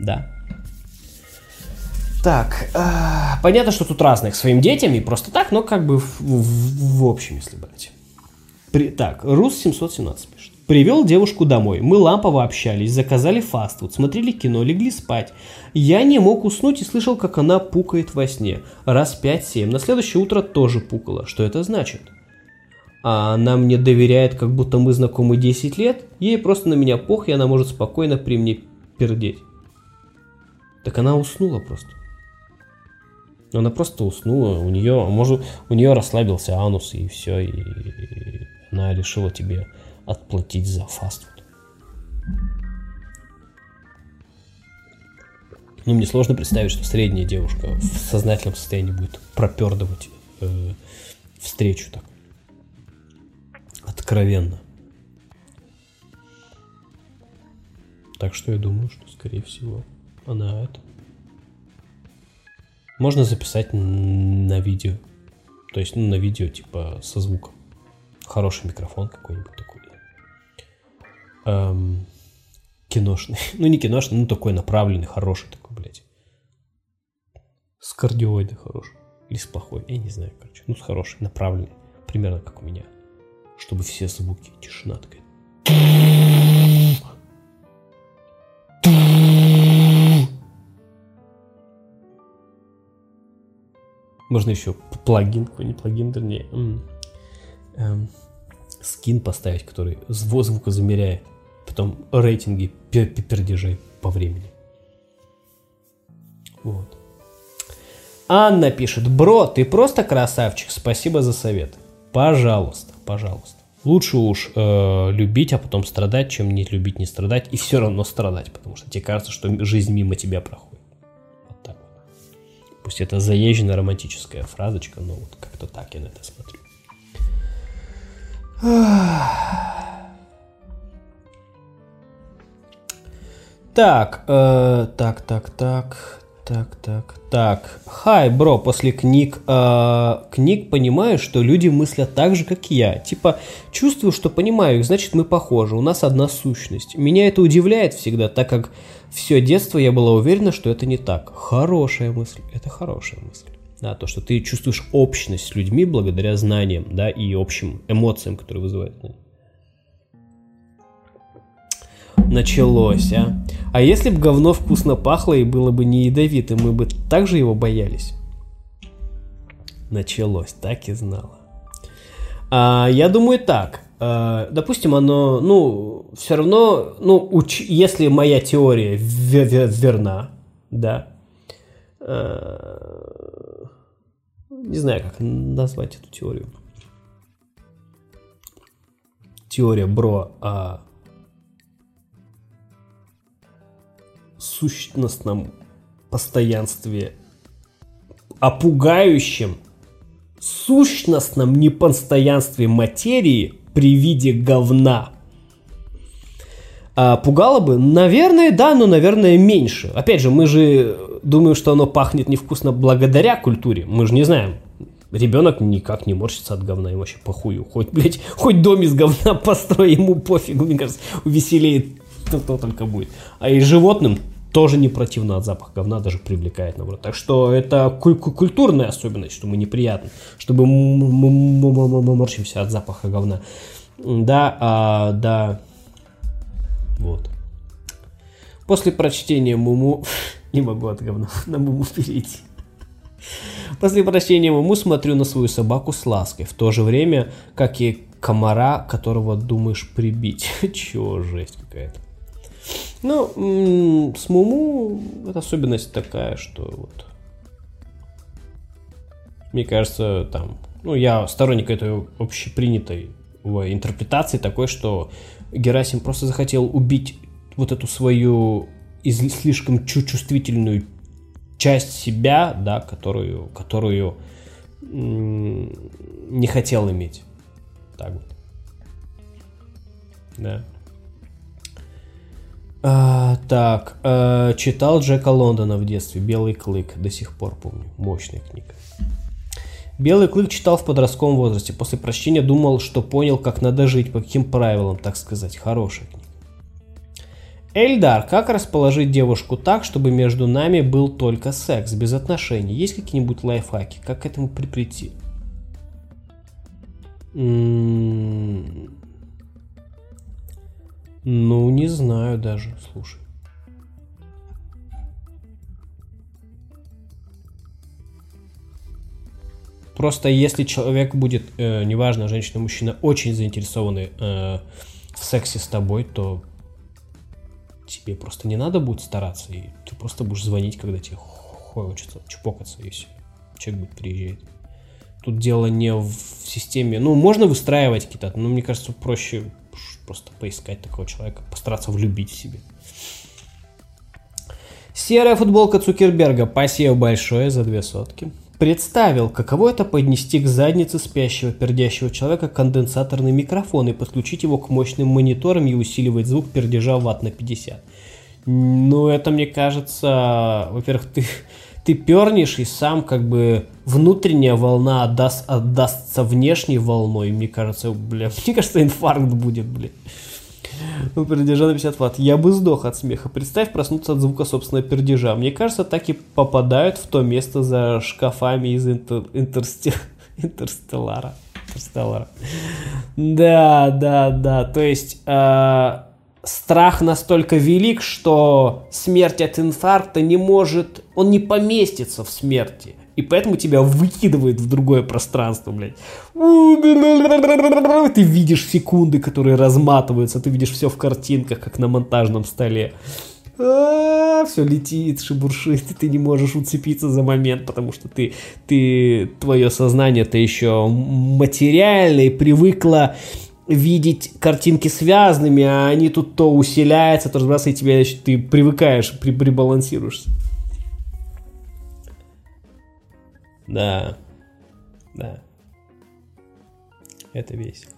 Да. Так, э, понятно, что тут разные к своим детям и просто так, но как бы в, в, в общем, если брать. При, так, Рус 717 пишет. Привел девушку домой. Мы лампово общались, заказали фастфуд, смотрели кино, легли спать. Я не мог уснуть и слышал, как она пукает во сне. Раз 5-7. На следующее утро тоже пукала. Что это значит? А она мне доверяет, как будто мы знакомы 10 лет, ей просто на меня пох, и она может спокойно при мне пердеть. Так она уснула просто. Она просто уснула, у нее, может, у нее расслабился анус и все, и, и она решила тебе отплатить за фастфуд. Ну, мне сложно представить, что средняя девушка в сознательном состоянии будет пропердывать э, встречу так откровенно. Так что я думаю, что, скорее всего, она это. Можно записать на видео. То есть, ну, на видео, типа, со звуком. Хороший микрофон какой-нибудь такой. Эм, киношный. ну, не киношный, ну, такой направленный, хороший такой, блядь. С кардиоидой хороший. Или с плохой. Я не знаю, короче. Ну, с хороший, направленный. Примерно как у меня чтобы все звуки, тишина такая. Можно еще плагин, какой-нибудь плагин, вернее, эм, скин поставить, который звука замеряет, потом рейтинги пердежей по времени. Вот. Анна пишет, бро, ты просто красавчик, спасибо за совет. Пожалуйста, пожалуйста. Лучше уж э, любить, а потом страдать, чем не любить, не страдать, и все равно страдать, потому что тебе кажется, что жизнь мимо тебя проходит. Вот так вот. Пусть это заезженная романтическая фразочка, но вот как-то так я на это смотрю. Так, э, так, так, так. Так, так, так. Хай, бро, после книг, э, книг понимаю, что люди мыслят так же, как я. Типа, чувствую, что понимаю их, значит мы похожи, у нас одна сущность. Меня это удивляет всегда, так как все детство я была уверена, что это не так. Хорошая мысль, это хорошая мысль. Да, то, что ты чувствуешь общность с людьми благодаря знаниям, да, и общим эмоциям, которые вызывают началось, а? А если бы говно вкусно пахло и было бы не ядовитым, мы бы также его боялись? Началось, так и знала. А, я думаю так. А, допустим, оно, ну, все равно, ну, уч, если моя теория верна, да, а, не знаю, как назвать эту теорию. Теория Бро о сущностном постоянстве, о пугающем сущностном непостоянстве материи при виде говна. А пугало бы? Наверное, да, но, наверное, меньше. Опять же, мы же думаем, что оно пахнет невкусно благодаря культуре. Мы же не знаем. Ребенок никак не морщится от говна, ему вообще похую. Хоть, блядь, хоть дом из говна построй, ему пофигу, мне кажется, веселее кто, только будет. А и животным тоже не противно от запаха говна, даже привлекает, наоборот. Так что это культурная особенность, что мы неприятны, чтобы мы морщимся от запаха говна. Да, а, да, вот. После прочтения Муму не могу от говна на Муму перейти. После прочтения ему смотрю на свою собаку с лаской, в то же время, как и комара, которого думаешь прибить. Чего, жесть какая-то. Ну, с Муму особенность такая, что вот... Мне кажется, там... Ну, я сторонник этой общепринятой интерпретации такой, что Герасим просто захотел убить вот эту свою слишком чувствительную часть себя, да, которую, которую не хотел иметь. Так вот. Да. А, так, а, читал Джека Лондона в детстве «Белый клык», до сих пор помню, мощная книга. Белый клык читал в подростковом возрасте, после прочтения думал, что понял, как надо жить, по каким правилам, так сказать, хорошая книга. Эльдар, как расположить девушку так, чтобы между нами был только секс, без отношений? Есть какие-нибудь лайфхаки? Как к этому прийти? М-м-м. Ну, не знаю даже, слушай. Просто если человек будет, э, неважно, женщина, мужчина, очень заинтересованы э, в сексе с тобой, то тебе просто не надо будет стараться, и ты просто будешь звонить, когда тебе хочется чпокаться, если человек будет приезжать. Тут дело не в системе, ну, можно выстраивать какие-то, но мне кажется, проще просто поискать такого человека, постараться влюбить в себе. Серая футболка Цукерберга, спасибо большое за две сотки. Представил, каково это поднести к заднице спящего пердящего человека конденсаторный микрофон и подключить его к мощным мониторам и усиливать звук пердежа ватт на 50. Ну, это, мне кажется, во-первых, ты, ты пернешь, и сам как бы внутренняя волна отдаст, отдастся внешней волной. Мне кажется, бля, мне кажется, инфаркт будет, бля. Ну, пердежа на 50 ватт. Я бы сдох от смеха. Представь проснуться от звука собственного пердежа. Мне кажется, так и попадают в то место за шкафами из интер... интерсти... Интерстеллара. Интерстеллара. Да, да, да. То есть э, страх настолько велик, что смерть от инфаркта не может... Он не поместится в смерти и поэтому тебя выкидывает в другое пространство, блядь. Ты видишь секунды, которые разматываются, ты видишь все в картинках, как на монтажном столе. А, все летит, шебуршит, и ты не можешь уцепиться за момент, потому что ты, ты твое сознание то еще материальное привыкло видеть картинки связанными, а они тут то усиляются, то разбрасывают, тебя ты привыкаешь, при, прибалансируешься. Да. Да. Это весело.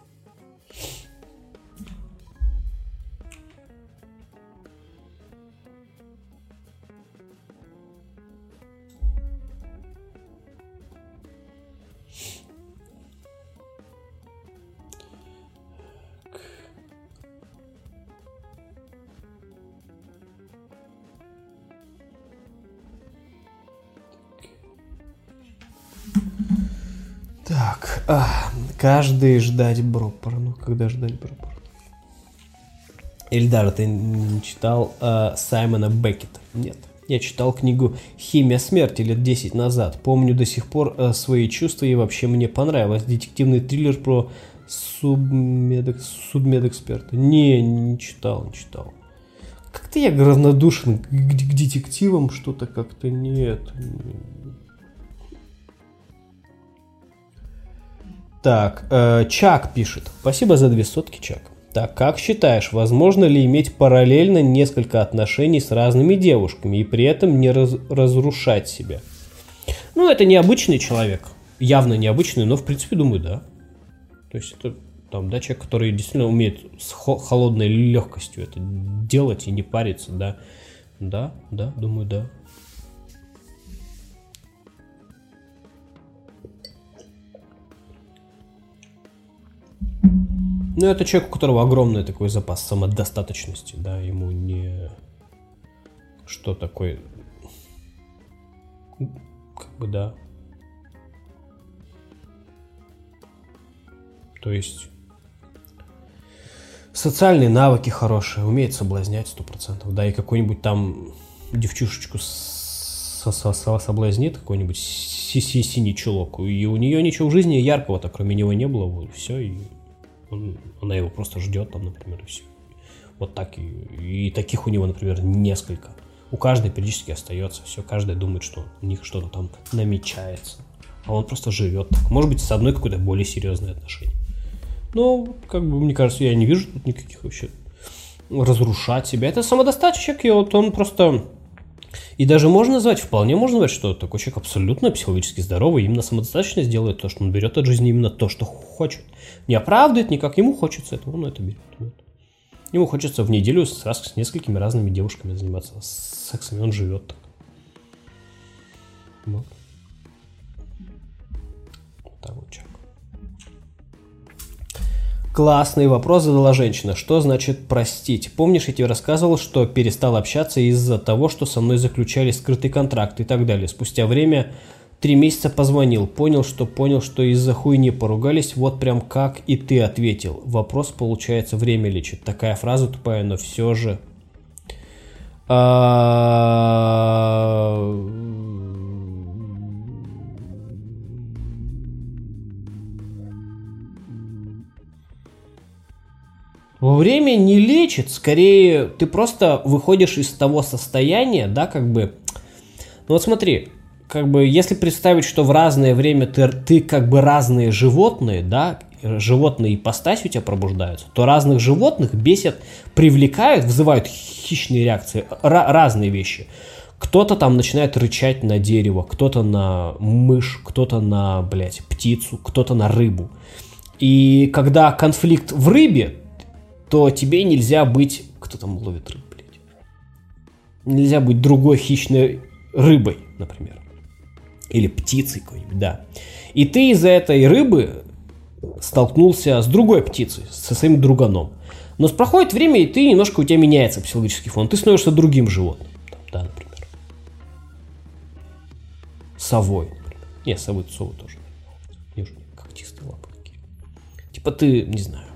Так, а, каждый ждать Бропора. Ну, когда ждать Бропора? Эльдар, ты не читал а, Саймона Беккета? Нет. Я читал книгу «Химия смерти» лет 10 назад. Помню до сих пор а, свои чувства и вообще мне понравилось. Детективный триллер про субмедэк... судмедэксперта. Не, не читал, не читал. Как-то я равнодушен к, к детективам, что-то как-то нет. Так, э, Чак пишет. Спасибо за две сотки, Чак. Так, как считаешь, возможно ли иметь параллельно несколько отношений с разными девушками и при этом не раз, разрушать себя? Ну, это необычный человек. Явно необычный, но в принципе, думаю, да. То есть это там, да, человек, который действительно умеет с холодной легкостью это делать и не париться, да. Да, да, думаю, да. Ну, это человек, у которого огромный такой запас самодостаточности, да, ему не... Что такое... Как бы, да. То есть... Социальные навыки хорошие, умеет соблазнять сто процентов, да, и какую-нибудь там девчушечку соблазнит какой-нибудь синий чулок, и у нее ничего в жизни яркого-то кроме него не было, все, и он, она его просто ждет там, например, и все. Вот так и, и таких у него, например, несколько. У каждой периодически остается все, каждая думает, что у них что-то там намечается. А он просто живет так. Может быть, с одной какой-то более серьезное отношение. Но, как бы, мне кажется, я не вижу тут никаких вообще разрушать себя. Это самодостаточный человек, и вот он просто... И даже можно назвать, вполне можно назвать, что такой человек абсолютно психологически здоровый, именно самодостаточно сделает то, что он берет от жизни именно то, что хочет. Не оправдывает никак, ему хочется этого, он это берет. Вот. Ему хочется в неделю с, раз, с несколькими разными девушками заниматься сексом, и он живет так. Вот. Так вот. Классный вопрос задала женщина. Что значит простить? Помнишь, я тебе рассказывал, что перестал общаться из-за того, что со мной заключали скрытый контракт и так далее. Спустя время Три месяца позвонил, понял, что понял, что из-за хуйни поругались, вот прям как и ты ответил. Вопрос, получается, время лечит. Такая фраза тупая, но все же... время не лечит, скорее ты просто выходишь из того состояния, да, как бы. Ну вот смотри, как бы, если представить, что в разное время ты, ты как бы разные животные, да, животные ипостаси у тебя пробуждаются, то разных животных бесят, привлекают, вызывают хищные реакции, разные вещи. Кто-то там начинает рычать на дерево, кто-то на мышь, кто-то на, блядь, птицу, кто-то на рыбу. И когда конфликт в рыбе, то тебе нельзя быть... Кто там ловит рыбу, блядь? Нельзя быть другой хищной рыбой, например. Или птицей какой-нибудь, да. И ты из-за этой рыбы столкнулся с другой птицей, со своим друганом. Но проходит время, и ты немножко у тебя меняется психологический фон. Ты становишься другим животным. Да, например. Совой, например. Не, совы, совы тоже. Уже когтистые лапы такие. Типа ты, не знаю,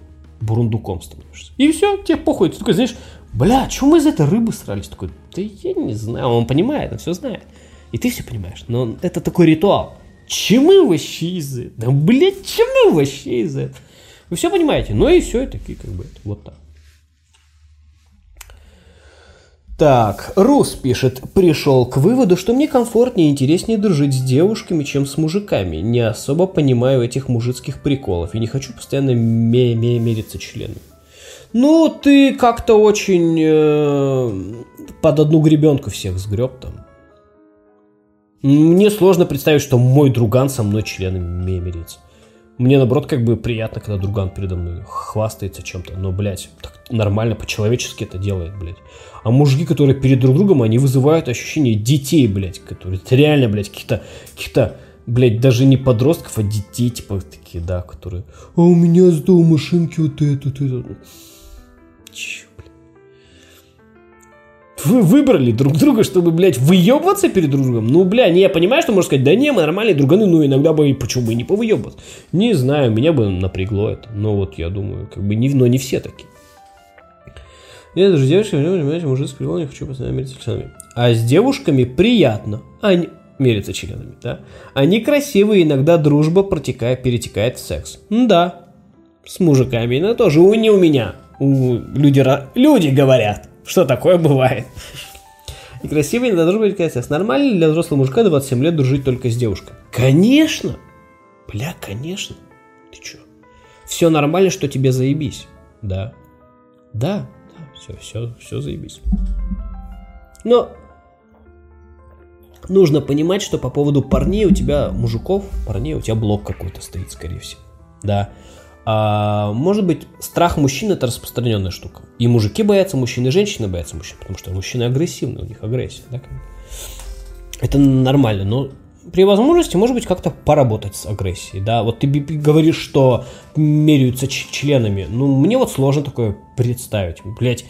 бурундуком становишься. И все, тебе похуй. Ты такой, знаешь, бля, чего мы из этой рыбы срались? Такой, да я не знаю, он понимает, он все знает. И ты все понимаешь. Но это такой ритуал. Чему вообще из этого? Да, блядь, чему вообще из этого? Вы все понимаете? Ну и все, и такие как бы вот так. Так, Рус пишет, пришел к выводу, что мне комфортнее и интереснее дружить с девушками, чем с мужиками. Не особо понимаю этих мужицких приколов и не хочу постоянно ме- ме- мериться членами. Ну, ты как-то очень э, под одну гребенку всех сгреб там. Мне сложно представить, что мой друган со мной членами мерится. Мне, наоборот, как бы приятно, когда друган передо мной хвастается чем-то. Но, блядь, так нормально, по-человечески это делает, блядь. А мужики, которые перед друг другом, они вызывают ощущение детей, блядь, которые... Это реально, блядь, каких-то... Каких-то блядь, даже не подростков, а детей, типа, такие, да, которые... А у меня с дома машинки вот это, вот это. Чё? Вы выбрали друг друга, чтобы, блядь, выебываться перед друг другом? Ну, бля, не, я понимаю, что можно сказать, да не, мы нормальные друганы, ну, иногда бы, почему бы и не повыебываться? Не знаю, меня бы напрягло это. Но вот я думаю, как бы, не, но не все такие. Я даже с девушками, понимаете, мужик с прикол, не хочу постоянно мериться членами. А с девушками приятно. Они мериться членами, да? Они красивые, иногда дружба протекает, перетекает в секс. Да, с мужиками, но тоже у, не у меня. У, люди, люди говорят что такое бывает. И красивый для дружбы КСС. Нормально для взрослого мужика 27 лет дружить только с девушкой? Конечно! Бля, конечно. Ты чё? Все нормально, что тебе заебись. Да. Да, да, все, все, все заебись. Но нужно понимать, что по поводу парней у тебя, мужиков, парней, у тебя блок какой-то стоит, скорее всего. Да. А, может быть, страх мужчин это распространенная штука. И мужики боятся мужчин, и женщины боятся мужчин, потому что мужчины агрессивны, у них агрессия. Да? Это нормально, но при возможности, может быть, как-то поработать с агрессией, да, вот ты говоришь, что меряются членами, ну, мне вот сложно такое представить, блять,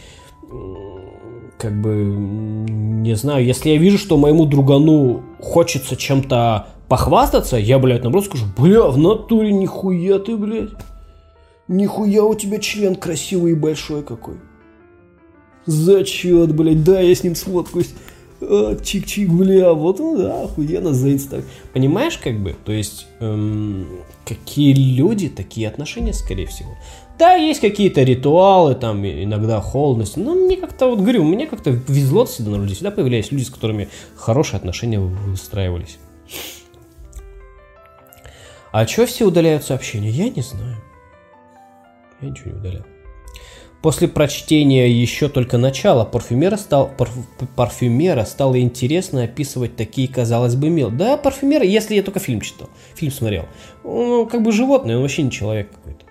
как бы, не знаю, если я вижу, что моему другану хочется чем-то похвастаться, я, блядь, наоборот скажу, бля, в натуре нихуя ты, блядь. Нихуя у тебя член красивый и большой какой. Зачет, блядь, да, я с ним сфоткаюсь. А, чик-чик, бля, вот ну да, охуенно за инстаграм. Понимаешь, как бы? То есть, эм, какие люди, такие отношения, скорее всего. Да, есть какие-то ритуалы, там иногда холодность, но мне как-то, вот говорю, мне как-то везло всегда на людей, всегда появлялись люди, с которыми хорошие отношения выстраивались. А что все удаляют сообщения? Я не знаю. Я ничего не удалял. После прочтения еще только начала парфюмера, стал, парф, парфюмера стало интересно описывать такие, казалось бы, мел. Да, парфюмера, если я только фильм читал, фильм смотрел. Он как бы животное, он вообще не человек какой-то.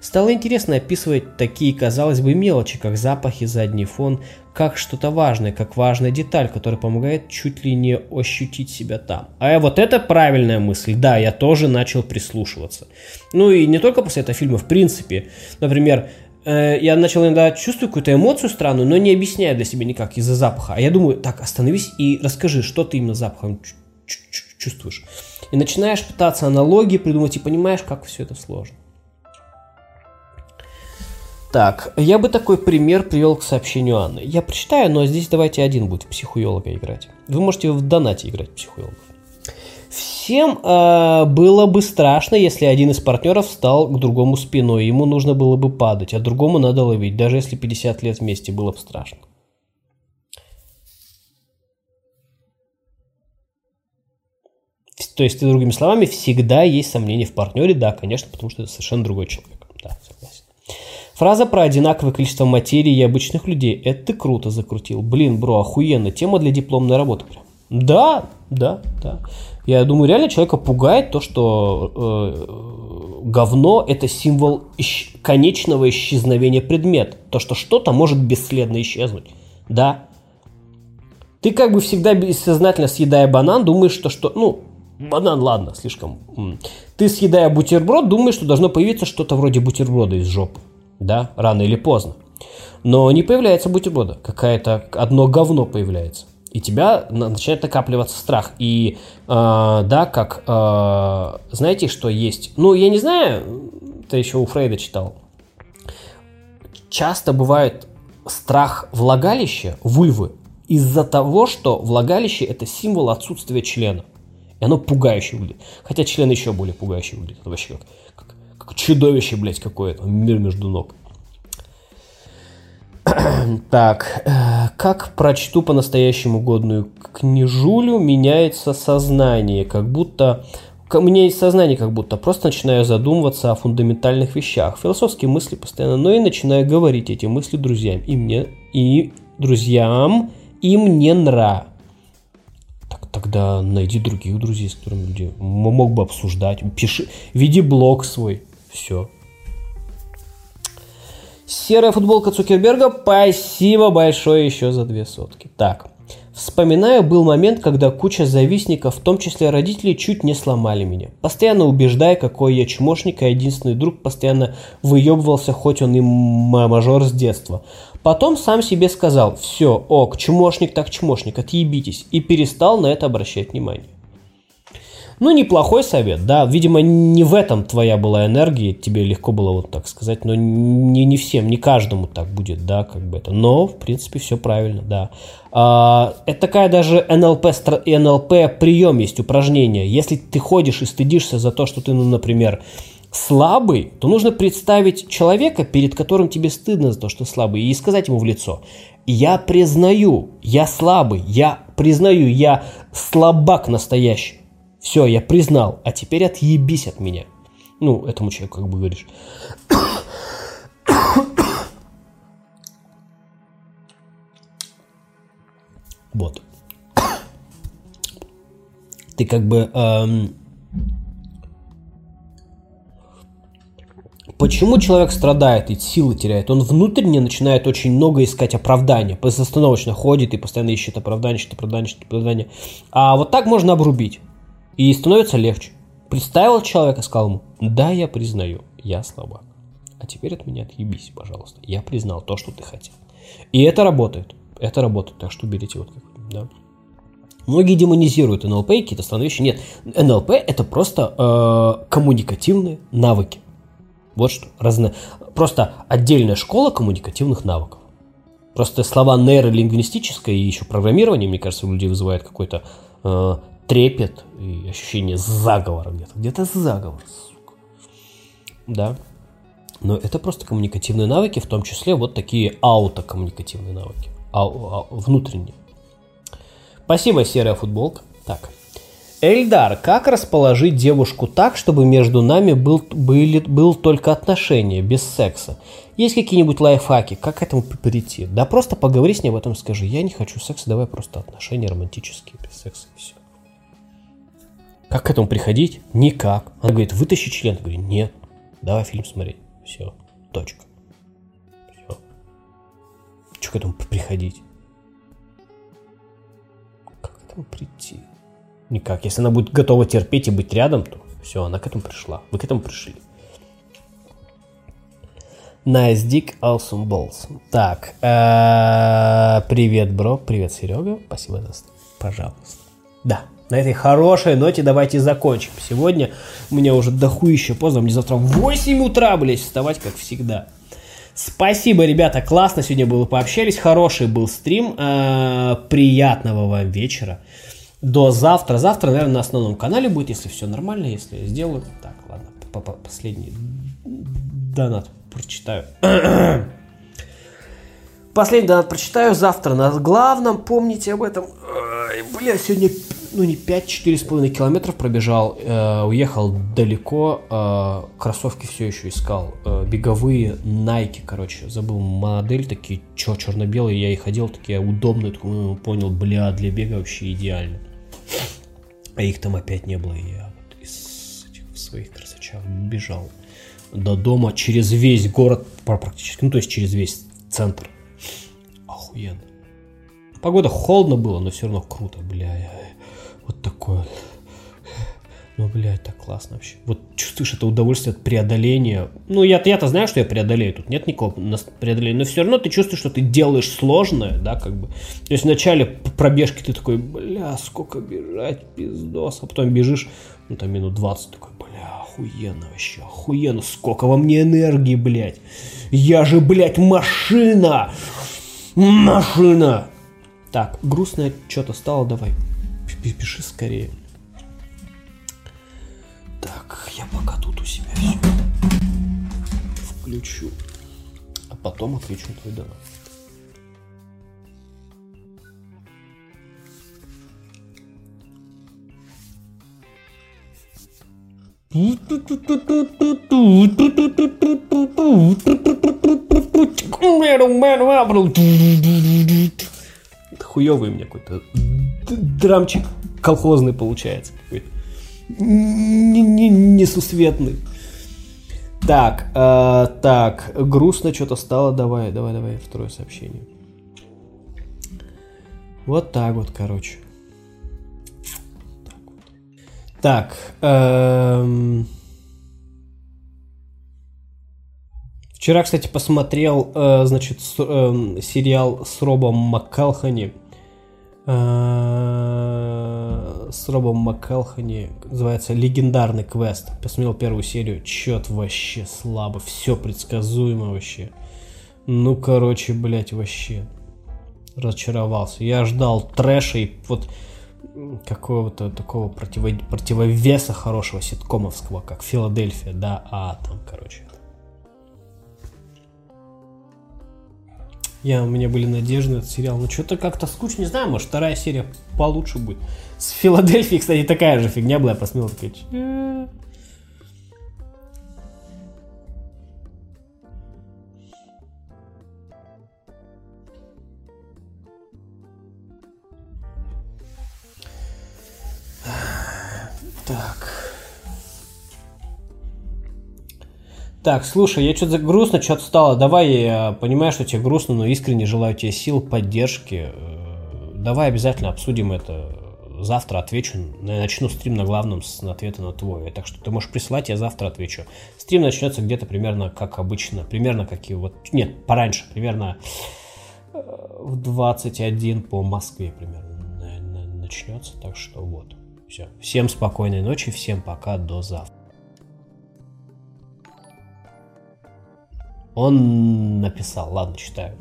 Стало интересно описывать такие, казалось бы, мелочи, как запахи, задний фон, как что-то важное, как важная деталь, которая помогает чуть ли не ощутить себя там. А вот это правильная мысль. Да, я тоже начал прислушиваться. Ну и не только после этого фильма, в принципе. Например, Э, я начал иногда чувствовать какую-то эмоцию странную, но не объясняя для себя никак из-за запаха. А я думаю, так, остановись и расскажи, что ты именно запахом чувствуешь. И начинаешь пытаться аналогии придумать и понимаешь, как все это сложно. Так, я бы такой пример привел к сообщению Анны. Я прочитаю, но здесь давайте один будет в психуолога играть. Вы можете в донате играть в психологов. Всем э, было бы страшно, если один из партнеров встал к другому спиной. Ему нужно было бы падать, а другому надо ловить. Даже если 50 лет вместе было бы страшно. То есть, другими словами, всегда есть сомнения в партнере, да, конечно, потому что это совершенно другой человек. Фраза про одинаковое количество материи и обычных людей. Это ты круто закрутил. Блин, бро, охуенно. Тема для дипломной работы прям. Да, да, да. Я думаю, реально человека пугает то, что э, говно это символ ищ- конечного исчезновения предмета. То, что что-то может бесследно исчезнуть. Да. Ты как бы всегда бессознательно съедая банан, думаешь, что что... Ну, банан, ладно, слишком. Ты съедая бутерброд, думаешь, что должно появиться что-то вроде бутерброда из жопы. Да, рано или поздно. Но не появляется бутерброда. Какая-то одно говно появляется и тебя начинает накапливаться страх. И э, да, как э, знаете, что есть? Ну, я не знаю, ты еще у Фрейда читал. Часто бывает страх влагалища, вульвы, из-за того, что влагалище это символ отсутствия члена. И оно пугающе выглядит. Хотя член еще более пугающе выглядит. Это вообще как чудовище, блядь, какое-то. Мир между ног. Так, э, как прочту по-настоящему годную книжулю, меняется сознание, как будто... У меня есть сознание как будто, просто начинаю задумываться о фундаментальных вещах, философские мысли постоянно, но и начинаю говорить эти мысли друзьям, и мне, и друзьям, и мне нра. Так, тогда найди других друзей, с которыми люди мог бы обсуждать, пиши, веди блог свой, все. Серая футболка Цукерберга, спасибо большое еще за две сотки. Так, Вспоминаю, был момент, когда куча завистников, в том числе родители, чуть не сломали меня. Постоянно убеждая, какой я чмошник, а единственный друг постоянно выебывался, хоть он и мажор с детства. Потом сам себе сказал, все, ок, чмошник так чмошник, отъебитесь, и перестал на это обращать внимание. Ну, неплохой совет, да. Видимо, не в этом твоя была энергия, тебе легко было вот так сказать, но не, не всем, не каждому так будет, да, как бы это. Но, в принципе, все правильно, да. А, это такая даже НЛП, НЛП прием есть, упражнение. Если ты ходишь и стыдишься за то, что ты, ну, например, слабый, то нужно представить человека, перед которым тебе стыдно за то, что слабый, и сказать ему в лицо, я признаю, я слабый, я признаю, я слабак настоящий. Все, я признал, а теперь отъебись от меня. Ну, этому человеку как бы говоришь. Вот. Ты как бы... Эм, Почему человек страдает и силы теряет? Он внутренне начинает очень много искать оправдания. Безостановочно ходит и постоянно ищет оправдание, ищет оправдание, ищет оправдание. А вот так можно обрубить. И становится легче. Представил человека, сказал ему, да, я признаю, я слабак. А теперь от меня отъебись, пожалуйста. Я признал то, что ты хотел. И это работает. Это работает, так что берите вот как, да. Многие демонизируют НЛП и какие-то странные вещи. Нет, НЛП это просто э, коммуникативные навыки. Вот что. Разно... Просто отдельная школа коммуникативных навыков. Просто слова нейролингвистическое и еще программирование, мне кажется, у людей вызывает какой-то э, трепет и ощущение заговора где-то. Где-то заговор, сука. Да. Но это просто коммуникативные навыки, в том числе вот такие аутокоммуникативные навыки. Ау, ау, внутренние. Спасибо, серая футболка. Так. Эльдар, как расположить девушку так, чтобы между нами был, были, был только отношения, без секса? Есть какие-нибудь лайфхаки? Как к этому прийти? Да просто поговори с ней об этом, скажи. Я не хочу секса, давай просто отношения романтические, без секса и все. Как к этому приходить? Никак. Она говорит, вытащи член. Я говорю, нет, давай фильм смотреть. Все, точка. Все. Что к этому приходить? Как к этому прийти? Никак. Если она будет готова терпеть и быть рядом, то все, она к этому пришла. Вы к этому пришли. Nice dick, awesome balls. Так, э, привет, бро, привет, Серега, спасибо за пожалуйста. Да, на этой хорошей ноте давайте закончим. Сегодня у меня уже дохуище поздно, мне завтра в 8 утра, блядь, вставать, как всегда. Спасибо, ребята, классно сегодня было, пообщались, хороший был стрим, э, приятного вам вечера. До завтра. Завтра, наверное, на основном канале будет, если все нормально, если я сделаю. Так, ладно, последний донат прочитаю. Последний донат прочитаю завтра на главном. Помните об этом. Ой, бля, сегодня, ну не 5-4,5 километров пробежал. Э, уехал далеко. Э, кроссовки все еще искал. Э, беговые Nike, короче. Забыл модель такие, чё, черно-белые. Я и ходил, такие удобные. Такой, ну, понял, бля, для бега вообще идеально. А их там опять не было. Я вот из этих своих красочах бежал до дома через весь город практически. Ну, то есть через весь центр охуенно. Погода холодно было, но все равно круто, бля. Вот такое. Ну, блядь, так классно вообще. Вот чувствуешь это удовольствие от преодоления. Ну, я-то, я-то знаю, что я преодолею. Тут нет никакого преодоления. Но все равно ты чувствуешь, что ты делаешь сложное, да, как бы. То есть в начале пробежки ты такой, бля, сколько бежать, пиздос. А потом бежишь, ну, там минут 20, такой, бля, охуенно вообще, охуенно. Сколько во мне энергии, блядь. Я же, блядь, машина. Машина! Так, грустное что-то стало, давай. Пиши скорее. Так, я пока тут у себя все включу. А потом отвечу на твой донат. Хуёвый у меня какой-то драмчик колхозный получается. Несусветный. Так, э, так, грустно что-то стало. Давай, давай, давай, второе сообщение. Вот так вот, короче. Так. Эм... Вчера, кстати, посмотрел, э, значит, с, э, сериал с Робом Маккалхани. Э, с Робом Маккалхани. Называется «Легендарный квест». Посмотрел первую серию. Чет вообще слабо. Все предсказуемо вообще. Ну, короче, блядь, вообще. Разочаровался. Я ждал трэша и вот какого-то такого противо противовеса хорошего ситкомовского, как Филадельфия, да, а там, короче. Я, у меня были надежды на этот сериал, но что-то как-то скучно, не знаю, может вторая серия получше будет. С Филадельфией, кстати, такая же фигня была, я посмотрел, такая, Так, слушай, я что-то грустно, что-то стало. Давай, я понимаю, что тебе грустно, но искренне желаю тебе сил, поддержки. Э, давай обязательно обсудим это. Завтра отвечу. Начну стрим на главном с ответа на твой. Так что ты можешь присылать, я завтра отвечу. Стрим начнется где-то примерно как обычно. Примерно как и вот... Нет, пораньше. Примерно э, в 21 по Москве примерно начнется. Так что вот. Все. Всем спокойной ночи, всем пока, до завтра. Он написал, ладно, читаю.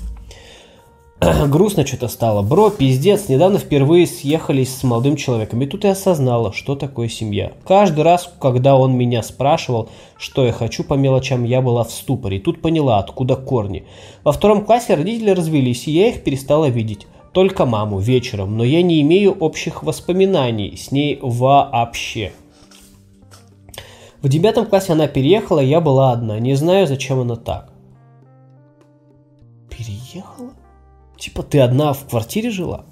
грустно что-то стало. Бро, пиздец, недавно впервые съехались с молодым человеком. И тут я осознала, что такое семья. Каждый раз, когда он меня спрашивал, что я хочу по мелочам, я была в ступоре. И тут поняла, откуда корни. Во втором классе родители развелись, и я их перестала видеть. Только маму вечером, но я не имею общих воспоминаний с ней вообще. В девятом классе она переехала, я была одна. Не знаю, зачем она так. Типа ты одна в квартире жила?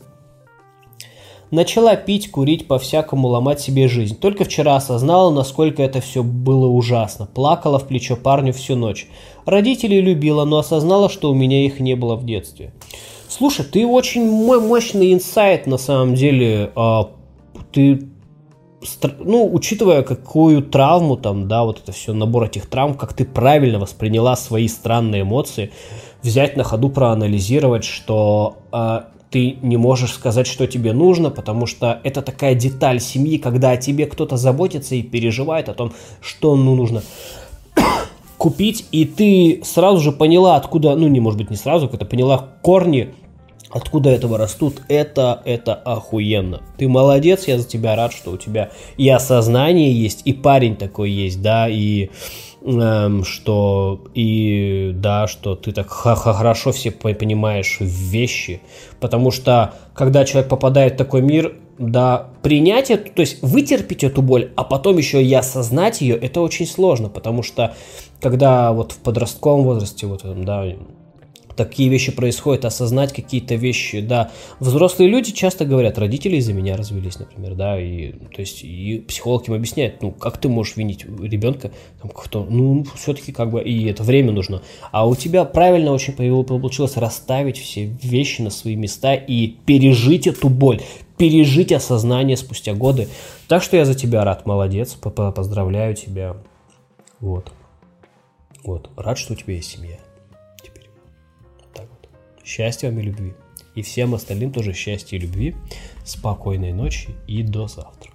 Начала пить, курить, по-всякому ломать себе жизнь. Только вчера осознала, насколько это все было ужасно. Плакала в плечо парню всю ночь. Родителей любила, но осознала, что у меня их не было в детстве. Слушай, ты очень мощный инсайт на самом деле. А, ты ну, учитывая какую травму там, да, вот это все, набор этих травм, как ты правильно восприняла свои странные эмоции, взять на ходу, проанализировать, что э, ты не можешь сказать, что тебе нужно, потому что это такая деталь семьи, когда о тебе кто-то заботится и переживает о том, что ну, нужно купить, и ты сразу же поняла, откуда, ну, не может быть, не сразу, как-то поняла корни, откуда этого растут, это, это охуенно. Ты молодец, я за тебя рад, что у тебя и осознание есть, и парень такой есть, да, и что и да, что ты так хорошо все понимаешь вещи, потому что когда человек попадает в такой мир, да, принять эту, то есть вытерпеть эту боль, а потом еще и осознать ее, это очень сложно, потому что когда вот в подростковом возрасте, вот, да, такие вещи происходят, осознать какие-то вещи, да. Взрослые люди часто говорят, родители из-за меня развелись, например, да, и, то есть, и психолог им объясняет, ну, как ты можешь винить ребенка, там, кто, ну, все-таки как бы, и это время нужно. А у тебя правильно очень получилось расставить все вещи на свои места и пережить эту боль, пережить осознание спустя годы. Так что я за тебя рад, молодец, поздравляю тебя. Вот. Вот. Рад, что у тебя есть семья. Счастья вам и любви. И всем остальным тоже счастья и любви. Спокойной ночи и до завтра.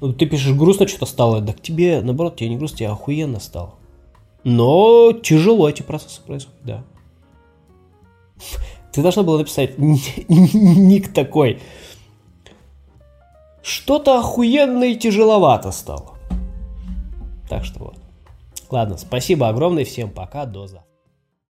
Ну, ты пишешь, грустно что-то стало. Так тебе, наоборот, тебе не грустно, тебе охуенно стало. Но тяжело эти процессы происходят, да. Ты должна была написать ник такой. Что-то охуенно и тяжеловато стало. Так что вот. Ладно, спасибо огромное, всем пока, до завтра.